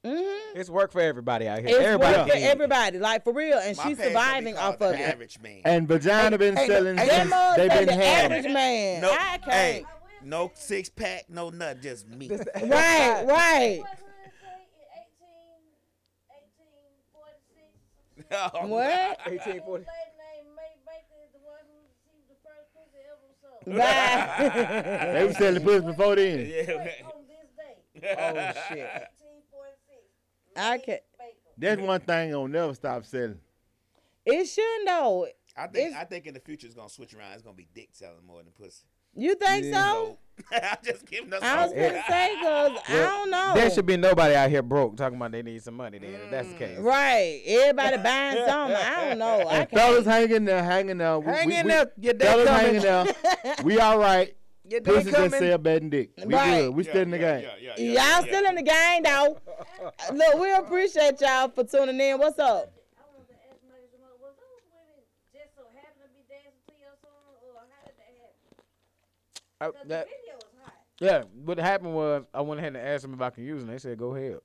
Mm-hmm. It's work for everybody out here. It's everybody work for everybody, like for real. And My she's surviving off of the it. Average man. And vagina been Hey, selling hey, since that they motherfucker, been the having. average man. No, I can't. hey, no six pack, no nut, just me. Right, right. What would it say in 18, 1846? Oh, [LAUGHS] What? 1840. Old lady named May Baker is the one who received the first pussy ever sold. Right. They was selling pussy before then. Yeah. On this day, oh shit. 1846. I can't. That's one thing gonna never stop selling. It shouldn't though. I think It's- I think in the future it's gonna switch around. It's gonna be dick selling more than pussy. You think so? So [LAUGHS] I'm just giving us. I was hope. gonna [LAUGHS] say, cause I don't know. There should be nobody out here broke talking about they need some money. Then, if that's the mm, case. Right. Everybody [LAUGHS] buying something. I don't know. I And can't. fellas hanging there, hanging there. We- Hang we- in we- there. Your day Fellas coming. hanging there. We all right. Your day Pussy just coming. sell better than dick. We Right. good. We still in the game. Y'all still in the game though. [LAUGHS] Look, we appreciate y'all for tuning in. What's up? I wanted to ask Michael Jamal, was those women just so happen to be dancing to your song, or how did that happen? Because the that- video was hot. yeah, what happened was I went ahead and asked them if I can use them. They said go ahead.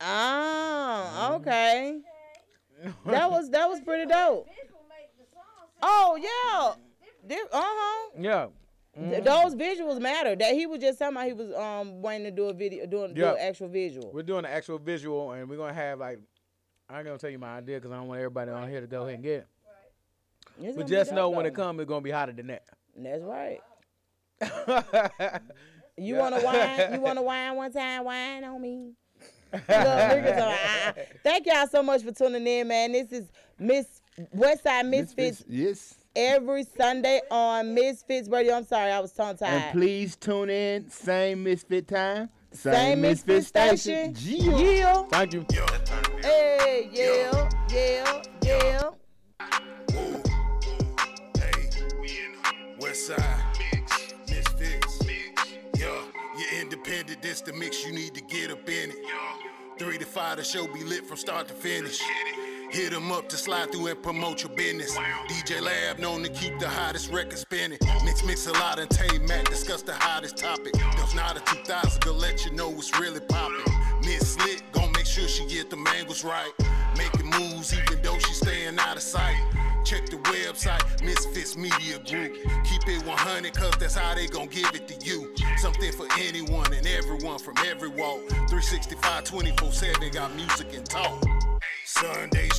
Oh, okay. That was that was pretty dope. Visual make the song sound Oh yeah. Uh huh. Yeah. Th- Those visuals matter. That he was just talking about he was um wanting to do a video, doing do an actual visual. We're doing the actual visual, and we're gonna have like I ain't gonna tell you my idea because I don't want everybody on here to go ahead and get it. It's But just dope, know when it comes, it's gonna be hotter than that. That's right. [LAUGHS] You want to wine? You want to [LAUGHS] wine one time? Wine on me. [LAUGHS] Look, look at some- I- I- Thank y'all so much for tuning in, man. This is Miss Westside Misfits Yes. Every Sunday on Misfits Radio. I'm sorry, I was tongue tied. And please tune in. Same Misfit time. Same Misfit station. Yeah. Yeah. Thank you. Hey, yeah, yeah, yeah. West side, misfits. Yeah, you're independent, this the mix you need to get up in it. Three to five, the show be lit from start to finish. Hit 'em up to slide through and promote your business. DJ Lab known to keep the hottest record spinning. Mix, mix a lot and Tay Mac discuss the hottest topic. Dos Nada 2000 to let you know what's really popping. Miss Slick gon' make sure she get the angles right. Making moves even though she staying out of sight. Check the website, Misfits Media Group. Keep it 100, cause that's how they gon' give it to you. Something for anyone and everyone from every walk. 365, 24 7, got music and talk. Sundays, you know.